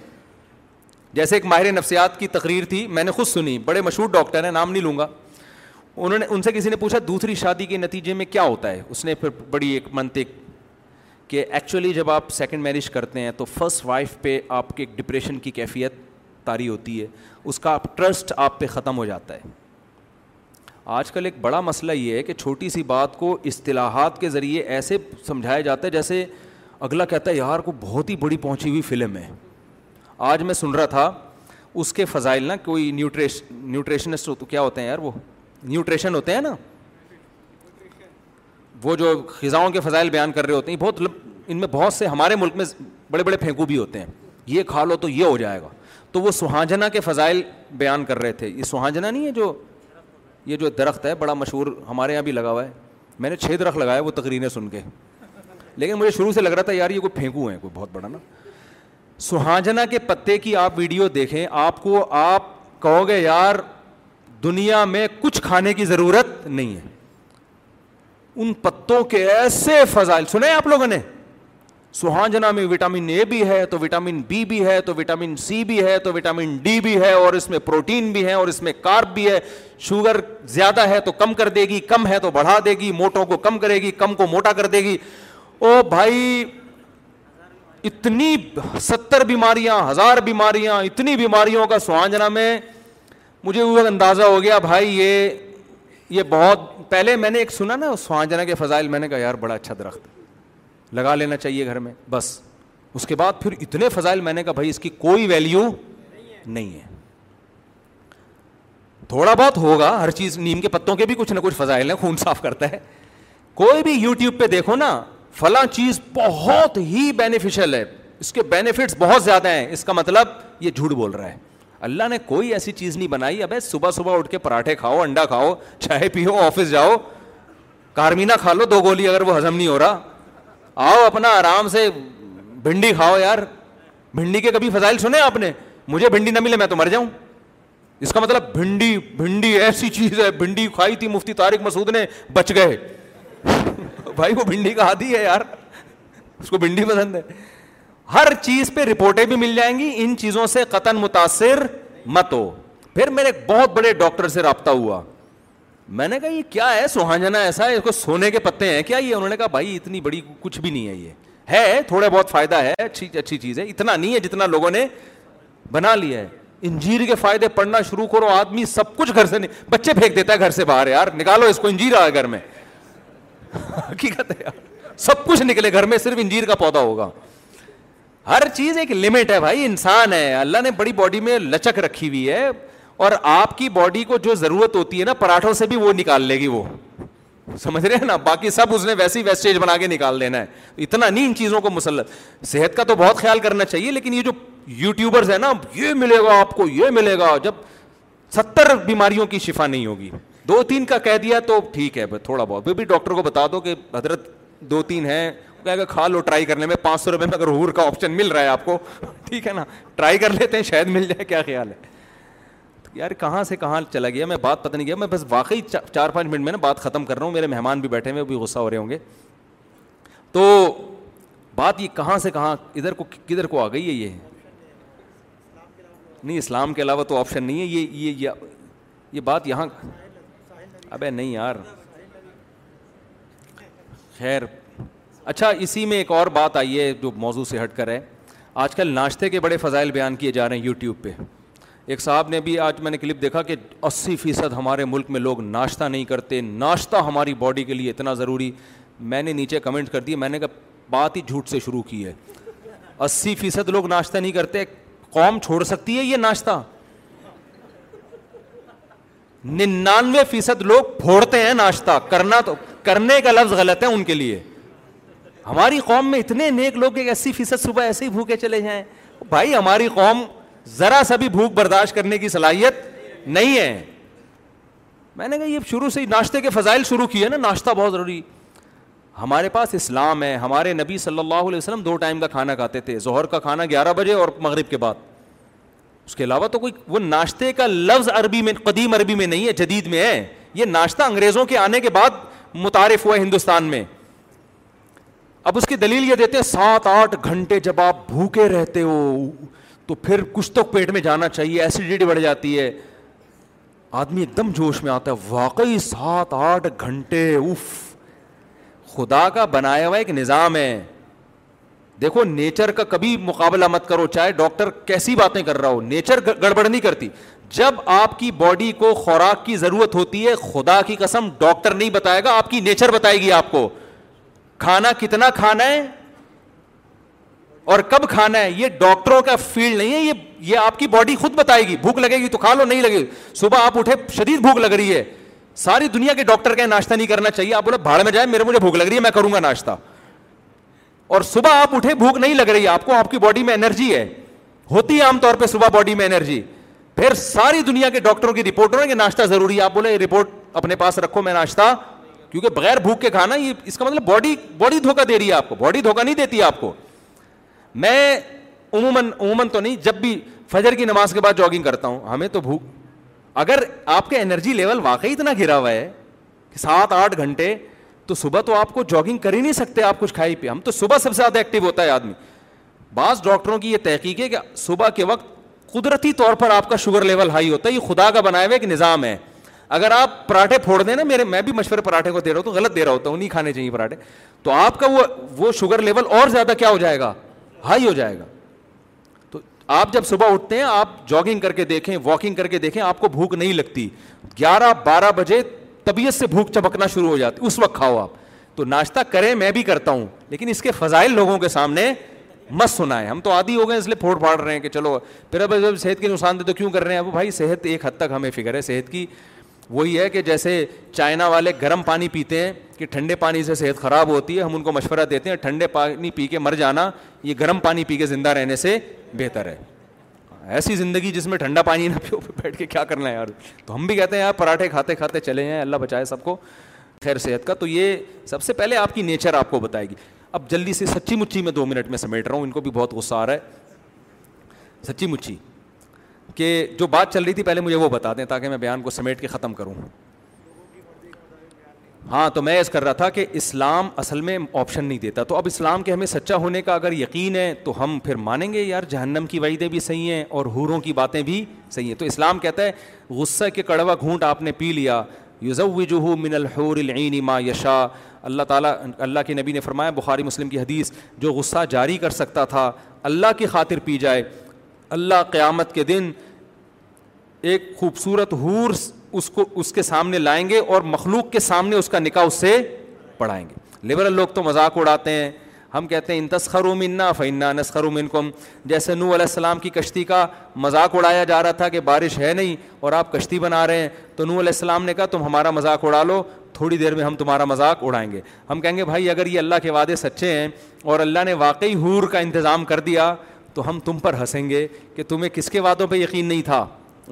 [SPEAKER 4] جیسے ایک ماہر نفسیات کی تقریر تھی میں نے خود سنی بڑے مشہور ڈاکٹر ہیں نام نہیں لوں گا انہوں نے ان سے کسی نے پوچھا دوسری شادی کے نتیجے میں کیا ہوتا ہے اس نے پھر بڑی ایک منطق کہ ایکچولی جب آپ سیکنڈ میرج کرتے ہیں تو فرسٹ وائف پہ آپ کے ڈپریشن کی کیفیت تاری ہوتی ہے اس کا آپ ٹرسٹ آپ پہ ختم ہو جاتا ہے آج کل ایک بڑا مسئلہ یہ ہے کہ چھوٹی سی بات کو اصطلاحات کے ذریعے ایسے سمجھایا جاتا ہے جیسے اگلا کہتا ہے یار کو بہت ہی بڑی پہنچی ہوئی فلم ہے آج میں سن رہا تھا اس کے فضائل نا کوئی نیوٹریش نیوٹریشنسٹ تو کیا ہوتے ہیں یار وہ نیوٹریشن ہوتے ہیں نا وہ جو خزاؤں کے فضائل بیان کر رہے ہوتے ہیں بہت ان میں بہت سے ہمارے ملک میں بڑے بڑے پھینکو بھی ہوتے ہیں یہ کھا لو تو یہ ہو جائے گا تو وہ سہاجنا کے فضائل بیان کر رہے تھے یہ سہاجنا نہیں ہے جو یہ جو درخت ہے بڑا مشہور ہمارے یہاں بھی لگا ہوا ہے میں نے چھ درخت لگایا وہ تقریریں سن کے لیکن مجھے شروع سے لگ رہا تھا یار یہ کوئی پھینکو ہیں کوئی بہت بڑا نا سہاجنا کے پتے کی آپ ویڈیو دیکھیں آپ کو آپ کہو گے یار دنیا میں کچھ کھانے کی ضرورت نہیں ہے ان پتوں کے ایسے فضائل سنے آپ لوگوں نے سہاجنا میں وٹامن اے بھی ہے تو وٹامن بی بھی ہے تو وٹامن سی بھی ہے تو وٹامن ڈی بھی ہے اور اس میں پروٹین بھی ہے اور اس میں کارب بھی ہے شوگر زیادہ ہے تو کم کر دے گی کم ہے تو بڑھا دے گی موٹوں کو کم کرے گی کم کو موٹا کر دے گی او بھائی اتنی ستر بیماریاں ہزار بیماریاں اتنی بیماریوں کا سوانجنا میں مجھے وہ اندازہ ہو گیا بھائی یہ یہ بہت پہلے میں نے ایک سنا نا سوانجنا کے فضائل میں نے کہا یار بڑا اچھا درخت لگا لینا چاہیے گھر میں بس اس کے بعد پھر اتنے فضائل میں نے کہا بھائی اس کی کوئی ویلیو نہیں ہے تھوڑا بہت ہوگا ہر چیز نیم کے پتوں کے بھی کچھ نہ کچھ فضائل ہیں خون صاف کرتا ہے کوئی بھی یوٹیوب پہ دیکھو نا فلاں چیز بہت ہی بینیفیشل ہے اس کے بینیفٹس بہت زیادہ ہیں اس کا مطلب یہ جھوٹ بول رہا ہے اللہ نے کوئی ایسی چیز نہیں بنائی اب صبح صبح اٹھ کے پراٹھے کھاؤ انڈا کھاؤ چائے پیو آفس جاؤ کارمینا کھا لو دو گولی اگر وہ ہزم نہیں ہو رہا آؤ اپنا آرام سے بھنڈی کھاؤ یار بھنڈی کے کبھی فضائل سنے آپ نے مجھے بھنڈی نہ ملے میں تو مر جاؤں اس کا مطلب بھنڈی بھنڈی ایسی چیز ہے بھنڈی کھائی تھی مفتی طارق مسعود نے بچ گئے بھائی وہ بھنڈی کا ہاتھی ہے یار اس کو بھنڈی پسند ہے ہر چیز پہ رپورٹیں بھی مل جائیں گی ان چیزوں سے قطن متاثر مت ہو پھر میرے ایک بہت بڑے ڈاکٹر سے رابطہ ہوا میں نے کہا یہ کیا ہے سوہانجنا ایسا ہے اس کو سونے کے پتے ہیں کیا یہ انہوں نے کہا بھائی اتنی بڑی کچھ بھی نہیں ہے یہ ہے تھوڑے بہت فائدہ ہے اچھی اچھی چیز ہے اتنا نہیں ہے جتنا لوگوں نے بنا لیا ہے انجیر کے فائدے پڑھنا شروع کرو آدمی سب کچھ گھر سے نہیں بچے پھینک دیتا ہے گھر سے باہر یار نکالو اس کو انجیر آئے گھر میں [laughs] حقیقت ہے سب کچھ نکلے گھر میں صرف انجیر کا پودا ہوگا ہر چیز ایک لمٹ ہے بھائی انسان ہے اللہ نے بڑی باڈی میں لچک رکھی ہوئی ہے اور آپ کی باڈی کو جو ضرورت ہوتی ہے نا پراٹھوں سے بھی وہ نکال لے گی وہ سمجھ رہے ہیں نا باقی سب اس نے ویسی ویسٹیج بنا کے نکال دینا ہے اتنا نہیں ان چیزوں کو مسلط صحت کا تو بہت خیال کرنا چاہیے لیکن یہ جو یوٹیوبرز ہیں نا یہ ملے گا آپ کو یہ ملے گا جب ستر بیماریوں کی شفا نہیں ہوگی دو تین کا کہہ دیا تو ٹھیک ہے تھوڑا بہت پھر بھی ڈاکٹر کو بتا دو کہ حضرت دو تین ہے کھا لو ٹرائی کرنے میں پانچ سو روپئے میں اگر ہور کا آپشن مل رہا ہے آپ کو [laughs] ٹھیک ہے نا ٹرائی کر لیتے ہیں شاید مل جائے کیا خیال ہے یار کہاں سے کہاں چلا گیا میں بات پتہ نہیں گیا میں بس واقعی چار پانچ منٹ میں نا بات ختم کر رہا ہوں میرے مہمان بھی بیٹھے ہوئے وہ بھی غصہ ہو رہے ہوں گے تو بات یہ کہاں سے کہاں ادھر کو کدھر کو آ گئی ہے یہ نہیں اسلام کے علاوہ تو آپشن نہیں ہے یہ یہ بات یہاں ابے نہیں یار خیر اچھا اسی میں ایک اور بات آئی ہے جو موضوع سے ہٹ کر ہے آج کل ناشتے کے بڑے فضائل بیان کیے جا رہے ہیں یوٹیوب پہ ایک صاحب نے بھی آج میں نے کلپ دیکھا کہ اسی فیصد ہمارے ملک میں لوگ ناشتہ نہیں کرتے ناشتہ ہماری باڈی کے لیے اتنا ضروری میں نے نیچے کمنٹ کر دیے میں نے کہا بات ہی جھوٹ سے شروع کی ہے اسی فیصد لوگ ناشتہ نہیں کرتے قوم چھوڑ سکتی ہے یہ ناشتہ ننانوے فیصد لوگ پھوڑتے ہیں ناشتہ کرنا تو کرنے کا لفظ غلط ہے ان کے لیے ہماری قوم میں اتنے نیک لوگ اسی فیصد صبح ایسے ہی بھوکے چلے جائیں بھائی ہماری قوم ذرا سا بھی بھوک برداشت کرنے کی صلاحیت نہیں ہے میں نے کہا یہ شروع سے ہی ناشتے کے فضائل شروع کیے نا ناشتہ بہت ضروری ہمارے پاس اسلام ہے ہمارے نبی صلی اللہ علیہ وسلم دو ٹائم کا کھانا کھاتے تھے ظہر کا کھانا گیارہ بجے اور مغرب کے بعد اس کے علاوہ تو کوئی وہ ناشتے کا لفظ عربی میں قدیم عربی میں نہیں ہے جدید میں ہے یہ ناشتہ انگریزوں کے آنے کے بعد متعارف ہوا ہے ہندوستان میں اب اس کی دلیل یہ دیتے ہیں سات آٹھ گھنٹے جب آپ بھوکے رہتے ہو تو پھر کچھ تو پیٹ میں جانا چاہیے ایسیڈیٹی بڑھ جاتی ہے آدمی ایک دم جوش میں آتا ہے واقعی سات آٹھ گھنٹے اف خدا کا بنایا ہوا ایک نظام ہے دیکھو نیچر کا کبھی مقابلہ مت کرو چاہے ڈاکٹر کیسی باتیں کر رہا ہو نیچر گڑبڑ نہیں کرتی جب آپ کی باڈی کو خوراک کی ضرورت ہوتی ہے خدا کی قسم ڈاکٹر نہیں بتائے گا آپ کی نیچر بتائے گی آپ کو کھانا کتنا کھانا ہے اور کب کھانا ہے یہ ڈاکٹروں کا فیلڈ نہیں ہے یہ یہ آپ کی باڈی خود بتائے گی بھوک لگے گی تو کھا لو نہیں لگے گی صبح آپ اٹھے شدید بھوک لگ رہی ہے ساری دنیا کے ڈاکٹر کہیں ناشتہ نہیں کرنا چاہیے آپ بولے بھاڑ میں جائیں میرے مجھے بھوک لگ رہی ہے میں کروں گا ناشتہ اور صبح آپ اٹھے بھوک نہیں لگ رہی آپ کو آپ کی باڈی میں انرجی ہے ہوتی ہے عام طور پہ صبح باڈی میں انرجی پھر ساری دنیا کے ڈاکٹروں کی رپورٹ ہو کہ ناشتہ ضروری ہے آپ بولے رپورٹ اپنے پاس رکھو میں ناشتہ کیونکہ بغیر بھوک کے کھانا یہ اس کا مطلب باڈی باڈی دھوکا دے رہی ہے آپ کو باڈی دھوکا نہیں دیتی آپ کو میں عموماً عموماً تو نہیں جب بھی فجر کی نماز کے بعد جاگنگ کرتا ہوں ہمیں تو بھوک اگر آپ کے انرجی لیول واقعی اتنا گرا ہوا ہے کہ سات آٹھ گھنٹے تو صبح تو آپ کو جاگنگ کر ہی نہیں سکتے آپ کچھ کھائی پی ہم تو صبح سب سے زیادہ ایکٹیو ہوتا ہے آدمی بعض ڈاکٹروں کی یہ تحقیق ہے کہ صبح کے وقت قدرتی طور پر آپ کا شوگر لیول ہائی ہوتا ہے یہ خدا کا بنایا ہوا ایک نظام ہے اگر آپ پراٹھے پھوڑ دیں نا میرے میں بھی مشورے پراٹھے کو دے رہا ہوں تو غلط دے رہا ہوتا ہوں نہیں کھانے چاہیے پراٹھے تو آپ کا وہ وہ شوگر لیول اور زیادہ کیا ہو جائے گا ہائی ہو جائے گا تو آپ جب صبح اٹھتے ہیں آپ جاگنگ کر کے دیکھیں واکنگ کر کے دیکھیں آپ کو بھوک نہیں لگتی گیارہ بارہ بجے طبیعت سے بھوک چپکنا شروع ہو جاتی اس وقت کھاؤ آپ تو ناشتہ کریں میں بھی کرتا ہوں لیکن اس کے فضائل لوگوں کے سامنے مت سنا ہے ہم تو عادی ہو گئے اس لیے پھوڑ پھاڑ رہے ہیں کہ چلو پھر اب جب صحت کے نقصان دے تو کیوں کر رہے ہیں اب بھائی صحت ایک حد تک ہمیں فکر ہے صحت کی وہی ہے کہ جیسے چائنا والے گرم پانی پیتے ہیں کہ ٹھنڈے پانی سے صحت خراب ہوتی ہے ہم ان کو مشورہ دیتے ہیں ٹھنڈے پانی پی کے مر جانا یہ گرم پانی پی کے زندہ رہنے سے بہتر ہے ایسی زندگی جس میں ٹھنڈا پانی نہ پیو بیٹھ کے کیا کرنا ہے یار تو ہم بھی کہتے ہیں یار پراٹھے کھاتے کھاتے چلے ہیں اللہ بچائے سب کو خیر صحت کا تو یہ سب سے پہلے آپ کی نیچر آپ کو بتائے گی اب جلدی سے سچی مچی میں دو منٹ میں سمیٹ رہا ہوں ان کو بھی بہت غصہ آ رہا ہے سچی مچی کہ جو بات چل رہی تھی پہلے مجھے وہ بتا دیں تاکہ میں بیان کو سمیٹ کے ختم کروں ہاں تو میں ایس کر رہا تھا کہ اسلام اصل میں آپشن نہیں دیتا تو اب اسلام کے ہمیں سچا ہونے کا اگر یقین ہے تو ہم پھر مانیں گے یار جہنم کی وعیدیں بھی صحیح ہیں اور حوروں کی باتیں بھی صحیح ہیں تو اسلام کہتا ہے غصہ کے کڑوا گھونٹ آپ نے پی لیا یوزوجہ من الحور العین ما یشا اللہ تعالیٰ اللہ کے نبی نے فرمایا بخاری مسلم کی حدیث جو غصہ جاری کر سکتا تھا اللہ کی خاطر پی جائے اللہ قیامت کے دن ایک خوبصورت حور اس کو اس کے سامنے لائیں گے اور مخلوق کے سامنے اس کا نکاح اس سے پڑھائیں گے لبرل لوگ تو مذاق اڑاتے ہیں ہم کہتے ہیں ان تسخر امنّا نسخر نسخرومن قم جیسے نو علیہ السلام کی کشتی کا مذاق اڑایا جا رہا تھا کہ بارش ہے نہیں اور آپ کشتی بنا رہے ہیں تو نو علیہ السلام نے کہا تم ہمارا مذاق اڑا لو تھوڑی دیر میں ہم تمہارا مذاق اڑائیں گے ہم کہیں گے بھائی اگر یہ اللہ کے وعدے سچے ہیں اور اللہ نے واقعی حور کا انتظام کر دیا تو ہم تم پر ہنسیں گے کہ تمہیں کس کے وعدوں پہ یقین نہیں تھا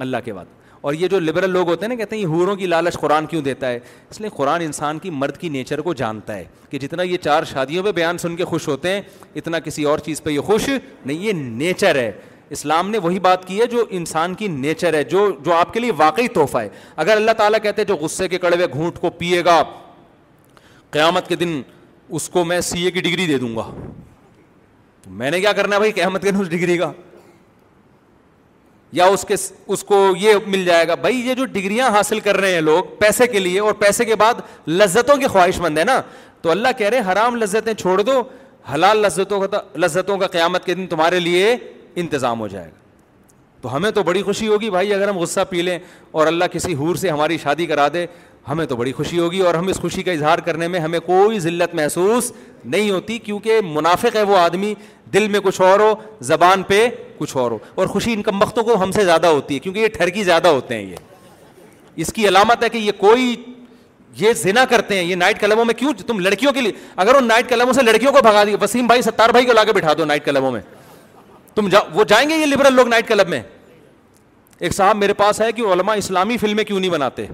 [SPEAKER 4] اللہ کے وعدے اور یہ جو لبرل لوگ ہوتے ہیں نا کہتے ہیں یہ ہوروں کی لالچ قرآن کیوں دیتا ہے اس لیے قرآن انسان کی مرد کی نیچر کو جانتا ہے کہ جتنا یہ چار شادیوں پہ بیان سن کے خوش ہوتے ہیں اتنا کسی اور چیز پہ یہ خوش نہیں یہ نیچر ہے اسلام نے وہی بات کی ہے جو انسان کی نیچر ہے جو جو آپ کے لیے واقعی تحفہ ہے اگر اللہ تعالیٰ کہتے ہیں جو غصے کے کڑوے گھونٹ کو پیے گا قیامت کے دن اس کو میں سی اے کی ڈگری دے دوں گا میں نے کیا کرنا ہے بھائی قیامت کے دن اس ڈگری کا یا اس کے اس کو یہ مل جائے گا بھائی یہ جو ڈگریاں حاصل کر رہے ہیں لوگ پیسے کے لیے اور پیسے کے بعد لذتوں کے خواہش مند ہے نا تو اللہ کہہ رہے ہیں حرام لذتیں چھوڑ دو حلال لذتوں کا لذتوں کا قیامت کے دن تمہارے لیے انتظام ہو جائے گا تو ہمیں تو بڑی خوشی ہوگی بھائی اگر ہم غصہ پی لیں اور اللہ کسی حور سے ہماری شادی کرا دے ہمیں تو بڑی خوشی ہوگی اور ہم اس خوشی کا اظہار کرنے میں ہمیں کوئی ذلت محسوس نہیں ہوتی کیونکہ منافق ہے وہ آدمی دل میں کچھ اور ہو زبان پہ کچھ اور ہو اور خوشی ان کم وقت کو ہم سے زیادہ ہوتی ہے کیونکہ یہ ٹھرکی زیادہ ہوتے ہیں یہ اس کی علامت ہے کہ یہ کوئی یہ زنا کرتے ہیں یہ نائٹ کلبوں میں کیوں تم لڑکیوں کے لیے اگر وہ نائٹ کلبوں سے لڑکیوں کو بھگا دیا وسیم بھائی ستار بھائی کو لا کے بٹھا دو نائٹ کلبوں میں تم وہ جائیں گے یہ لبرل لوگ نائٹ کلب میں ایک صاحب میرے پاس ہے کہ علما اسلامی فلمیں کیوں نہیں بناتے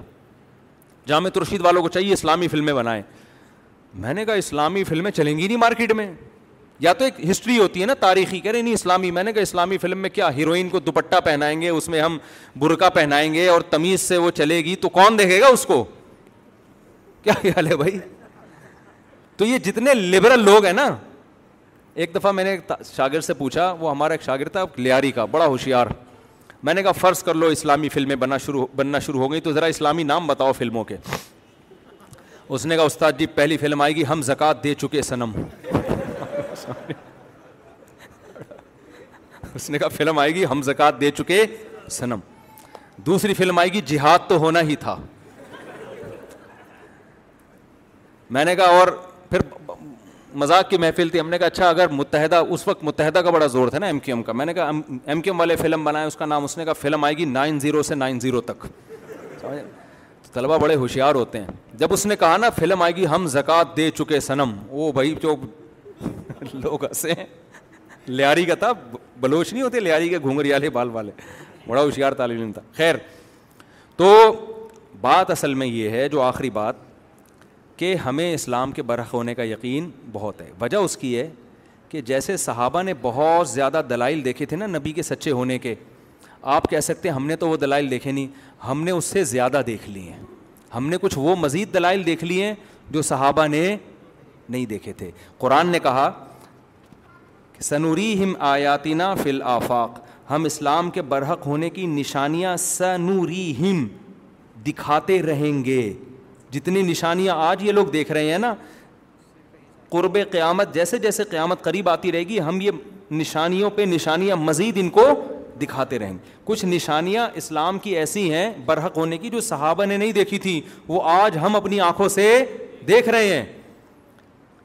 [SPEAKER 4] جامع رشید والوں کو چاہیے اسلامی فلمیں بنائیں میں نے کہا اسلامی فلمیں چلیں گی نہیں مارکیٹ میں یا تو ایک ہسٹری ہوتی ہے نا تاریخی کہہ رہے نہیں اسلامی میں نے کہا اسلامی فلم میں کیا ہیروئن کو دوپٹہ پہنائیں گے اس میں ہم برقع پہنائیں گے اور تمیز سے وہ چلے گی تو کون دیکھے گا اس کو کیا خیال ہے بھائی تو یہ جتنے لبرل لوگ ہیں نا ایک دفعہ میں نے شاگرد سے پوچھا وہ ہمارا ایک شاگرد تھا لیاری کا بڑا ہوشیار میں نے کہا فرض کر لو اسلامی فلمیں بننا شروع بننا شروع ہو گئی تو ذرا اسلامی نام بتاؤ فلموں کے اس نے کہا استاد جی پہلی فلم آئے گی ہم زکوٰۃ دے چکے سنم اس نے کہا فلم آئے گی ہم زکات دے چکے سنم دوسری فلم آئے گی جہاد تو ہونا ہی تھا میں نے کہا اور پھر مذاق کی محفل تھی ہم نے کہا اچھا اگر متحدہ اس وقت متحدہ کا بڑا زور تھا نا ایم کیو ایم کا میں نے کہا ایم کیو ایم والے فلم بنائے اس اس کا نام نے کہا فلم آئے گی نائن زیرو سے نائن زیرو تک طلبا بڑے ہوشیار ہوتے ہیں جب اس نے کہا نا فلم آئے گی ہم زکات دے چکے سنم وہ بھائی جو [laughs] لوگ ہنسے لیاری کا تھا بلوچ نہیں ہوتے لیاری کے گھونگریالے بال والے بڑا ہوشیار طالب علم تھا خیر تو بات اصل میں یہ ہے جو آخری بات کہ ہمیں اسلام کے برق ہونے کا یقین بہت ہے وجہ اس کی ہے کہ جیسے صحابہ نے بہت زیادہ دلائل دیکھے تھے نا نبی کے سچے ہونے کے آپ کہہ سکتے ہم نے تو وہ دلائل دیکھے نہیں ہم نے اس سے زیادہ دیکھ لی ہیں ہم نے کچھ وہ مزید دلائل دیکھ لی ہیں جو صحابہ نے نہیں دیکھے تھے قرآن نے کہا سنوری ہم آیاتنا فی الافاق ہم اسلام کے برحق ہونے کی نشانیاں سنوری ہم دکھاتے رہیں گے جتنی نشانیاں آج یہ لوگ دیکھ رہے ہیں نا قرب قیامت جیسے جیسے قیامت قریب آتی رہے گی ہم یہ نشانیوں پہ نشانیاں مزید ان کو دکھاتے رہیں گے کچھ نشانیاں اسلام کی ایسی ہیں برحق ہونے کی جو صحابہ نے نہیں دیکھی تھی وہ آج ہم اپنی آنکھوں سے دیکھ رہے ہیں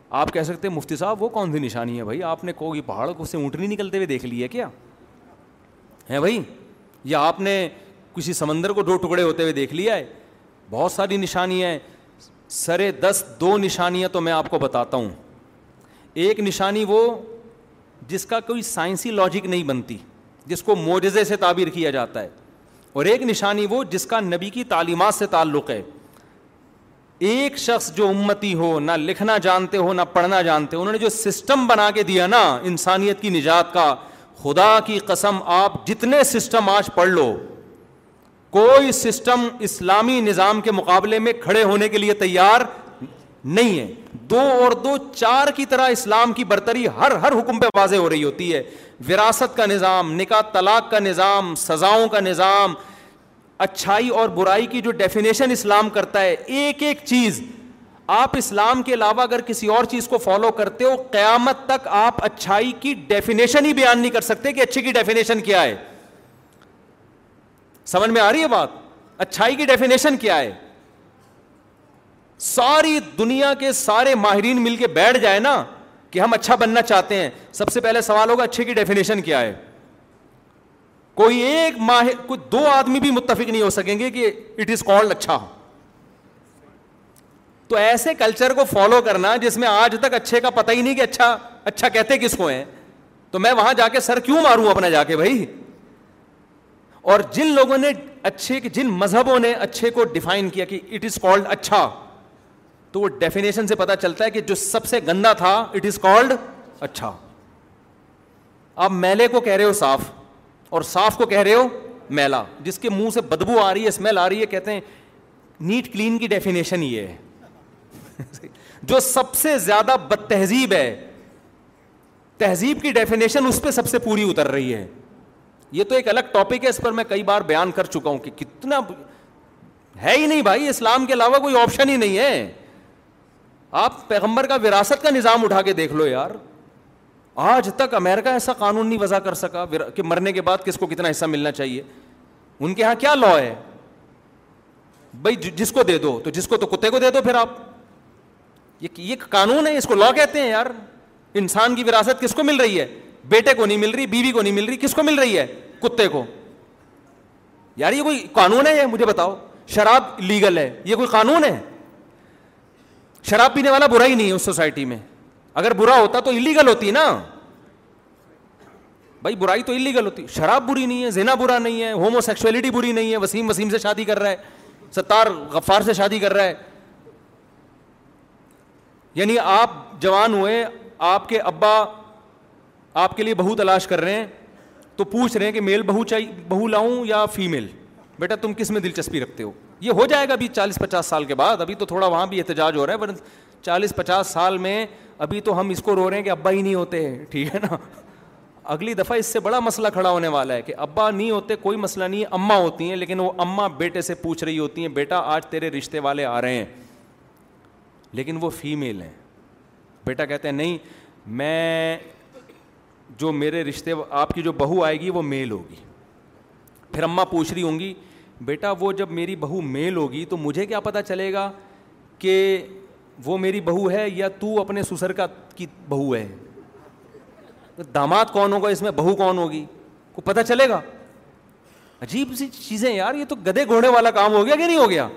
[SPEAKER 4] آپ کہہ سکتے مفتی صاحب وہ کون سی نشانی ہے بھائی آپ نے کوئی پہاڑ کو سے اونٹنی نکلتے ہوئے دیکھ لی ہے کیا ہے بھائی یا آپ نے کسی سمندر کو دو ٹکڑے ہوتے ہوئے دیکھ لیا ہے بہت ساری نشانیاں سر دس دو نشانیاں تو میں آپ کو بتاتا ہوں ایک نشانی وہ جس کا کوئی سائنسی لاجک نہیں بنتی جس کو معجزے سے تعبیر کیا جاتا ہے اور ایک نشانی وہ جس کا نبی کی تعلیمات سے تعلق ہے ایک شخص جو امتی ہو نہ لکھنا جانتے ہو نہ پڑھنا جانتے ہو انہوں نے جو سسٹم بنا کے دیا نا انسانیت کی نجات کا خدا کی قسم آپ جتنے سسٹم آج پڑھ لو کوئی سسٹم اسلامی نظام کے مقابلے میں کھڑے ہونے کے لیے تیار نہیں ہے دو اور دو چار کی طرح اسلام کی برتری ہر ہر حکم پہ واضح ہو رہی ہوتی ہے وراثت کا نظام نکاح طلاق کا نظام سزاؤں کا نظام اچھائی اور برائی کی جو ڈیفینیشن اسلام کرتا ہے ایک ایک چیز آپ اسلام کے علاوہ اگر کسی اور چیز کو فالو کرتے ہو قیامت تک آپ اچھائی کی ڈیفینیشن ہی بیان نہیں کر سکتے کہ اچھی کی ڈیفینیشن کیا ہے سمجھ میں آ رہی ہے بات اچھائی کی ڈیفینیشن کیا ہے ساری دنیا کے سارے ماہرین مل کے بیٹھ جائے نا کہ ہم اچھا بننا چاہتے ہیں سب سے پہلے سوال ہوگا اچھے کی ڈیفینیشن کیا ہے کوئی ایک ماہر کوئی دو آدمی بھی متفق نہیں ہو سکیں گے کہ اٹ از کالڈ اچھا تو ایسے کلچر کو فالو کرنا جس میں آج تک اچھے کا پتہ ہی نہیں کہ اچھا اچھا کہتے کس کو ہیں تو میں وہاں جا کے سر کیوں ماروں اپنا جا کے بھائی اور جن لوگوں نے اچھے جن مذہبوں نے اچھے کو ڈیفائن کیا کہ اٹ از کالڈ اچھا تو وہ ڈیفینیشن سے پتا چلتا ہے کہ جو سب سے گندا تھا اٹ از کالڈ اچھا آپ میلے کو کہہ رہے ہو صاف اور صاف کو کہہ رہے ہو میلا جس کے منہ سے بدبو آ رہی ہے اسمیل آ رہی ہے کہتے ہیں نیٹ کلین کی ڈیفینیشن یہ ہے [laughs] جو سب سے زیادہ بد تہذیب ہے تہذیب کی ڈیفینیشن اس پہ سب سے پوری اتر رہی ہے یہ تو ایک الگ ٹاپک ہے اس پر میں کئی بار بیان کر چکا ہوں کہ کتنا ہے ہی نہیں بھائی اسلام کے علاوہ کوئی آپشن ہی نہیں ہے آپ پیغمبر کا وراثت کا نظام اٹھا کے دیکھ لو یار آج تک امیرکا ایسا قانون نہیں وضع کر سکا کہ مرنے کے بعد کس کو کتنا حصہ ملنا چاہیے ان کے یہاں کیا لا ہے بھائی جس کو دے دو تو جس کو تو کتے کو دے دو پھر آپ یہ قانون ہے اس کو لا کہتے ہیں یار انسان کی وراثت کس کو مل رہی ہے بیٹے کو نہیں مل رہی بیوی کو نہیں مل رہی کس کو مل رہی ہے کتے کو یار یہ کوئی قانون ہے مجھے بتاؤ شراب لیگل ہے یہ کوئی قانون ہے شراب پینے والا برا ہی نہیں ہے اس سوسائٹی میں اگر برا ہوتا تو انلیگل ہوتی نا بھائی برائی تو انلیگل ہوتی شراب بری نہیں ہے زینا برا نہیں ہے ہومو سیکسولیٹی بری نہیں ہے وسیم وسیم سے شادی کر رہا ہے ستار غفار سے شادی کر رہا ہے یعنی آپ جوان ہوئے آپ کے ابا آپ کے لیے بہو تلاش کر رہے ہیں تو پوچھ رہے ہیں کہ میل بہو چاہیے بہو لاؤں یا فیمیل بیٹا تم کس میں دلچسپی رکھتے ہو یہ ہو جائے گا ابھی چالیس پچاس سال کے بعد ابھی تو تھوڑا وہاں بھی احتجاج ہو رہا ہے چالیس پچاس سال میں ابھی تو ہم اس کو رو رہے ہیں کہ ابا ہی نہیں ہوتے ٹھیک ہے نا اگلی دفعہ اس سے بڑا مسئلہ کھڑا ہونے والا ہے کہ ابا نہیں ہوتے کوئی مسئلہ نہیں ہے اماں ہوتی ہیں لیکن وہ اماں بیٹے سے پوچھ رہی ہوتی ہیں بیٹا آج تیرے رشتے والے آ رہے ہیں لیکن وہ فیمیل ہیں بیٹا کہتے ہیں نہیں میں جو میرے رشتے آپ کی جو بہو آئے گی وہ میل ہوگی پھر اماں پوچھ رہی ہوں گی بیٹا وہ جب میری بہو میل ہوگی تو مجھے کیا پتہ چلے گا کہ وہ میری بہو ہے یا تو اپنے سسر کا کی بہو ہے داماد کون ہوگا اس میں بہو کون ہوگی کو پتہ چلے گا عجیب سی چیزیں یار یہ تو گدے گھوڑے والا کام ہو گیا کہ نہیں ہو گیا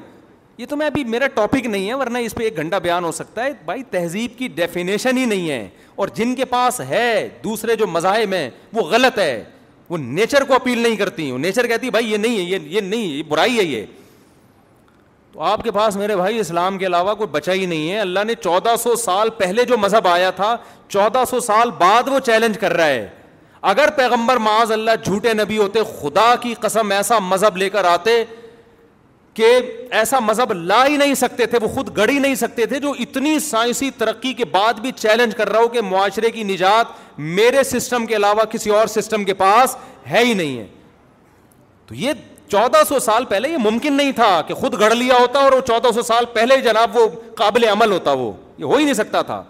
[SPEAKER 4] یہ تو میں ابھی میرا ٹاپک نہیں ہے ورنہ اس پہ ایک گھنٹہ بیان ہو سکتا ہے بھائی تہذیب کی ڈیفینیشن ہی نہیں ہے اور جن کے پاس ہے دوسرے جو مذاہب ہیں وہ غلط ہے وہ نیچر کو اپیل نہیں کرتی ہوں نیچر کہتی بھائی یہ نہیں ہے یہ نہیں ہے یہ برائی ہے یہ تو آپ کے پاس میرے بھائی اسلام کے علاوہ کوئی بچا ہی نہیں ہے اللہ نے چودہ سو سال پہلے جو مذہب آیا تھا چودہ سو سال بعد وہ چیلنج کر رہا ہے اگر پیغمبر معاذ اللہ جھوٹے نبی ہوتے خدا کی قسم ایسا مذہب لے کر آتے کہ ایسا مذہب لا ہی نہیں سکتے تھے وہ خود گڑ ہی نہیں سکتے تھے جو اتنی سائنسی ترقی کے بعد بھی چیلنج کر رہا ہو کہ معاشرے کی نجات میرے سسٹم کے علاوہ کسی اور سسٹم کے پاس ہے ہی نہیں ہے تو یہ چودہ سو سال پہلے یہ ممکن نہیں تھا کہ خود گڑھ لیا ہوتا اور وہ چودہ سو سال پہلے جناب وہ قابل عمل ہوتا وہ یہ ہو ہی نہیں سکتا تھا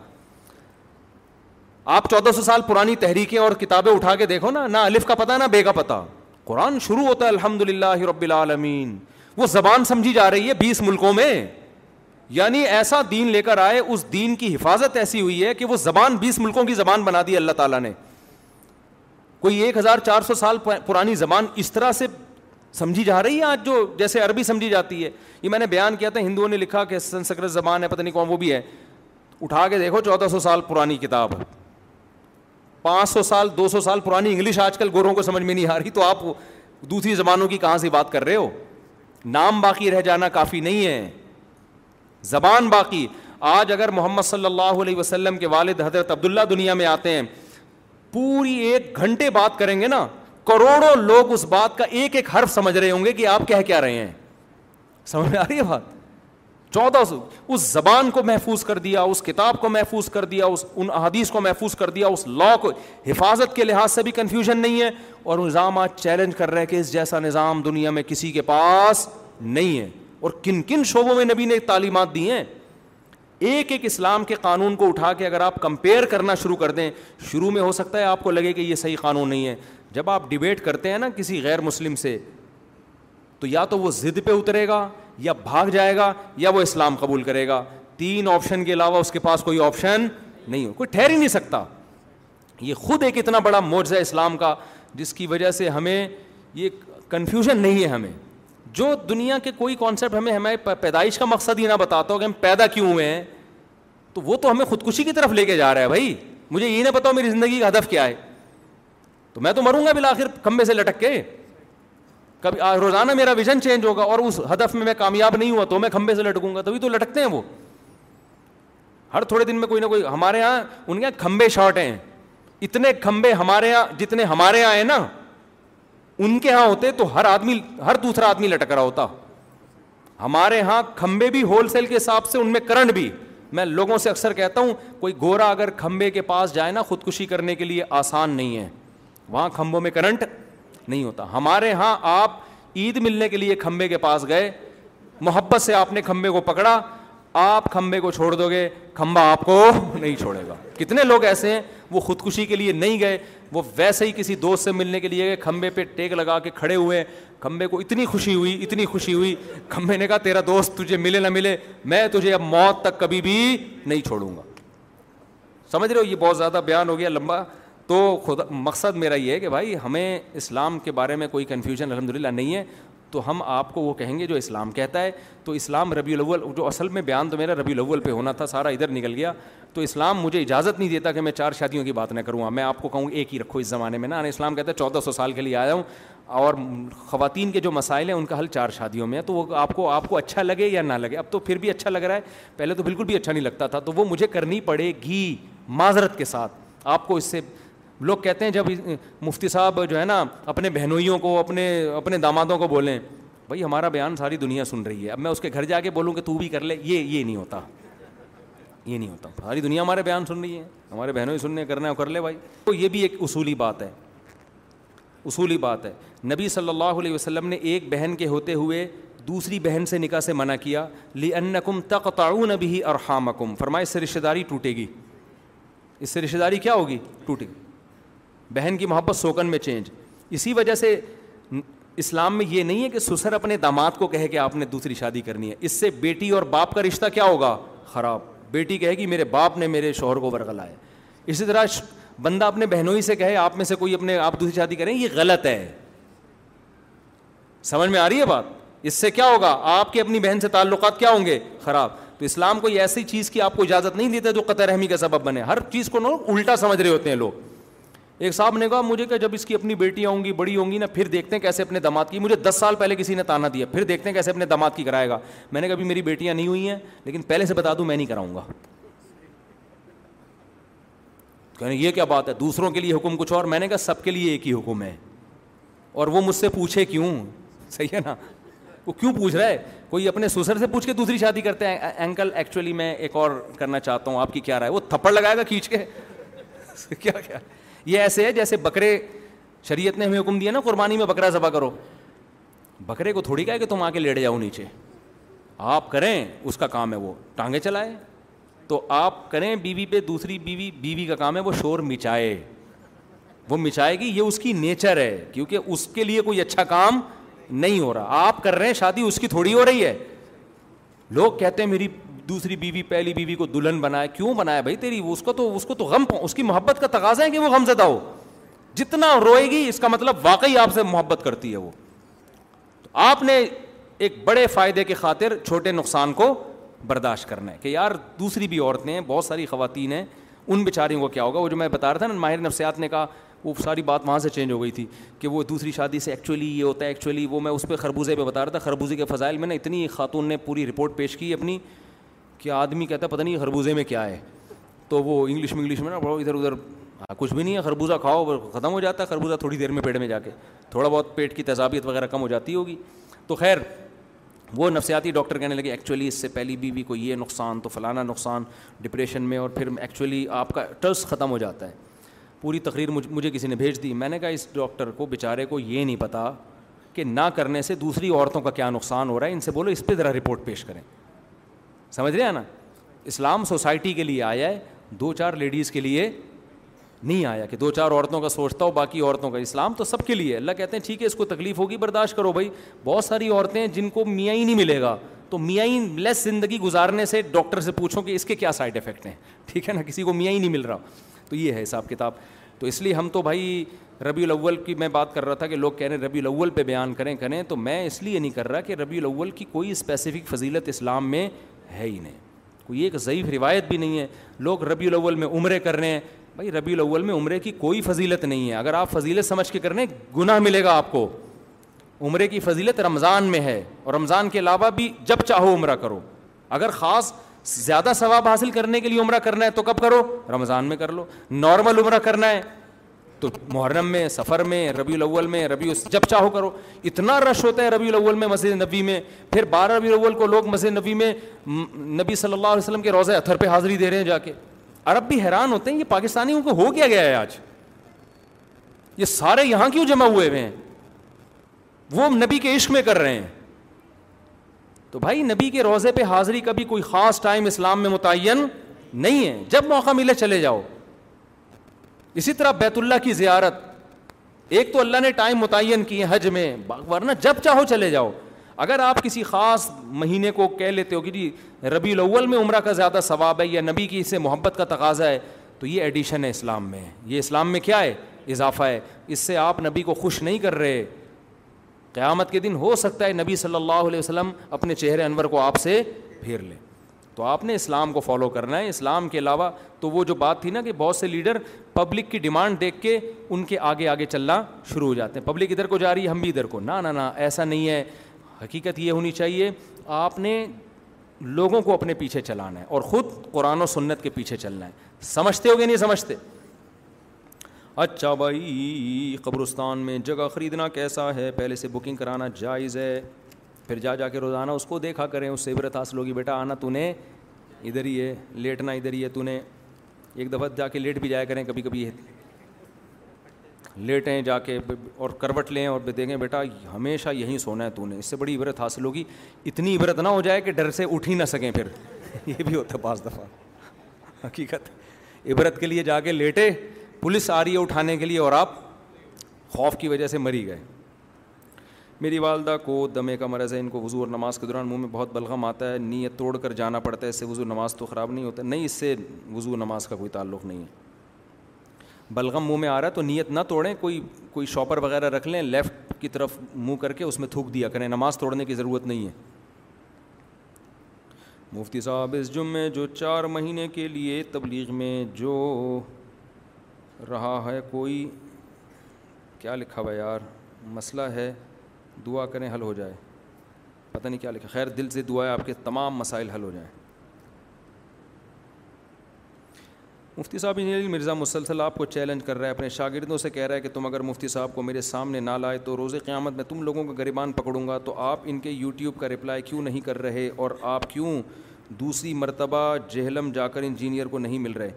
[SPEAKER 4] آپ چودہ سو سال پرانی تحریکیں اور کتابیں اٹھا کے دیکھو نا نہ الف کا پتا نہ بے کا پتا قرآن شروع ہوتا ہے الحمد للہ رب العالمین وہ زبان سمجھی جا رہی ہے بیس ملکوں میں یعنی ایسا دین لے کر آئے اس دین کی حفاظت ایسی ہوئی ہے کہ وہ زبان بیس ملکوں کی زبان بنا دی اللہ تعالیٰ نے کوئی ایک ہزار چار سو سال پرانی زبان اس طرح سے سمجھی جا رہی ہے آج جو جیسے عربی سمجھی جاتی ہے یہ میں نے بیان کیا تھا ہندوؤں نے لکھا کہ سنسکرت زبان ہے پتہ نہیں کون وہ بھی ہے اٹھا کے دیکھو چودہ سو سال پرانی کتاب پانچ سو سال دو سو سال پرانی انگلش آج کل گوروں کو سمجھ میں نہیں آ رہی تو آپ دوسری زبانوں کی کہاں سے بات کر رہے ہو نام باقی رہ جانا کافی نہیں ہے زبان باقی آج اگر محمد صلی اللہ علیہ وسلم کے والد حضرت عبداللہ دنیا میں آتے ہیں پوری ایک گھنٹے بات کریں گے نا کروڑوں لوگ اس بات کا ایک ایک حرف سمجھ رہے ہوں گے کہ آپ کہہ کیا رہے ہیں سمجھ میں آ رہی ہے بات چودہ سو اس زبان کو محفوظ کر دیا اس کتاب کو محفوظ کر دیا اس ان احادیث کو محفوظ کر دیا اس لا کو حفاظت کے لحاظ سے بھی کنفیوژن نہیں ہے اور نظام آج چیلنج کر رہے ہیں کہ اس جیسا نظام دنیا میں کسی کے پاس نہیں ہے اور کن کن شعبوں میں نبی نے تعلیمات دی ہیں ایک ایک اسلام کے قانون کو اٹھا کے اگر آپ کمپیئر کرنا شروع کر دیں شروع میں ہو سکتا ہے آپ کو لگے کہ یہ صحیح قانون نہیں ہے جب آپ ڈبیٹ کرتے ہیں نا کسی غیر مسلم سے تو یا تو وہ ضد پہ اترے گا یا بھاگ جائے گا یا وہ اسلام قبول کرے گا تین آپشن کے علاوہ اس کے پاس کوئی آپشن نہیں ہو کوئی ٹھہر ہی نہیں سکتا یہ خود ایک اتنا بڑا موج ہے اسلام کا جس کی وجہ سے ہمیں یہ کنفیوژن نہیں ہے ہمیں جو دنیا کے کوئی کانسیپٹ ہمیں ہمارے پیدائش کا مقصد ہی نہ بتاتا ہو کہ ہم پیدا کیوں ہوئے ہیں تو وہ تو ہمیں خودکشی کی طرف لے کے جا رہا ہے بھائی مجھے یہ نہ بتاؤ میری زندگی کا ہدف کیا ہے تو میں تو مروں گا بالآخر کمبے سے لٹک کے کبھی روزانہ میرا ویژن چینج ہوگا اور اس ہدف میں میں کامیاب نہیں ہوا تو میں کھمبے سے لٹکوں گا تبھی تو لٹکتے ہیں وہ ہر تھوڑے دن میں کوئی نہ کوئی ہمارے یہاں ان کے یہاں کھمبے شارٹ ہیں اتنے کھمبے ہمارے یہاں جتنے ہمارے یہاں ہیں نا ان کے یہاں ہوتے تو ہر آدمی ہر دوسرا آدمی لٹک رہا ہوتا ہمارے یہاں کھمبے بھی ہول سیل کے حساب سے ان میں کرنٹ بھی میں لوگوں سے اکثر کہتا ہوں کوئی گورا اگر کھمبے کے پاس جائے نا خودکشی کرنے کے لیے آسان نہیں ہے وہاں کھمبوں میں کرنٹ نہیں ہوتا ہمارے ہاں آپ عید ملنے کے لیے کھمبے کے پاس گئے محبت سے آپ نے کھمبے کو پکڑا آپ کھمبے کو چھوڑ دو گے کھمبا آپ کو نہیں چھوڑے گا کتنے لوگ ایسے ہیں وہ خودکشی کے لیے نہیں گئے وہ ویسے ہی کسی دوست سے ملنے کے لیے گئے کھمبے پہ ٹیک لگا کے کھڑے ہوئے کھمبے کو اتنی خوشی ہوئی اتنی خوشی ہوئی کھمبے نے کہا تیرا دوست تجھے ملے نہ ملے میں تجھے اب موت تک کبھی بھی نہیں چھوڑوں گا سمجھ رہے ہو یہ بہت زیادہ بیان ہو گیا لمبا تو خدا مقصد میرا یہ ہے کہ بھائی ہمیں اسلام کے بارے میں کوئی کنفیوژن الحمد للہ نہیں ہے تو ہم آپ کو وہ کہیں گے جو اسلام کہتا ہے تو اسلام ربی الاول جو اصل میں بیان تو میرا ربی الاول پہ ہونا تھا سارا ادھر نکل گیا تو اسلام مجھے اجازت نہیں دیتا کہ میں چار شادیوں کی بات نہ کروں میں آپ کو کہوں ایک ہی رکھو اس زمانے میں نا اسلام کہتا ہے چودہ سو سال کے لیے آیا ہوں اور خواتین کے جو مسائل ہیں ان کا حل چار شادیوں میں ہے تو وہ آپ کو آپ کو اچھا لگے یا نہ لگے اب تو پھر بھی اچھا لگ رہا ہے پہلے تو بالکل بھی اچھا نہیں لگتا تھا تو وہ مجھے کرنی پڑے گی معذرت کے ساتھ آپ کو اس سے لوگ کہتے ہیں جب مفتی صاحب جو ہے نا اپنے بہنوئیوں کو اپنے اپنے دامادوں کو بولیں بھائی ہمارا بیان ساری دنیا سن رہی ہے اب میں اس کے گھر جا کے بولوں کہ تو بھی کر لے یہ یہ نہیں ہوتا یہ نہیں ہوتا ساری دنیا ہمارے بیان سن رہی ہے ہمارے بہنوں ہی سننے کرنا ہے کر لے بھائی تو یہ بھی ایک اصولی بات ہے اصولی بات ہے نبی صلی اللہ علیہ وسلم نے ایک بہن کے ہوتے ہوئے دوسری بہن سے نکاح سے منع کیا لی انکم تق تع نبی اور ہاں مکم فرمائے سے رشتہ داری ٹوٹے گی اس سے رشتہ داری کیا ہوگی ٹوٹے گی بہن کی محبت سوکن میں چینج اسی وجہ سے اسلام میں یہ نہیں ہے کہ سسر اپنے داماد کو کہے کہ آپ نے دوسری شادی کرنی ہے اس سے بیٹی اور باپ کا رشتہ کیا ہوگا خراب بیٹی کہے گی میرے باپ نے میرے شوہر کو برگلا ہے اسی طرح بندہ اپنے بہنوئی سے کہے آپ میں سے کوئی اپنے آپ دوسری شادی کریں یہ غلط ہے سمجھ میں آ رہی ہے بات اس سے کیا ہوگا آپ کے اپنی بہن سے تعلقات کیا ہوں گے خراب تو اسلام کوئی ایسی چیز کی آپ کو اجازت نہیں دیتا جو قطر رحمی کا سبب بنے ہر چیز کو الٹا سمجھ رہے ہوتے ہیں لوگ ایک صاحب نے کہا مجھے کہ جب اس کی اپنی بیٹیاں ہوں گی بڑی ہوں گی نا پھر دیکھتے ہیں کیسے اپنے دماد کی مجھے دس سال پہلے کسی نے تانا دیا پھر دیکھتے ہیں کیسے اپنے دماد کی کرائے گا میں نے کہا ابھی میری بیٹیاں نہیں ہوئی ہیں لیکن پہلے سے بتا دوں میں نہیں کراؤں گا یہ کیا بات ہے دوسروں کے لیے حکم کچھ اور میں نے کہا سب کے لیے ایک ہی حکم ہے اور وہ مجھ سے پوچھے کیوں صحیح ہے نا وہ کیوں پوچھ رہا ہے کوئی اپنے سسر سے پوچھ کے دوسری شادی کرتے ہیں اینکل ایکچولی میں ایک اور کرنا چاہتا ہوں آپ کی کیا رائے وہ تھپڑ لگائے گا کھینچ کے [laughs] کیا کیا یہ ایسے ہے جیسے بکرے شریعت نے ہمیں حکم دیا نا قربانی میں بکرا ذبح کرو بکرے کو تھوڑی کہا کہ تم آ کے لیٹے جاؤ نیچے آپ کریں اس کا کام ہے وہ ٹانگے چلائے تو آپ کریں بیوی پہ دوسری بیوی بیوی کا کام ہے وہ شور مچائے وہ مچائے گی یہ اس کی نیچر ہے کیونکہ اس کے لیے کوئی اچھا کام نہیں ہو رہا آپ کر رہے ہیں شادی اس کی تھوڑی ہو رہی ہے لوگ کہتے ہیں میری دوسری بیوی پہلی بیوی کو دلہن بنایا کیوں بنایا بھائی تیری اس کو تو اس کو تو غم اس کی محبت کا تقاضا ہے کہ وہ غم زدہ ہو جتنا روئے گی اس کا مطلب واقعی آپ سے محبت کرتی ہے وہ آپ نے ایک بڑے فائدے خاطر چھوٹے نقصان کو برداشت کرنا ہے کہ یار دوسری بھی عورتیں ہیں بہت ساری خواتین ہیں ان بیچاریوں کو کیا ہوگا وہ جو میں بتا رہا تھا نا ماہر نفسیات نے کہا وہ ساری بات وہاں سے چینج ہو گئی تھی کہ وہ دوسری شادی سے ایکچولی یہ ہوتا ہے ایکچولی وہ میں اس پہ خربوزے پہ بتا رہا تھا خربوزے کے فضائل میں نے اتنی خاتون نے پوری رپورٹ پیش کی اپنی کیا آدمی کہتا ہے پتہ نہیں خربوزے میں کیا ہے تو وہ انگلش میں انگلش میں نا بڑھو ادھر ادھر ہاں کچھ بھی نہیں ہے خربوزہ کھاؤ ختم ہو جاتا ہے خربوزہ تھوڑی دیر میں پیٹ میں جا کے تھوڑا بہت پیٹ کی تضابیت وغیرہ کم ہو جاتی ہوگی تو خیر وہ نفسیاتی ڈاکٹر کہنے لگے ایکچولی اس سے پہلی بیوی بی کو یہ نقصان تو فلانا نقصان ڈپریشن میں اور پھر ایکچولی آپ کا ٹرس ختم ہو جاتا ہے پوری تقریر مجھے کسی نے بھیج دی میں نے کہا اس ڈاکٹر کو بیچارے کو یہ نہیں پتا کہ نہ کرنے سے دوسری عورتوں کا کیا نقصان ہو رہا ہے ان سے بولو اس پہ ذرا رپورٹ پیش کریں سمجھ رہے ہیں نا اسلام سوسائٹی کے لیے آیا ہے دو چار لیڈیز کے لیے نہیں آیا کہ دو چار عورتوں کا سوچتا ہو باقی عورتوں کا اسلام تو سب کے لیے اللہ کہتے ہیں ٹھیک ہے اس کو تکلیف ہوگی برداشت کرو بھائی بہت ساری عورتیں جن کو میاں ہی نہیں ملے گا تو میاں ہی لیس زندگی گزارنے سے ڈاکٹر سے پوچھو کہ اس کے کیا سائڈ افیکٹ ہیں ٹھیک ہے نا کسی کو میاں ہی نہیں مل رہا تو یہ ہے حساب کتاب تو اس لیے ہم تو بھائی ربیع الاول کی میں بات کر رہا تھا کہ لوگ کہہ رہے ہیں ربیع الاول پہ بیان کریں کریں تو میں اس لیے نہیں کر رہا کہ ربیع الاول کی کوئی اسپیسیفک فضیلت اسلام میں ہے ہی نہیں کوئی ایک ضعیف روایت بھی نہیں ہے لوگ ربیع الاول میں عمرے کر رہے ہیں بھائی ربیع الاول میں عمرے کی کوئی فضیلت نہیں ہے اگر آپ فضیلت سمجھ کے کر رہے ہیں گناہ ملے گا آپ کو عمرے کی فضیلت رمضان میں ہے اور رمضان کے علاوہ بھی جب چاہو عمرہ کرو اگر خاص زیادہ ثواب حاصل کرنے کے لیے عمرہ کرنا ہے تو کب کرو رمضان میں کر لو نارمل عمرہ کرنا ہے تو محرم میں سفر میں ربیع الاول میں ربیع جب چاہو کرو اتنا رش ہوتا ہے ربیع الاول میں مسجد نبی میں پھر بارہ ربیع الاول کو لوگ مسجد نبی میں نبی صلی اللہ علیہ وسلم کے روزہ اتھر پہ حاضری دے رہے ہیں جا کے عرب بھی حیران ہوتے ہیں یہ پاکستانیوں کو ہو کیا گیا ہے آج یہ سارے یہاں کیوں جمع ہوئے ہوئے ہیں وہ نبی کے عشق میں کر رہے ہیں تو بھائی نبی کے روزے پہ حاضری کبھی کوئی خاص ٹائم اسلام میں متعین نہیں ہے جب موقع ملے چلے جاؤ اسی طرح بیت اللہ کی زیارت ایک تو اللہ نے ٹائم متعین کی ہے حج میں ورنہ جب چاہو چلے جاؤ اگر آپ کسی خاص مہینے کو کہہ لیتے ہو کہ جی ربی الاول میں عمرہ کا زیادہ ثواب ہے یا نبی کی اسے محبت کا تقاضا ہے تو یہ ایڈیشن ہے اسلام میں یہ اسلام میں کیا ہے اضافہ ہے اس سے آپ نبی کو خوش نہیں کر رہے قیامت کے دن ہو سکتا ہے نبی صلی اللہ علیہ وسلم اپنے چہرے انور کو آپ سے پھیر لیں تو آپ نے اسلام کو فالو کرنا ہے اسلام کے علاوہ تو وہ جو بات تھی نا کہ بہت سے لیڈر پبلک کی ڈیمانڈ دیکھ کے ان کے آگے آگے چلنا شروع ہو جاتے ہیں پبلک ادھر کو جا رہی ہے ہم بھی ادھر کو نہ نہ ایسا نہیں ہے حقیقت یہ ہونی چاہیے آپ نے لوگوں کو اپنے پیچھے چلانا ہے اور خود قرآن و سنت کے پیچھے چلنا ہے سمجھتے ہو گے نہیں سمجھتے اچھا بھائی قبرستان میں جگہ خریدنا کیسا ہے پہلے سے بکنگ کرانا جائز ہے پھر جا جا کے روزانہ اس کو دیکھا کریں اس سے عبرت حاصل ہوگی بیٹا آنا تو نے ادھر ہی ہے لیٹنا ادھر ہی ہے تو نے ایک دفعہ جا کے لیٹ بھی جایا کریں کبھی کبھی لیٹیں جا کے اور کروٹ لیں اور دیکھیں بیٹا ہمیشہ یہیں سونا ہے تو نے اس سے بڑی عبرت حاصل ہوگی اتنی عبرت نہ ہو جائے کہ ڈر سے اٹھ ہی نہ سکیں پھر [laughs] یہ بھی ہوتا ہے بعض دفعہ حقیقت عبرت کے لیے جا کے لیٹے پولیس آ رہی ہے اٹھانے کے لیے اور آپ خوف کی وجہ سے مری گئے میری والدہ کو دمے کا مرض ہے ان کو وضو اور نماز کے دوران منہ میں بہت بلغم آتا ہے نیت توڑ کر جانا پڑتا ہے اس سے وضو نماز تو خراب نہیں ہوتا نہیں اس سے وضو نماز کا کوئی تعلق نہیں ہے بلغم منہ میں آ رہا ہے تو نیت نہ توڑیں کوئی کوئی شاپر وغیرہ رکھ لیں لیفٹ کی طرف منہ کر کے اس میں تھوک دیا کریں نماز توڑنے کی ضرورت نہیں ہے مفتی صاحب اس جمعے جو چار مہینے کے لیے تبلیغ میں جو رہا ہے کوئی کیا لکھا ہوا یار مسئلہ ہے دعا کریں حل ہو جائے پتہ نہیں کیا لکھا خیر دل سے دعا ہے آپ کے تمام مسائل حل ہو جائیں مفتی صاحب انجینئر مرزا مسلسل آپ کو چیلنج کر رہا ہے اپنے شاگردوں سے کہہ رہا ہے کہ تم اگر مفتی صاحب کو میرے سامنے نہ لائے تو روز قیامت میں تم لوگوں کا غریبان پکڑوں گا تو آپ ان کے یوٹیوب کا رپلائی کیوں نہیں کر رہے اور آپ کیوں دوسری مرتبہ جہلم جا کر انجینئر کو نہیں مل رہے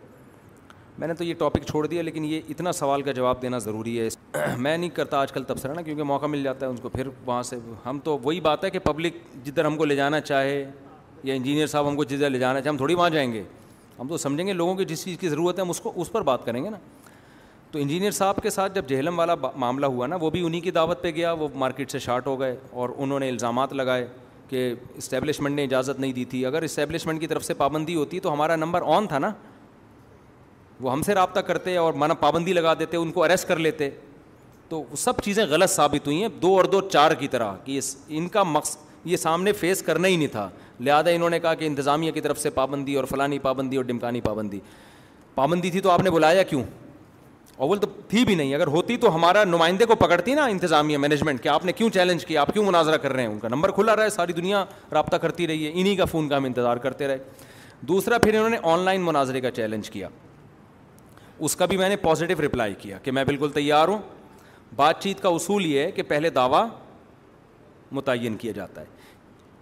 [SPEAKER 4] میں نے تو یہ ٹاپک چھوڑ دیا لیکن یہ اتنا سوال کا جواب دینا ضروری ہے [clears throat] میں نہیں کرتا آج کل تبصرہ نا کیونکہ موقع مل جاتا ہے ان کو پھر وہاں سے ہم تو وہی بات ہے کہ پبلک جدھر ہم کو لے جانا چاہے یا انجینئر صاحب ہم کو جدھر لے جانا چاہے ہم تھوڑی وہاں جائیں گے ہم تو سمجھیں گے لوگوں کی جس چیز کی ضرورت ہے ہم اس کو اس پر بات کریں گے نا تو انجینئر صاحب کے ساتھ جب جہلم والا معاملہ ہوا نا وہ بھی انہیں کی دعوت پہ گیا وہ مارکیٹ سے شارٹ ہو گئے اور انہوں نے الزامات لگائے کہ اسٹیبلشمنٹ نے اجازت نہیں دی تھی اگر اسٹیبلشمنٹ کی طرف سے پابندی ہوتی تو ہمارا نمبر آن تھا نا وہ ہم سے رابطہ کرتے اور مانا پابندی لگا دیتے ان کو اریسٹ کر لیتے تو وہ سب چیزیں غلط ثابت ہوئی ہیں دو اور دو چار کی طرح کہ ان کا مقصد یہ سامنے فیس کرنا ہی نہیں تھا لہٰذا انہوں نے کہا کہ انتظامیہ کی طرف سے پابندی اور فلانی پابندی اور ڈمکانی پابندی پابندی تھی تو آپ نے بلایا کیوں اور تو تھی بھی نہیں اگر ہوتی تو ہمارا نمائندے کو پکڑتی نا انتظامیہ مینجمنٹ کہ آپ نے کیوں چیلنج کیا آپ کیوں مناظرہ کر رہے ہیں ان کا نمبر کھلا رہا ہے ساری دنیا رابطہ کرتی رہی ہے انہیں کا فون کا ہم انتظار کرتے رہے دوسرا پھر انہوں نے آن لائن مناظرے کا چیلنج کیا اس کا بھی میں نے پازیٹیو رپلائی کیا کہ میں بالکل تیار ہوں بات چیت کا اصول یہ ہے کہ پہلے دعویٰ متعین کیا جاتا ہے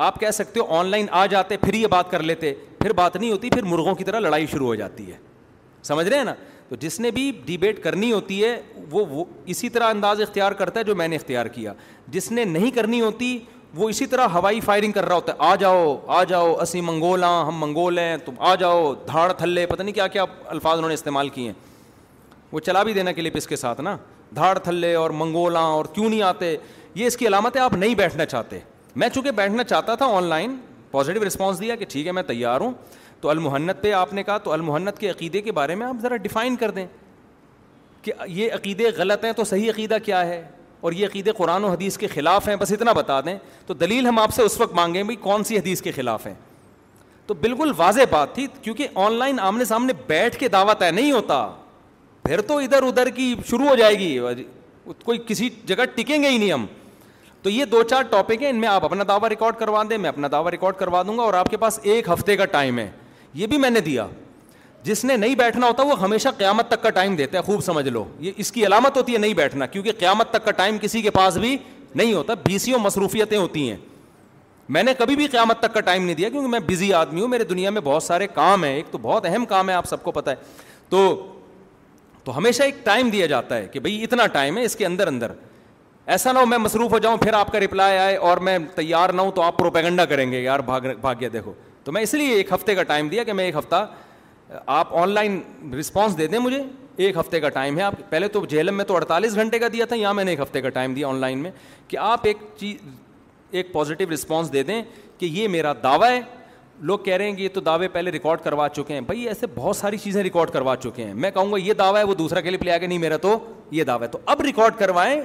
[SPEAKER 4] آپ کہہ سکتے ہو آن لائن آ جاتے پھر یہ بات کر لیتے پھر بات نہیں ہوتی پھر مرغوں کی طرح لڑائی شروع ہو جاتی ہے سمجھ رہے ہیں نا تو جس نے بھی ڈیبیٹ کرنی ہوتی ہے وہ وہ اسی طرح انداز اختیار کرتا ہے جو میں نے اختیار کیا جس نے نہیں کرنی ہوتی وہ اسی طرح ہوائی فائرنگ کر رہا ہوتا ہے آ جاؤ آ جاؤ اسی منگول ہاں ہم منگول ہیں تم آ جاؤ دھاڑ تھلے پتہ نہیں کیا کیا الفاظ انہوں نے استعمال کیے ہیں وہ چلا بھی دینا کے لیے پس کے ساتھ نا دھاڑ تھلے اور منگولاں اور کیوں نہیں آتے یہ اس کی علامتیں آپ نہیں بیٹھنا چاہتے میں چونکہ بیٹھنا چاہتا تھا آن لائن پازیٹیو رسپانس دیا کہ ٹھیک ہے میں تیار ہوں تو المحنت پہ آپ نے کہا تو المحنت کے عقیدے کے بارے میں آپ ذرا ڈیفائن کر دیں کہ یہ عقیدے غلط ہیں تو صحیح عقیدہ کیا ہے اور یہ عقیدے قرآن و حدیث کے خلاف ہیں بس اتنا بتا دیں تو دلیل ہم آپ سے اس وقت مانگیں بھائی کون سی حدیث کے خلاف ہیں تو بالکل واضح بات تھی کیونکہ آن لائن آمنے سامنے بیٹھ کے دعوت طے نہیں ہوتا پھر تو ادھر ادھر کی شروع ہو جائے گی کوئی کسی جگہ ٹکیں گے ہی نہیں ہم تو یہ دو چار ٹاپک ہیں ان میں آپ اپنا دعویٰ ریکارڈ کروا دیں میں اپنا دعویٰ ریکارڈ کروا دوں گا اور آپ کے پاس ایک ہفتے کا ٹائم ہے یہ بھی میں نے دیا جس نے نہیں بیٹھنا ہوتا وہ ہمیشہ قیامت تک کا ٹائم دیتا ہے خوب سمجھ لو یہ اس کی علامت ہوتی ہے نہیں بیٹھنا کیونکہ قیامت تک کا ٹائم کسی کے پاس بھی نہیں ہوتا بی مصروفیتیں ہوتی ہیں میں نے کبھی بھی قیامت تک کا ٹائم نہیں دیا کیونکہ میں بزی آدمی ہوں میرے دنیا میں بہت سارے کام ہیں ایک تو بہت اہم کام ہے آپ سب کو پتہ ہے تو تو ہمیشہ ایک ٹائم دیا جاتا ہے کہ بھائی اتنا ٹائم ہے اس کے اندر اندر ایسا نہ ہو میں مصروف ہو جاؤں پھر آپ کا رپلائی آئے اور میں تیار نہ ہوں تو آپ پروپیگنڈا کریں گے یار بھاگ بھاگیہ دیکھو تو میں اس لیے ایک ہفتے کا ٹائم دیا کہ میں ایک ہفتہ آپ آن لائن رسپانس دے دیں مجھے ایک ہفتے کا ٹائم ہے آپ پہلے تو جہلم میں تو اڑتالیس گھنٹے کا دیا تھا یہاں میں نے ایک ہفتے کا ٹائم دیا آن لائن میں کہ آپ ایک چیز ایک پازیٹیو رسپانس دے دیں کہ یہ میرا دعویٰ ہے لوگ کہہ رہے ہیں کہ یہ تو دعوے پہلے ریکارڈ کروا چکے ہیں بھائی ایسے بہت ساری چیزیں ریکارڈ کروا چکے ہیں میں کہوں گا یہ دعویٰ ہے وہ دوسرا کے لیے پلے آ گیا نہیں میرا تو یہ ہے تو اب ریکارڈ کروائیں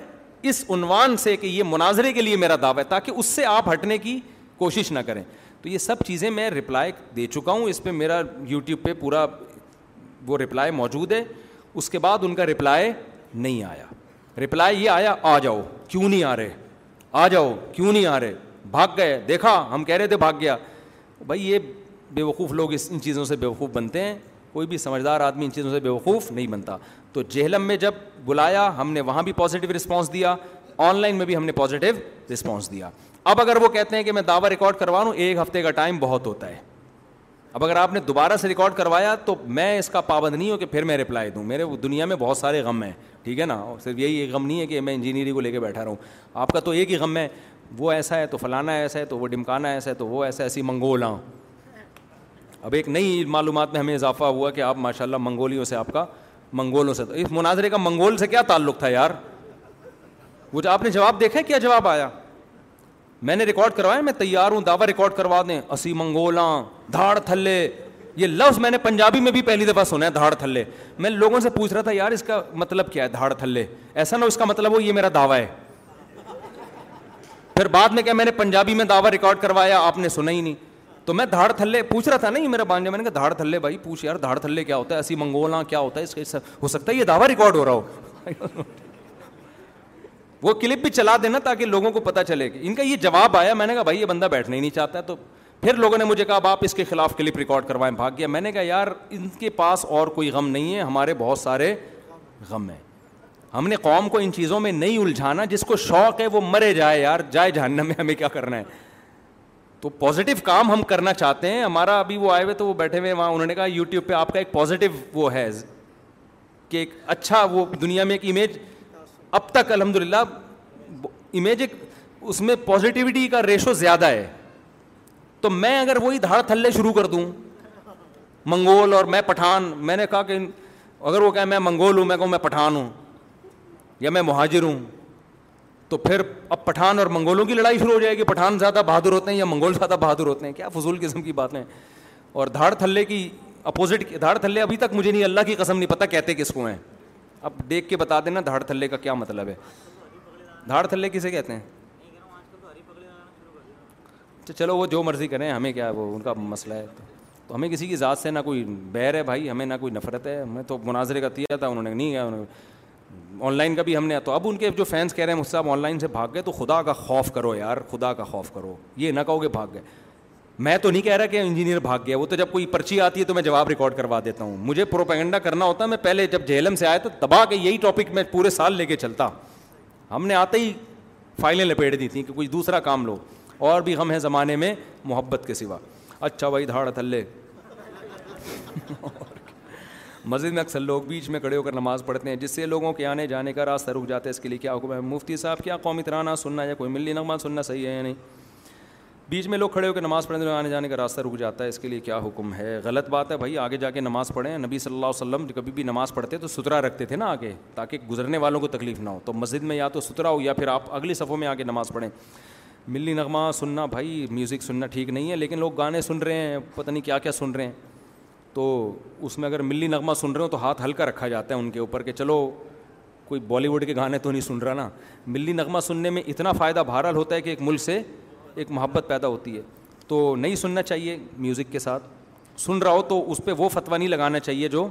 [SPEAKER 4] اس عنوان سے کہ یہ مناظرے کے لیے میرا دعویٰ ہے تاکہ اس سے آپ ہٹنے کی کوشش نہ کریں تو یہ سب چیزیں میں رپلائی دے چکا ہوں اس پہ میرا یوٹیوب پہ پورا وہ رپلائی موجود ہے اس کے بعد ان کا رپلائی نہیں آیا رپلائی یہ آیا آ جاؤ کیوں نہیں آ رہے آ جاؤ کیوں نہیں آ رہے بھاگ گئے دیکھا ہم کہہ رہے تھے بھاگ گیا بھائی یہ بے وقوف لوگ اس ان چیزوں سے بے وقوف بنتے ہیں کوئی بھی سمجھدار آدمی ان چیزوں سے بے وقوف نہیں بنتا تو جہلم میں جب بلایا ہم نے وہاں بھی پازیٹیو رسپانس دیا آن لائن میں بھی ہم نے پازیٹیو رسپانس دیا اب اگر وہ کہتے ہیں کہ میں دعویٰ ریکارڈ کروا لوں ایک ہفتے کا ٹائم بہت ہوتا ہے اب اگر آپ نے دوبارہ سے ریکارڈ کروایا تو میں اس کا پابند نہیں ہوں کہ پھر میں رپلائی دوں میرے دنیا میں بہت سارے غم ہیں ٹھیک ہے نا صرف یہی ایک غم نہیں ہے کہ میں انجینئرنگ کو لے کے بیٹھا رہا ہوں آپ کا تو ایک ہی غم ہے وہ ایسا ہے تو فلانا ایسا ہے تو وہ ڈمکانا ایسا ہے تو وہ ایسا ایسی ہاں اب ایک نئی معلومات میں ہمیں اضافہ ہوا کہ آپ ماشاء اللہ منگولیوں سے آپ کا منگولوں سے اس مناظرے کا منگول سے کیا تعلق تھا یار وہ جو آپ نے جواب دیکھا کیا جواب آیا میں نے ریکارڈ کروایا میں تیار ہوں دعویٰ ریکارڈ کروا دیں اسی منگولاں دھاڑ تھلے یہ لفظ میں نے پنجابی میں بھی پہلی دفعہ سنا ہے دھاڑ تھلے میں لوگوں سے پوچھ رہا تھا یار اس کا مطلب کیا ہے دھاڑ تھلے ایسا نہ اس کا مطلب ہو یہ میرا دعویٰ ہے پھر بعد میں کیا میں نے پنجابی میں دعویٰ ریکارڈ کروایا آپ نے سنا ہی نہیں تو میں دھاڑ تھلے پوچھ رہا تھا نہیں میرا بانجا میں نے کہا دھاڑ تھلے بھائی پوچھ یار دھاڑ تھلے کیا ہوتا ہے ایسی منگولا کیا ہوتا ہے اس کے ہو سکتا ہے یہ دعویٰ ریکارڈ ہو رہا ہو [laughs] وہ کلپ بھی چلا دینا تاکہ لوگوں کو پتا چلے کہ ان کا یہ جواب آیا میں نے کہا بھائی یہ بندہ بیٹھنا ہی نہیں چاہتا تو پھر لوگوں نے مجھے کہا آپ اس کے خلاف کلپ ریکارڈ کروائے بھاگ گیا میں نے کہا یار ان کے پاس اور کوئی غم نہیں ہے ہمارے بہت سارے غم ہیں ہم نے قوم کو ان چیزوں میں نہیں الجھانا جس کو شوق ہے وہ مرے جائے یار جائے جاننا میں ہمیں کیا کرنا ہے تو پازیٹو کام ہم کرنا چاہتے ہیں ہمارا ابھی وہ آئے ہوئے تو وہ بیٹھے ہوئے وہاں انہوں نے کہا یوٹیوب پہ آپ کا ایک پازیٹیو وہ ہے کہ ایک اچھا وہ دنیا میں ایک امیج اب تک الحمد للہ امیج ایک اس میں پازیٹیوٹی کا ریشو زیادہ ہے تو میں اگر وہی دھاڑ تھلے شروع کر دوں منگول اور میں پٹھان میں نے کہا کہ اگر وہ کہیں میں منگول ہوں میں کہوں میں پٹھان ہوں یا میں مہاجر ہوں تو پھر اب پٹھان اور منگولوں کی لڑائی شروع ہو جائے گی پٹھان زیادہ بہادر ہوتے ہیں یا منگول زیادہ بہادر ہوتے ہیں کیا فضول قسم کی باتیں اور دھاڑ تھلے کی اپوزٹ دھاڑ تھلے ابھی تک مجھے نہیں اللہ کی قسم نہیں پتہ کہتے کس کو ہیں اب دیکھ کے بتا دینا دھاڑ تھلے کا کیا مطلب ہے دھاڑ تھلے کسے کہتے ہیں اچھا چلو وہ جو مرضی کریں ہمیں کیا وہ ان کا مسئلہ ہے تو ہمیں کسی کی ذات سے نہ کوئی بیر ہے بھائی ہمیں نہ کوئی نفرت ہے ہمیں تو مناظرے کا دیا تھا انہوں نے نہیں کیا آن لائن کا بھی ہم نے تو اب ان کے جو فینس کہہ رہے ہیں مجھ سے آپ آن لائن سے بھاگ گئے تو خدا کا خوف کرو یار خدا کا خوف کرو یہ نہ کہو کہ بھاگ گئے میں تو نہیں کہہ رہا کہ انجینئر بھاگ گیا وہ تو جب کوئی پرچی آتی ہے تو میں جواب ریکارڈ کروا دیتا ہوں مجھے پروپیگنڈا کرنا ہوتا ہے میں پہلے جب جہلم سے آیا تھا دبا کے یہی ٹاپک میں پورے سال لے کے چلتا ہم نے آتے ہی فائلیں لپیٹ دی تھیں کہ کچھ دوسرا کام لو اور بھی ہم ہیں زمانے میں محبت کے سوا اچھا بھائی دھاڑ تھلے [laughs] مسجد میں اکثر لوگ بیچ میں کھڑے ہو کر نماز پڑھتے ہیں جس سے لوگوں کے آنے جانے کا راستہ رک جاتا ہے اس کے لیے کیا حکم ہے مفتی صاحب کیا قومی ترانہ سننا یا کوئی ملی نغمہ سننا صحیح ہے یا نہیں بیچ میں لوگ کھڑے ہو کے نماز پڑھتے ہیں آنے جانے کا راستہ رک جاتا ہے اس کے لیے کیا حکم ہے غلط بات ہے بھائی آگے جا کے نماز پڑھیں نبی صلی اللہ علیہ وسلم کبھی بھی نماز پڑھتے تو ستھرا رکھتے تھے نا آگے تاکہ گزرنے والوں کو تکلیف نہ ہو تو مسجد میں یا تو سترا ہو یا پھر آپ اگلی صفوں میں آ کے نماز پڑھیں ملی نغمہ سننا بھائی میوزک سننا ٹھیک نہیں ہے لیکن لوگ گانے سن رہے ہیں پتہ نہیں کیا کیا سن رہے ہیں تو اس میں اگر ملی نغمہ سن رہے ہوں تو ہاتھ ہلکا رکھا جاتا ہے ان کے اوپر کہ چلو کوئی بالی ووڈ کے گانے تو نہیں سن رہا نا ملی نغمہ سننے میں اتنا فائدہ بہرحال ہوتا ہے کہ ایک ملک سے ایک محبت پیدا ہوتی ہے تو نہیں سننا چاہیے میوزک کے ساتھ سن رہا ہو تو اس پہ وہ فتویٰ نہیں لگانا چاہیے جو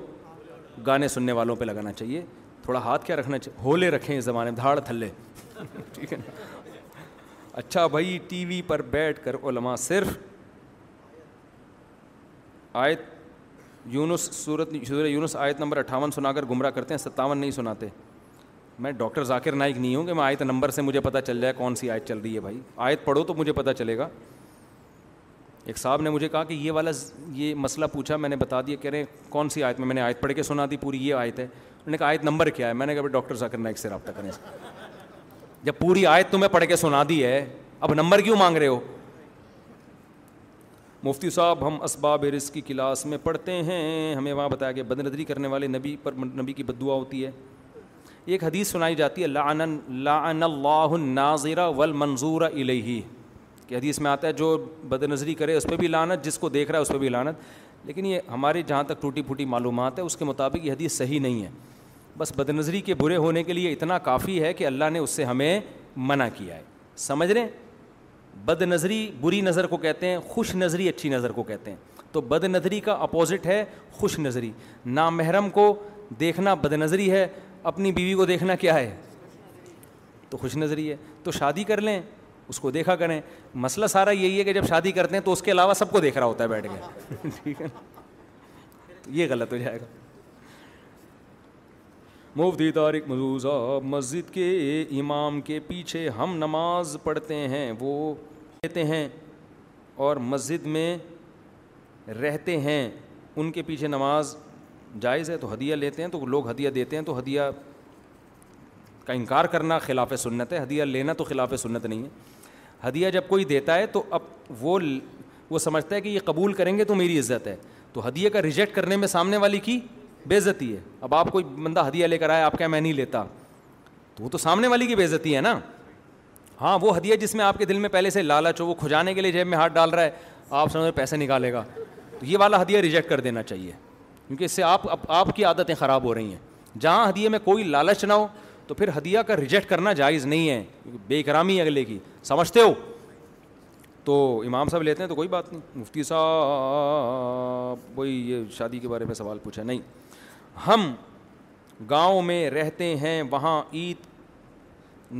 [SPEAKER 4] گانے سننے والوں پہ لگانا چاہیے تھوڑا ہاتھ کیا رکھنا چاہیے ہولے رکھیں اس زمانے میں دھاڑ تھلے [laughs] ٹھیک ہے نا اچھا بھائی ٹی وی پر بیٹھ کر علماء صرف آیت یونس صورت سورہ یونس آیت نمبر اٹھاون سنا کر گمراہ کرتے ہیں ستاون نہیں سناتے میں ڈاکٹر ذاکر نائک نہیں ہوں کہ میں آیت نمبر سے مجھے پتہ چل جائے کون سی آیت چل رہی ہے بھائی آیت پڑھو تو مجھے پتہ چلے گا ایک صاحب نے مجھے کہا کہ یہ والا یہ مسئلہ پوچھا میں نے بتا دیا کہہ رہے ہیں کون سی آیت میں میں نے آیت پڑھ کے سنا دی پوری یہ آیت ہے انہوں نے کہا آیت نمبر کیا ہے میں نے کہا ڈاکٹر ذاکر نائک سے رابطہ کریں جب پوری آیت تمہیں پڑھ کے سنا دی ہے اب نمبر کیوں مانگ رہے ہو مفتی صاحب ہم اسباب رزق کی کلاس میں پڑھتے ہیں ہمیں وہاں بتایا گیا بد نظری کرنے والے نبی پر نبی کی بد دعا ہوتی ہے ایک حدیث سنائی جاتی ہے لعن لعن اللہ الناظرہ والمنظور الیہ کہ حدیث میں آتا ہے جو بد نظری کرے اس پہ بھی لانت جس کو دیکھ رہا ہے اس پہ بھی لانت لیکن یہ ہمارے جہاں تک ٹوٹی پھوٹی معلومات ہے اس کے مطابق یہ حدیث صحیح نہیں ہے بس بد نظری کے برے ہونے کے لیے اتنا کافی ہے کہ اللہ نے اس سے ہمیں منع کیا ہے سمجھ رہے ہیں بد نظری بری نظر کو کہتے ہیں خوش نظری اچھی نظر کو کہتے ہیں تو بد نظری کا اپوزٹ ہے خوش نظری نامحرم کو دیکھنا بد نظری ہے اپنی بیوی کو دیکھنا کیا ہے تو خوش نظری ہے تو شادی کر لیں اس کو دیکھا کریں مسئلہ سارا یہی ہے کہ جب شادی کرتے ہیں تو اس کے علاوہ سب کو دیکھ رہا ہوتا ہے بیٹھ کے [laughs] ٹھیک ہے نا یہ غلط ہو جائے گا مفتی طارق مضوضا مسجد کے امام کے پیچھے ہم نماز پڑھتے ہیں وہ کہتے ہیں اور مسجد میں رہتے ہیں ان کے پیچھے نماز جائز ہے تو ہدیہ لیتے ہیں تو لوگ ہدیہ دیتے ہیں تو ہدیہ کا انکار کرنا خلاف سنت ہے ہدیہ لینا تو خلاف سنت نہیں ہے ہدیہ جب کوئی دیتا ہے تو اب وہ وہ سمجھتا ہے کہ یہ قبول کریں گے تو میری عزت ہے تو ہدیہ کا ریجیکٹ کرنے میں سامنے والی کی بے عزتی ہے اب آپ کوئی بندہ ہدیہ لے کر آئے آپ کیا میں نہیں لیتا تو وہ تو سامنے والی کی بے عزتی ہے نا ہاں وہ ہدیہ جس میں آپ کے دل میں پہلے سے لالچ ہو وہ کھجانے کے لیے جیب میں ہاتھ ڈال رہا ہے آپ سمجھ میں پیسے نکالے گا تو یہ والا ہدیہ ریجیکٹ کر دینا چاہیے کیونکہ اس سے آپ آپ کی عادتیں خراب ہو رہی ہیں جہاں ہدیے میں کوئی لالچ نہ ہو تو پھر ہدیہ کا ریجیکٹ کرنا جائز نہیں ہے بے کرامی ہے اگلے کی سمجھتے ہو تو امام صاحب لیتے ہیں تو کوئی بات نہیں مفتی صاحب وہی یہ شادی کے بارے میں سوال پوچھا نہیں ہم گاؤں میں رہتے ہیں وہاں عید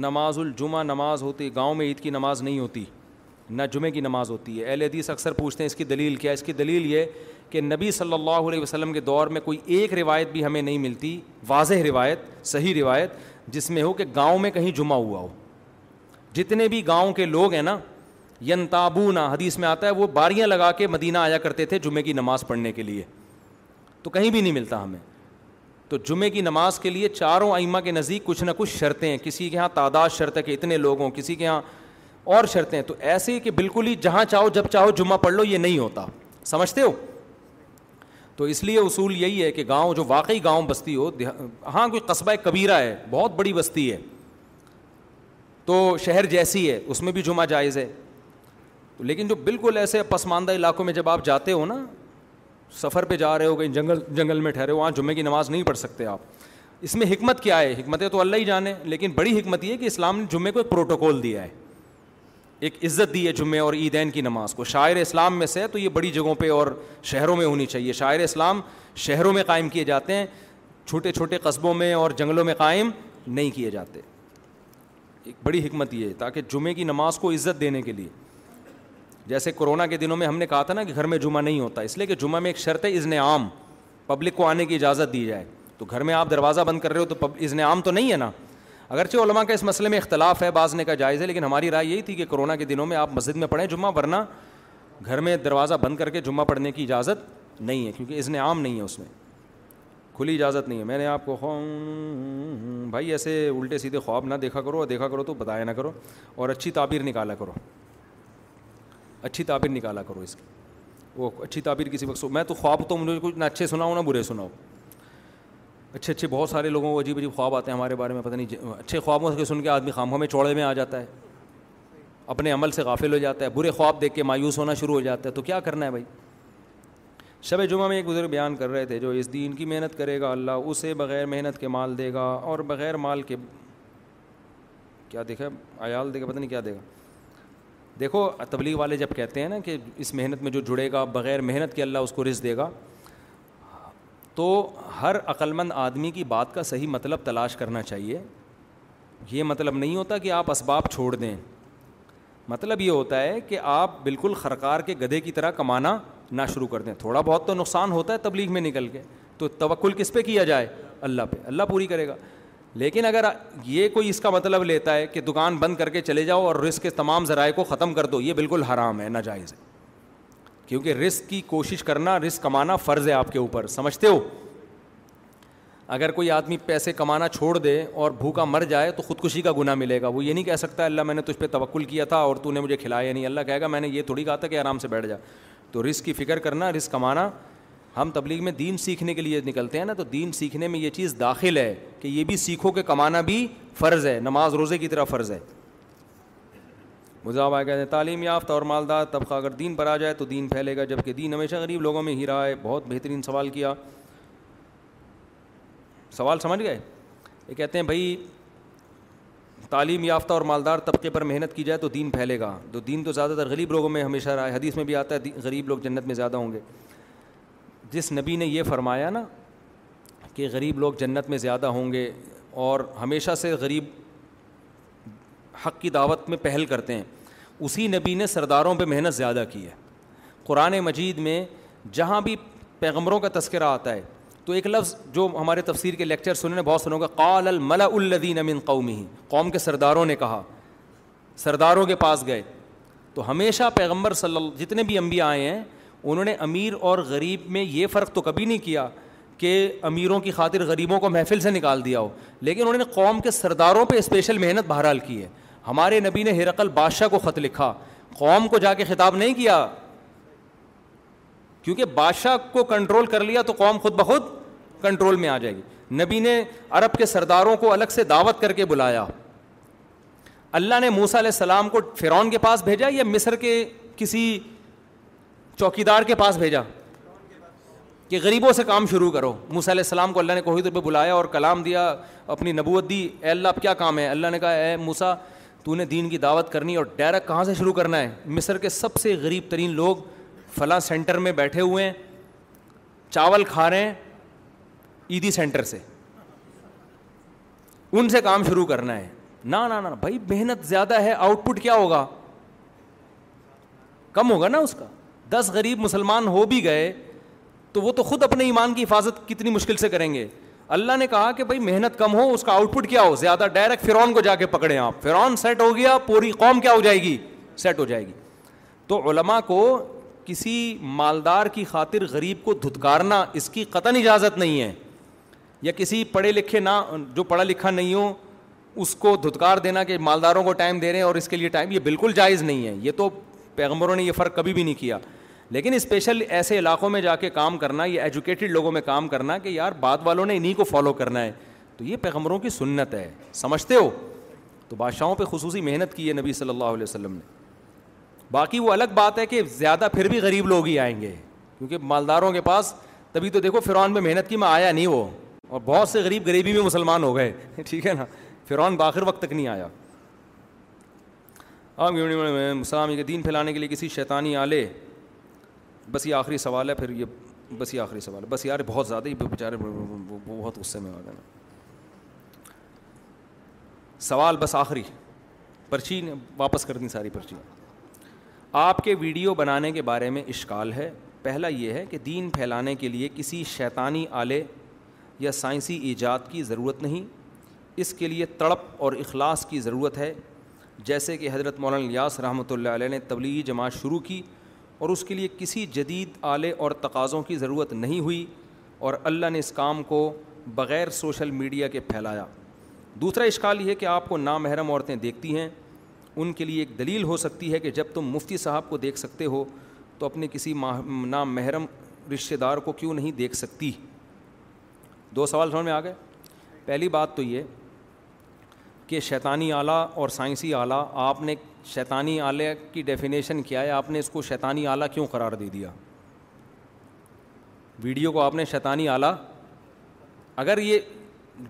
[SPEAKER 4] نماز الجمہ نماز ہوتی گاؤں میں عید کی نماز نہیں ہوتی نہ جمعے کی نماز ہوتی ہے اہل حدیث اکثر پوچھتے ہیں اس کی دلیل کیا اس کی دلیل یہ کہ نبی صلی اللہ علیہ وسلم کے دور میں کوئی ایک روایت بھی ہمیں نہیں ملتی واضح روایت صحیح روایت جس میں ہو کہ گاؤں میں کہیں جمعہ ہوا ہو جتنے بھی گاؤں کے لوگ ہیں نا ین تابو حدیث میں آتا ہے وہ باریاں لگا کے مدینہ آیا کرتے تھے جمعے کی نماز پڑھنے کے لیے تو کہیں بھی نہیں ملتا ہمیں تو جمعے کی نماز کے لیے چاروں ائمہ کے نزدیک کچھ نہ کچھ شرطیں ہیں کسی کے یہاں تعداد شرط ہے کہ اتنے لوگ ہوں کسی کے یہاں اور شرطیں تو ایسے ہی کہ بالکل ہی جہاں چاہو جب چاہو جمعہ پڑھ لو یہ نہیں ہوتا سمجھتے ہو تو اس لیے اصول یہی ہے کہ گاؤں جو واقعی گاؤں بستی ہو ہاں کوئی قصبہ کبیرہ ہے بہت بڑی بستی ہے تو شہر جیسی ہے اس میں بھی جمعہ جائز ہے لیکن جو بالکل ایسے پسماندہ علاقوں میں جب آپ جاتے ہو نا سفر پہ جا رہے ہو کہیں جنگل جنگل میں ٹھہرے ہو وہاں جمعے کی نماز نہیں پڑھ سکتے آپ اس میں حکمت کیا ہے حکمتیں تو اللہ ہی جانے لیکن بڑی حکمت یہ کہ اسلام نے جمعے کو ایک پروٹوکول دیا ہے ایک عزت دی ہے جمعے اور عیدین کی نماز کو شاعر اسلام میں سے ہے تو یہ بڑی جگہوں پہ اور شہروں میں ہونی چاہیے شاعر اسلام شہروں میں قائم کیے جاتے ہیں چھوٹے چھوٹے قصبوں میں اور جنگلوں میں قائم نہیں کیے جاتے ایک بڑی حکمت یہ ہے تاکہ جمعے کی نماز کو عزت دینے کے لیے جیسے کرونا کے دنوں میں ہم نے کہا تھا نا کہ گھر میں جمعہ نہیں ہوتا اس لیے کہ جمعہ میں ایک شرط ہے ازن عام پبلک کو آنے کی اجازت دی جائے تو گھر میں آپ دروازہ بند کر رہے ہو تو ازن عام تو نہیں ہے نا اگرچہ علماء کا اس مسئلے میں اختلاف ہے بازنے کا جائز ہے لیکن ہماری رائے یہی تھی کہ کرونا کے دنوں میں آپ مسجد میں پڑھیں جمعہ ورنہ گھر میں دروازہ بند کر کے جمعہ پڑھنے کی اجازت نہیں ہے کیونکہ ازن عام نہیں ہے اس میں کھلی اجازت نہیں ہے میں نے آپ کو خو بھائی ایسے الٹے سیدھے خواب نہ دیکھا کرو اور دیکھا کرو تو بتایا نہ کرو اور اچھی تعبیر نکالا کرو اچھی تعبیر نکالا کرو اس کی وہ اچھی تعبیر کسی وقت سو میں تو خواب تو مجھے کچھ نہ اچھے سناؤ نہ برے سناؤ اچھے اچھے بہت سارے لوگوں کو عجیب عجیب خواب آتے ہیں ہمارے بارے میں پتہ نہیں اچھے خوابوں سے سن کے آدمی خاموں میں چوڑے میں آ جاتا ہے اپنے عمل سے غافل ہو جاتا ہے برے خواب دیکھ کے مایوس ہونا شروع ہو جاتا ہے تو کیا کرنا ہے بھائی شب جمعہ میں ایک بزرگ بیان کر رہے تھے جو اس دین کی محنت کرے گا اللہ اسے بغیر محنت کے مال دے گا اور بغیر مال کے کیا دیکھا عیال دے گا پتہ نہیں کیا دے گا دیکھو تبلیغ والے جب کہتے ہیں نا کہ اس محنت میں جو جڑے گا بغیر محنت کے اللہ اس کو رزق دے گا تو ہر عقلمند آدمی کی بات کا صحیح مطلب تلاش کرنا چاہیے یہ مطلب نہیں ہوتا کہ آپ اسباب چھوڑ دیں مطلب یہ ہوتا ہے کہ آپ بالکل خرکار کے گدھے کی طرح کمانا نہ شروع کر دیں تھوڑا بہت تو نقصان ہوتا ہے تبلیغ میں نکل کے تو توکل کس پہ کیا جائے اللہ پہ اللہ پوری کرے گا لیکن اگر یہ کوئی اس کا مطلب لیتا ہے کہ دکان بند کر کے چلے جاؤ اور رسک کے تمام ذرائع کو ختم کر دو یہ بالکل حرام ہے ناجائز ہے کیونکہ رسک کی کوشش کرنا رسک کمانا فرض ہے آپ کے اوپر سمجھتے ہو اگر کوئی آدمی پیسے کمانا چھوڑ دے اور بھوکا مر جائے تو خودکشی کا گناہ ملے گا وہ یہ نہیں کہہ سکتا اللہ میں نے تجھ پہ توقل کیا تھا اور تو نے مجھے کھلایا نہیں اللہ کہے گا میں نے یہ تھوڑی کہا تھا کہ آرام سے بیٹھ جا تو رسک کی فکر کرنا رسک کمانا ہم تبلیغ میں دین سیکھنے کے لیے نکلتے ہیں نا تو دین سیکھنے میں یہ چیز داخل ہے کہ یہ بھی سیکھو کہ کمانا بھی فرض ہے نماز روزے کی طرح فرض ہے آئے کہتے ہیں تعلیم یافتہ اور مالدار طبقہ اگر دین پر آ جائے تو دین پھیلے گا جب کہ دین ہمیشہ غریب لوگوں میں ہی رہا ہے بہت بہترین سوال کیا سوال سمجھ گئے یہ کہتے ہیں بھائی تعلیم یافتہ اور مالدار طبقے پر محنت کی جائے تو دین پھیلے گا تو دین تو زیادہ تر غریب لوگوں میں ہمیشہ رہا ہے حدیث میں بھی آتا ہے غریب لوگ جنت میں زیادہ ہوں گے جس نبی نے یہ فرمایا نا کہ غریب لوگ جنت میں زیادہ ہوں گے اور ہمیشہ سے غریب حق کی دعوت میں پہل کرتے ہیں اسی نبی نے سرداروں پہ محنت زیادہ کی ہے قرآن مجید میں جہاں بھی پیغمبروں کا تذکرہ آتا ہے تو ایک لفظ جو ہمارے تفسیر کے لیکچر سننے بہت سنوں گا قال الملا الدین امن قومی قوم کے سرداروں نے کہا سرداروں کے پاس گئے تو ہمیشہ پیغمبر صلی اللہ جتنے بھی انبیاء آئے ہیں انہوں نے امیر اور غریب میں یہ فرق تو کبھی نہیں کیا کہ امیروں کی خاطر غریبوں کو محفل سے نکال دیا ہو لیکن انہوں نے قوم کے سرداروں پہ اسپیشل محنت بہرحال کی ہے ہمارے نبی نے ہرقل بادشاہ کو خط لکھا قوم کو جا کے خطاب نہیں کیا کیونکہ بادشاہ کو کنٹرول کر لیا تو قوم خود بخود کنٹرول میں آ جائے گی نبی نے عرب کے سرداروں کو الگ سے دعوت کر کے بلایا اللہ نے موسا علیہ السلام کو فرعون کے پاس بھیجا یا مصر کے کسی چوکی دار کے پاس بھیجا کہ غریبوں سے کام شروع کرو موسیٰ علیہ السلام کو اللہ نے کوہی طور پہ بلایا اور کلام دیا اپنی نبوت دی اے اللہ اب کیا کام ہے اللہ نے کہا اے موسا تو نے دین کی دعوت کرنی اور ڈائریکٹ کہاں سے شروع کرنا ہے مصر کے سب سے غریب ترین لوگ فلاں سینٹر میں بیٹھے ہوئے ہیں چاول کھا رہے ہیں عیدی سینٹر سے ان سے کام شروع کرنا ہے نہ بھائی محنت زیادہ ہے آؤٹ پٹ کیا ہوگا کم ہوگا نا اس کا دس غریب مسلمان ہو بھی گئے تو وہ تو خود اپنے ایمان کی حفاظت کتنی مشکل سے کریں گے اللہ نے کہا کہ بھائی محنت کم ہو اس کا آؤٹ پٹ کیا ہو زیادہ ڈائریکٹ فرعون کو جا کے پکڑیں آپ فرون سیٹ ہو گیا پوری قوم کیا ہو جائے گی سیٹ ہو جائے گی تو علماء کو کسی مالدار کی خاطر غریب کو دھتکارنا اس کی قطن اجازت نہیں ہے یا کسی پڑھے لکھے نہ جو پڑھا لکھا نہیں ہو اس کو دھتکار دینا کہ مالداروں کو ٹائم دے رہے ہیں اور اس کے لیے ٹائم یہ بالکل جائز نہیں ہے یہ تو پیغمبروں نے یہ فرق کبھی بھی نہیں کیا لیکن اسپیشل ایسے علاقوں میں جا کے کام کرنا یا ایجوکیٹڈ لوگوں میں کام کرنا کہ یار بعد والوں نے انہیں کو فالو کرنا ہے تو یہ پیغمبروں کی سنت ہے سمجھتے ہو تو بادشاہوں پہ خصوصی محنت کی ہے نبی صلی اللہ علیہ وسلم نے باقی وہ الگ بات ہے کہ زیادہ پھر بھی غریب لوگ ہی آئیں گے کیونکہ مالداروں کے پاس تبھی تو دیکھو فرعون میں محنت کی میں آیا نہیں وہ اور بہت سے غریب غریبی میں مسلمان ہو گئے [laughs] ٹھیک ہے نا فرعون باخر وقت تک نہیں آیا مسلم کے دین پھیلانے کے لیے کسی شیطانی آلے بس یہ آخری سوال ہے پھر یہ بس یہ آخری سوال ہے بس یار بہت زیادہ ہی بیچارے بہت غصے میں آ گئے سوال بس آخری پرچی واپس کر دیں ساری پرچیاں آپ کے ویڈیو بنانے کے بارے میں اشکال ہے پہلا یہ ہے کہ دین پھیلانے کے لیے کسی شیطانی آلے یا سائنسی ایجاد کی ضرورت نہیں اس کے لیے تڑپ اور اخلاص کی ضرورت ہے جیسے کہ حضرت مولانا الیاس رحمۃ اللہ علیہ نے تبلیغی جماعت شروع کی اور اس کے لیے کسی جدید آلے اور تقاضوں کی ضرورت نہیں ہوئی اور اللہ نے اس کام کو بغیر سوشل میڈیا کے پھیلایا دوسرا اشکال یہ ہے کہ آپ کو نامحرم عورتیں دیکھتی ہیں ان کے لیے ایک دلیل ہو سکتی ہے کہ جب تم مفتی صاحب کو دیکھ سکتے ہو تو اپنے کسی نامحرم رشتہ دار کو کیوں نہیں دیکھ سکتی دو سوال سمجھ میں آ گئے پہلی بات تو یہ کہ شیطانی آلہ اور سائنسی آلہ آپ نے شیطانی آلہ کی ڈیفینیشن کیا ہے آپ نے اس کو شیطانی آلہ کیوں قرار دے دیا ویڈیو کو آپ نے شیطانی آلہ اگر یہ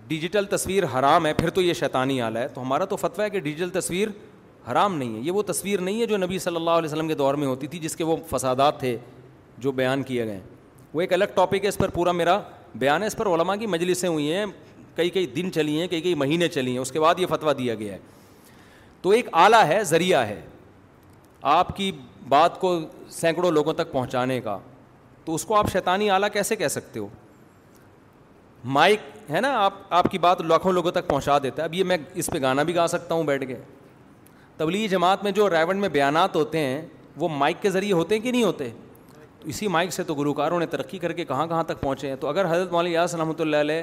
[SPEAKER 4] ڈیجیٹل تصویر حرام ہے پھر تو یہ شیطانی آلہ ہے تو ہمارا تو فتویٰ ہے کہ ڈیجیٹل تصویر حرام نہیں ہے یہ وہ تصویر نہیں ہے جو نبی صلی اللہ علیہ وسلم کے دور میں ہوتی تھی جس کے وہ فسادات تھے جو بیان کیے گئے وہ ایک الگ ٹاپک ہے اس پر پورا میرا بیان ہے اس پر علماء کی مجلسیں ہوئی ہیں کئی کئی دن چلی ہیں کئی کئی مہینے چلی ہیں اس کے بعد یہ فتویٰ دیا گیا ہے تو ایک اعلیٰ ہے ذریعہ ہے آپ کی بات کو سینکڑوں لوگوں تک پہنچانے کا تو اس کو آپ شیطانی آلہ کیسے کہہ سکتے ہو مائک ہے نا آپ آپ کی بات لاکھوں لوگوں تک پہنچا دیتا ہے اب یہ میں اس پہ گانا بھی گا سکتا ہوں بیٹھ کے تبلیغی جماعت میں جو رائوڈ میں بیانات ہوتے ہیں وہ مائک کے ذریعے ہوتے ہیں کہ نہیں ہوتے تو اسی مائک سے تو گلوکاروں نے ترقی کر کے کہاں کہاں تک پہنچے ہیں تو اگر حضرت رحمۃ اللہ علیہ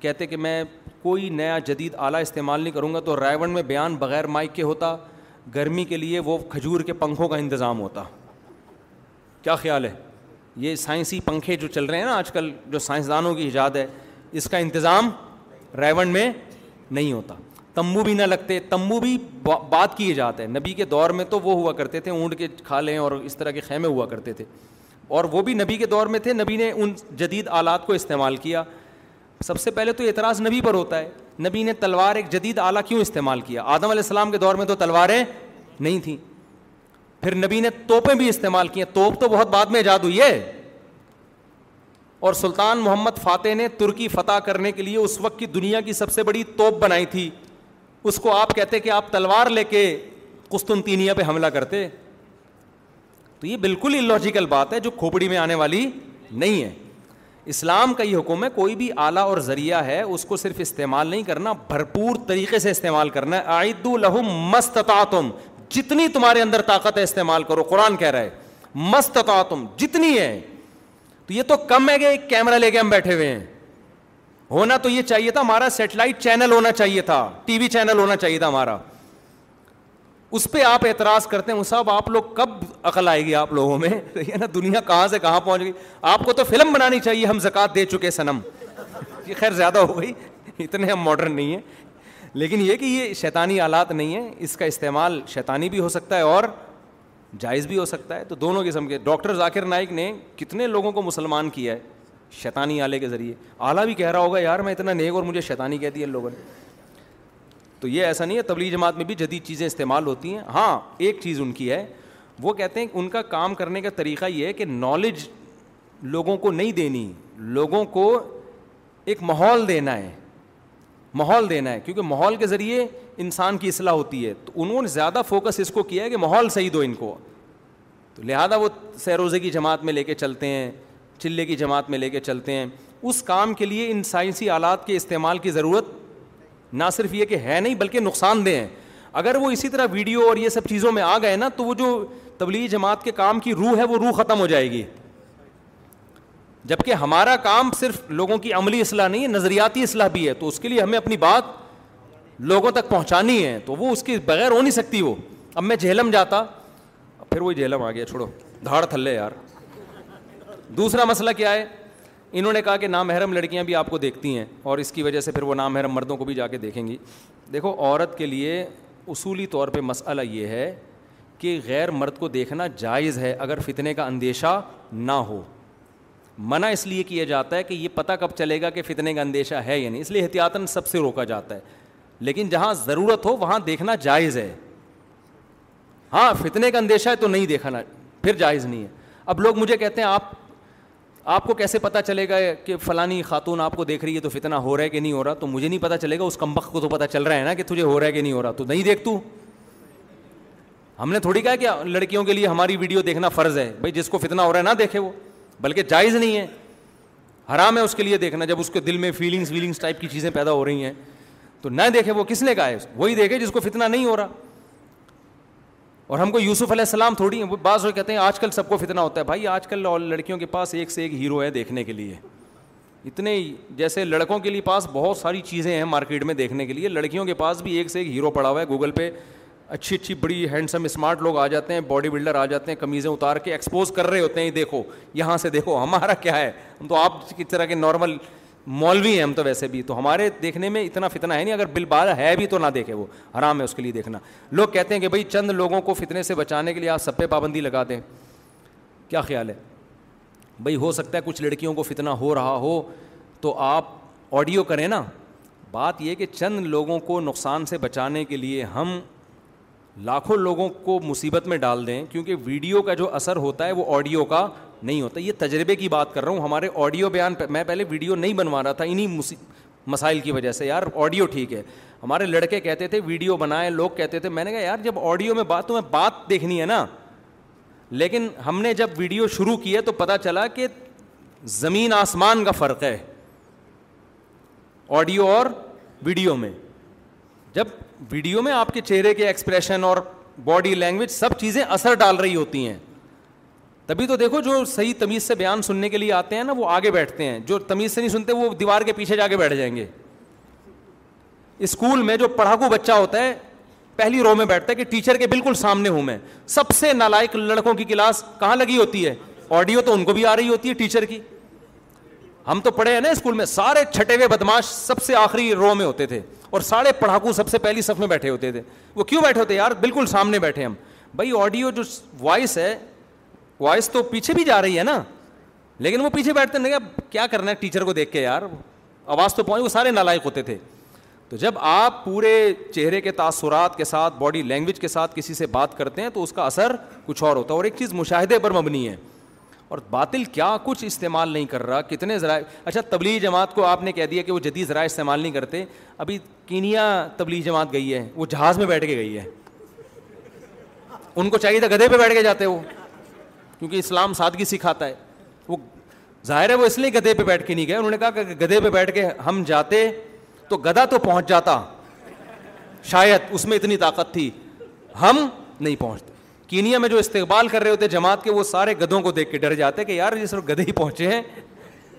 [SPEAKER 4] کہتے کہ میں کوئی نیا جدید آلہ استعمال نہیں کروں گا تو راوڈ میں بیان بغیر مائک کے ہوتا گرمی کے لیے وہ کھجور کے پنکھوں کا انتظام ہوتا کیا خیال ہے یہ سائنسی پنکھے جو چل رہے ہیں نا آج کل جو سائنسدانوں کی ایجاد ہے اس کا انتظام ریون میں نہیں ہوتا تمبو بھی نہ لگتے تمبو بھی بات کی ایجاد ہے نبی کے دور میں تو وہ ہوا کرتے تھے اونٹ کے کھالیں اور اس طرح کے خیمے ہوا کرتے تھے اور وہ بھی نبی کے دور میں تھے نبی نے ان جدید آلات کو استعمال کیا سب سے پہلے تو اعتراض نبی پر ہوتا ہے نبی نے تلوار ایک جدید آلہ کیوں استعمال کیا آدم علیہ السلام کے دور میں تو تلواریں نہیں تھیں پھر نبی نے توپیں بھی استعمال کی ہیں توپ تو بہت بعد میں ایجاد ہوئی ہے اور سلطان محمد فاتح نے ترکی فتح کرنے کے لیے اس وقت کی دنیا کی سب سے بڑی توپ بنائی تھی اس کو آپ کہتے کہ آپ تلوار لے کے قسطنطینیہ پہ حملہ کرتے تو یہ بالکل ہی لاجیکل بات ہے جو کھوپڑی میں آنے والی نہیں ہے اسلام کا یہ حکم ہے کوئی بھی آلہ اور ذریعہ ہے اس کو صرف استعمال نہیں کرنا بھرپور طریقے سے استعمال کرنا ہے آئند الحم تم جتنی تمہارے اندر طاقت ہے استعمال کرو قرآن کہہ رہا ہے مستتا تم جتنی ہے تو یہ تو کم ہے کہ ایک کیمرہ لے کے ہم بیٹھے ہوئے ہیں ہونا تو یہ چاہیے تھا ہمارا سیٹلائٹ چینل ہونا چاہیے تھا ٹی وی چینل ہونا چاہیے تھا ہمارا اس پہ آپ اعتراض کرتے ہیں صاحب آپ لوگ کب عقل آئے گی آپ لوگوں میں یہ نا دنیا کہاں سے کہاں پہنچ گئی آپ کو تو فلم بنانی چاہیے ہم زکوٰۃ دے چکے سنم یہ خیر زیادہ ہو گئی اتنے ہم ماڈرن نہیں ہیں لیکن یہ کہ یہ شیطانی آلات نہیں ہیں اس کا استعمال شیطانی بھی ہو سکتا ہے اور جائز بھی ہو سکتا ہے تو دونوں قسم کے ڈاکٹر ذاکر نائک نے کتنے لوگوں کو مسلمان کیا ہے شیطانی آلے کے ذریعے اعلیٰ بھی کہہ رہا ہوگا یار میں اتنا نیک اور مجھے شیطانی کہہ دیا لوگوں نے تو یہ ایسا نہیں ہے تبلیغ جماعت میں بھی جدید چیزیں استعمال ہوتی ہیں ہاں ایک چیز ان کی ہے وہ کہتے ہیں ان کا کام کرنے کا طریقہ یہ ہے کہ نالج لوگوں کو نہیں دینی لوگوں کو ایک ماحول دینا ہے ماحول دینا ہے کیونکہ ماحول کے ذریعے انسان کی اصلاح ہوتی ہے تو انہوں نے زیادہ فوکس اس کو کیا ہے کہ ماحول صحیح دو ان کو تو لہٰذا وہ سیروزے کی جماعت میں لے کے چلتے ہیں چلے کی جماعت میں لے کے چلتے ہیں اس کام کے لیے ان سائنسی آلات کے استعمال کی ضرورت نہ صرف یہ کہ ہے نہیں بلکہ نقصان دہ ہیں اگر وہ اسی طرح ویڈیو اور یہ سب چیزوں میں آ گئے نا تو وہ جو تبلیغ جماعت کے کام کی روح ہے وہ روح ختم ہو جائے گی جبکہ ہمارا کام صرف لوگوں کی عملی اصلاح نہیں ہے نظریاتی اصلاح بھی ہے تو اس کے لیے ہمیں اپنی بات لوگوں تک پہنچانی ہے تو وہ اس کے بغیر ہو نہیں سکتی وہ اب میں جہلم جاتا پھر وہی جہلم آ گیا چھوڑو دھاڑ تھلے یار دوسرا مسئلہ کیا ہے انہوں نے کہا کہ نام لڑکیاں بھی آپ کو دیکھتی ہیں اور اس کی وجہ سے پھر وہ نام مردوں کو بھی جا کے دیکھیں گی دیکھو عورت کے لیے اصولی طور پہ مسئلہ یہ ہے کہ غیر مرد کو دیکھنا جائز ہے اگر فتنے کا اندیشہ نہ ہو منع اس لیے کیا جاتا ہے کہ یہ پتہ کب چلے گا کہ فتنے کا اندیشہ ہے یا نہیں اس لیے احتیاطاً سب سے روکا جاتا ہے لیکن جہاں ضرورت ہو وہاں دیکھنا جائز ہے ہاں فتنے کا اندیشہ ہے تو نہیں دیکھنا پھر جائز نہیں ہے اب لوگ مجھے کہتے ہیں آپ آپ کو کیسے پتا چلے گا کہ فلانی خاتون آپ کو دیکھ رہی ہے تو فتنا ہو رہا ہے کہ نہیں ہو رہا تو مجھے نہیں پتہ چلے گا اس کمبخ کو تو پتہ چل رہا ہے نا کہ تجھے ہو رہا ہے کہ نہیں ہو رہا تو نہیں دیکھ تو ہم نے تھوڑی کہا کہ لڑکیوں کے لیے ہماری ویڈیو دیکھنا فرض ہے بھائی جس کو فتنا ہو رہا ہے نہ دیکھے وہ بلکہ جائز نہیں ہے حرام ہے اس کے لیے دیکھنا جب اس کے دل میں فیلنگس ویلنگس ٹائپ کی چیزیں پیدا ہو رہی ہیں تو نہ دیکھے وہ کس نے کہا ہے وہی دیکھے جس کو فتنا نہیں ہو رہا اور ہم کو یوسف علیہ السلام تھوڑی ہیں بعض وہ کہتے ہیں آج کل سب کو فتنہ ہوتا ہے بھائی آج کل لڑکیوں کے پاس ایک سے ایک ہیرو ہے دیکھنے کے لیے اتنے جیسے لڑکوں کے لیے پاس بہت ساری چیزیں ہیں مارکیٹ میں دیکھنے کے لیے لڑکیوں کے پاس بھی ایک سے ایک ہیرو پڑا ہوا ہے گوگل پہ اچھی اچھی بڑی ہینڈسم اسمارٹ لوگ آ جاتے ہیں باڈی بلڈر آ جاتے ہیں کمیزیں اتار کے ایکسپوز کر رہے ہوتے ہیں دیکھو یہاں سے دیکھو ہمارا کیا ہے ہم تو آپ کس طرح کے نارمل مولوی ہیں ہم تو ویسے بھی تو ہمارے دیکھنے میں اتنا فتنہ ہے نہیں اگر بل بال ہے بھی تو نہ دیکھے وہ حرام ہے اس کے لیے دیکھنا لوگ کہتے ہیں کہ بھائی چند لوگوں کو فتنے سے بچانے کے لیے آپ سب پہ پابندی لگا دیں کیا خیال ہے بھائی ہو سکتا ہے کچھ لڑکیوں کو فتنہ ہو رہا ہو تو آپ آڈیو کریں نا بات یہ کہ چند لوگوں کو نقصان سے بچانے کے لیے ہم لاکھوں لوگوں کو مصیبت میں ڈال دیں کیونکہ ویڈیو کا جو اثر ہوتا ہے وہ آڈیو کا نہیں ہوتا یہ تجربے کی بات کر رہا ہوں ہمارے آڈیو بیان پہ میں پہلے ویڈیو نہیں بنوا رہا تھا انہیں مسائل کی وجہ سے یار آڈیو ٹھیک ہے ہمارے لڑکے کہتے تھے ویڈیو بنائے لوگ کہتے تھے میں نے کہا یار جب آڈیو میں بات تو بات دیکھنی ہے نا لیکن ہم نے جب ویڈیو شروع کیا تو پتہ چلا کہ زمین آسمان کا فرق ہے آڈیو اور ویڈیو میں جب ویڈیو میں آپ کے چہرے کے ایکسپریشن اور باڈی لینگویج سب چیزیں اثر ڈال رہی ہوتی ہیں تبھی تو دیکھو جو صحیح تمیز سے بیان سننے کے لیے آتے ہیں نا وہ آگے بیٹھتے ہیں جو تمیز سے نہیں سنتے وہ دیوار کے پیچھے جا کے بیٹھ جائیں گے اسکول میں جو پڑھاکو بچہ ہوتا ہے پہلی رو میں بیٹھتا ہے کہ ٹیچر کے بالکل سامنے ہوں میں سب سے نالائک لڑکوں کی کلاس کہاں لگی ہوتی ہے آڈیو تو ان کو بھی آ رہی ہوتی ہے ٹیچر کی ہم تو پڑھے ہیں نا اسکول میں سارے چھٹے ہوئے بدماش سب سے آخری رو میں ہوتے تھے اور سارے پڑھاکو سب سے پہلی صف میں بیٹھے ہوتے تھے وہ کیوں بیٹھے ہوتے یار بالکل سامنے بیٹھے ہم بھائی آڈیو جو وائس ہے وائس تو پیچھے بھی جا رہی ہے نا لیکن وہ پیچھے بیٹھتے نہیں اب کیا کرنا ہے ٹیچر کو دیکھ کے یار آواز تو پہنچ وہ سارے نالائق ہوتے تھے تو جب آپ پورے چہرے کے تاثرات کے ساتھ باڈی لینگویج کے ساتھ کسی سے بات کرتے ہیں تو اس کا اثر کچھ اور ہوتا ہے اور ایک چیز مشاہدے پر مبنی ہے اور باطل کیا کچھ استعمال نہیں کر رہا کتنے ذرائع اچھا تبلیغ جماعت کو آپ نے کہہ دیا کہ وہ جدید ذرائع استعمال نہیں کرتے ابھی کینیا تبلیغ جماعت گئی ہے وہ جہاز میں بیٹھ کے گئی ہے ان کو چاہیے تھا گدھے پہ بیٹھ کے جاتے وہ کیونکہ اسلام سادگی سکھاتا ہے وہ ظاہر ہے وہ اس لیے گدھے پہ بیٹھ کے نہیں گئے انہوں نے کہا کہ گدھے پہ بیٹھ کے ہم جاتے تو گدھا تو پہنچ جاتا شاید اس میں اتنی طاقت تھی ہم نہیں پہنچتے کینیا میں جو استقبال کر رہے ہوتے جماعت کے وہ سارے گدھوں کو دیکھ کے ڈر جاتے کہ یار یہ صرف گدھے ہی پہنچے ہیں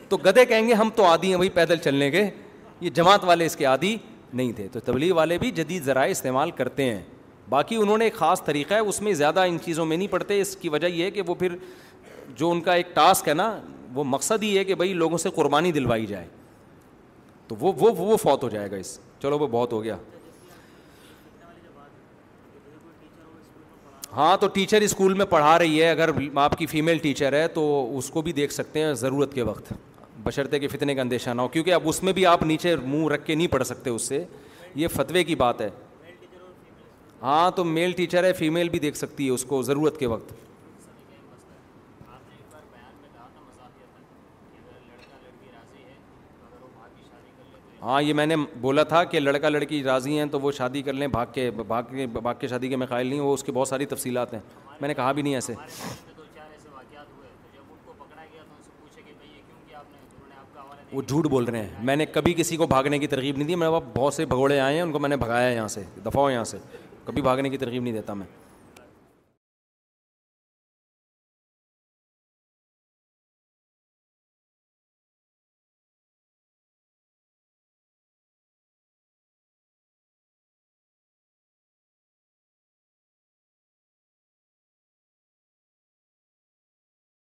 [SPEAKER 4] تو گدھے کہیں گے ہم تو عادی ہیں بھائی پیدل چلنے کے یہ جماعت والے اس کے عادی نہیں تھے تو تبلیغ والے بھی جدید ذرائع استعمال کرتے ہیں باقی انہوں نے ایک خاص طریقہ ہے اس میں زیادہ ان چیزوں میں نہیں پڑھتے اس کی وجہ یہ ہے کہ وہ پھر جو ان کا ایک ٹاسک ہے نا وہ مقصد ہی ہے کہ بھائی لوگوں سے قربانی دلوائی جائے تو وہ وہ وہ فوت ہو جائے گا اس چلو وہ بہت ہو گیا ہاں تو ٹیچر اسکول میں پڑھا رہی ہے اگر آپ کی فیمیل ٹیچر ہے تو اس کو بھی دیکھ سکتے ہیں ضرورت کے وقت بشرطے کے فتنے کا اندیشہ نہ ہو کیونکہ اب اس میں بھی آپ نیچے منہ رکھ کے نہیں پڑھ سکتے اس سے یہ فتوے کی بات ہے ہاں تو میل ٹیچر ہے فیمیل بھی دیکھ سکتی ہے اس کو ضرورت کے وقت ہاں یہ میں نے بولا تھا کہ لڑکا لڑکی راضی ہیں تو وہ شادی کر لیں بھاگ کے بھاگ کے بھاگ کے شادی کے میں قائل نہیں ہوں وہ اس کی بہت ساری تفصیلات ہیں میں نے کہا بھی نہیں ایسے وہ جھوٹ بول رہے ہیں میں نے کبھی کسی کو بھاگنے کی ترغیب نہیں دی میں بہت سے بھگوڑے آئے ہیں ان کو میں نے بھگایا یہاں سے دفاع یہاں سے کبھی بھاگنے کی ترغیب نہیں دیتا میں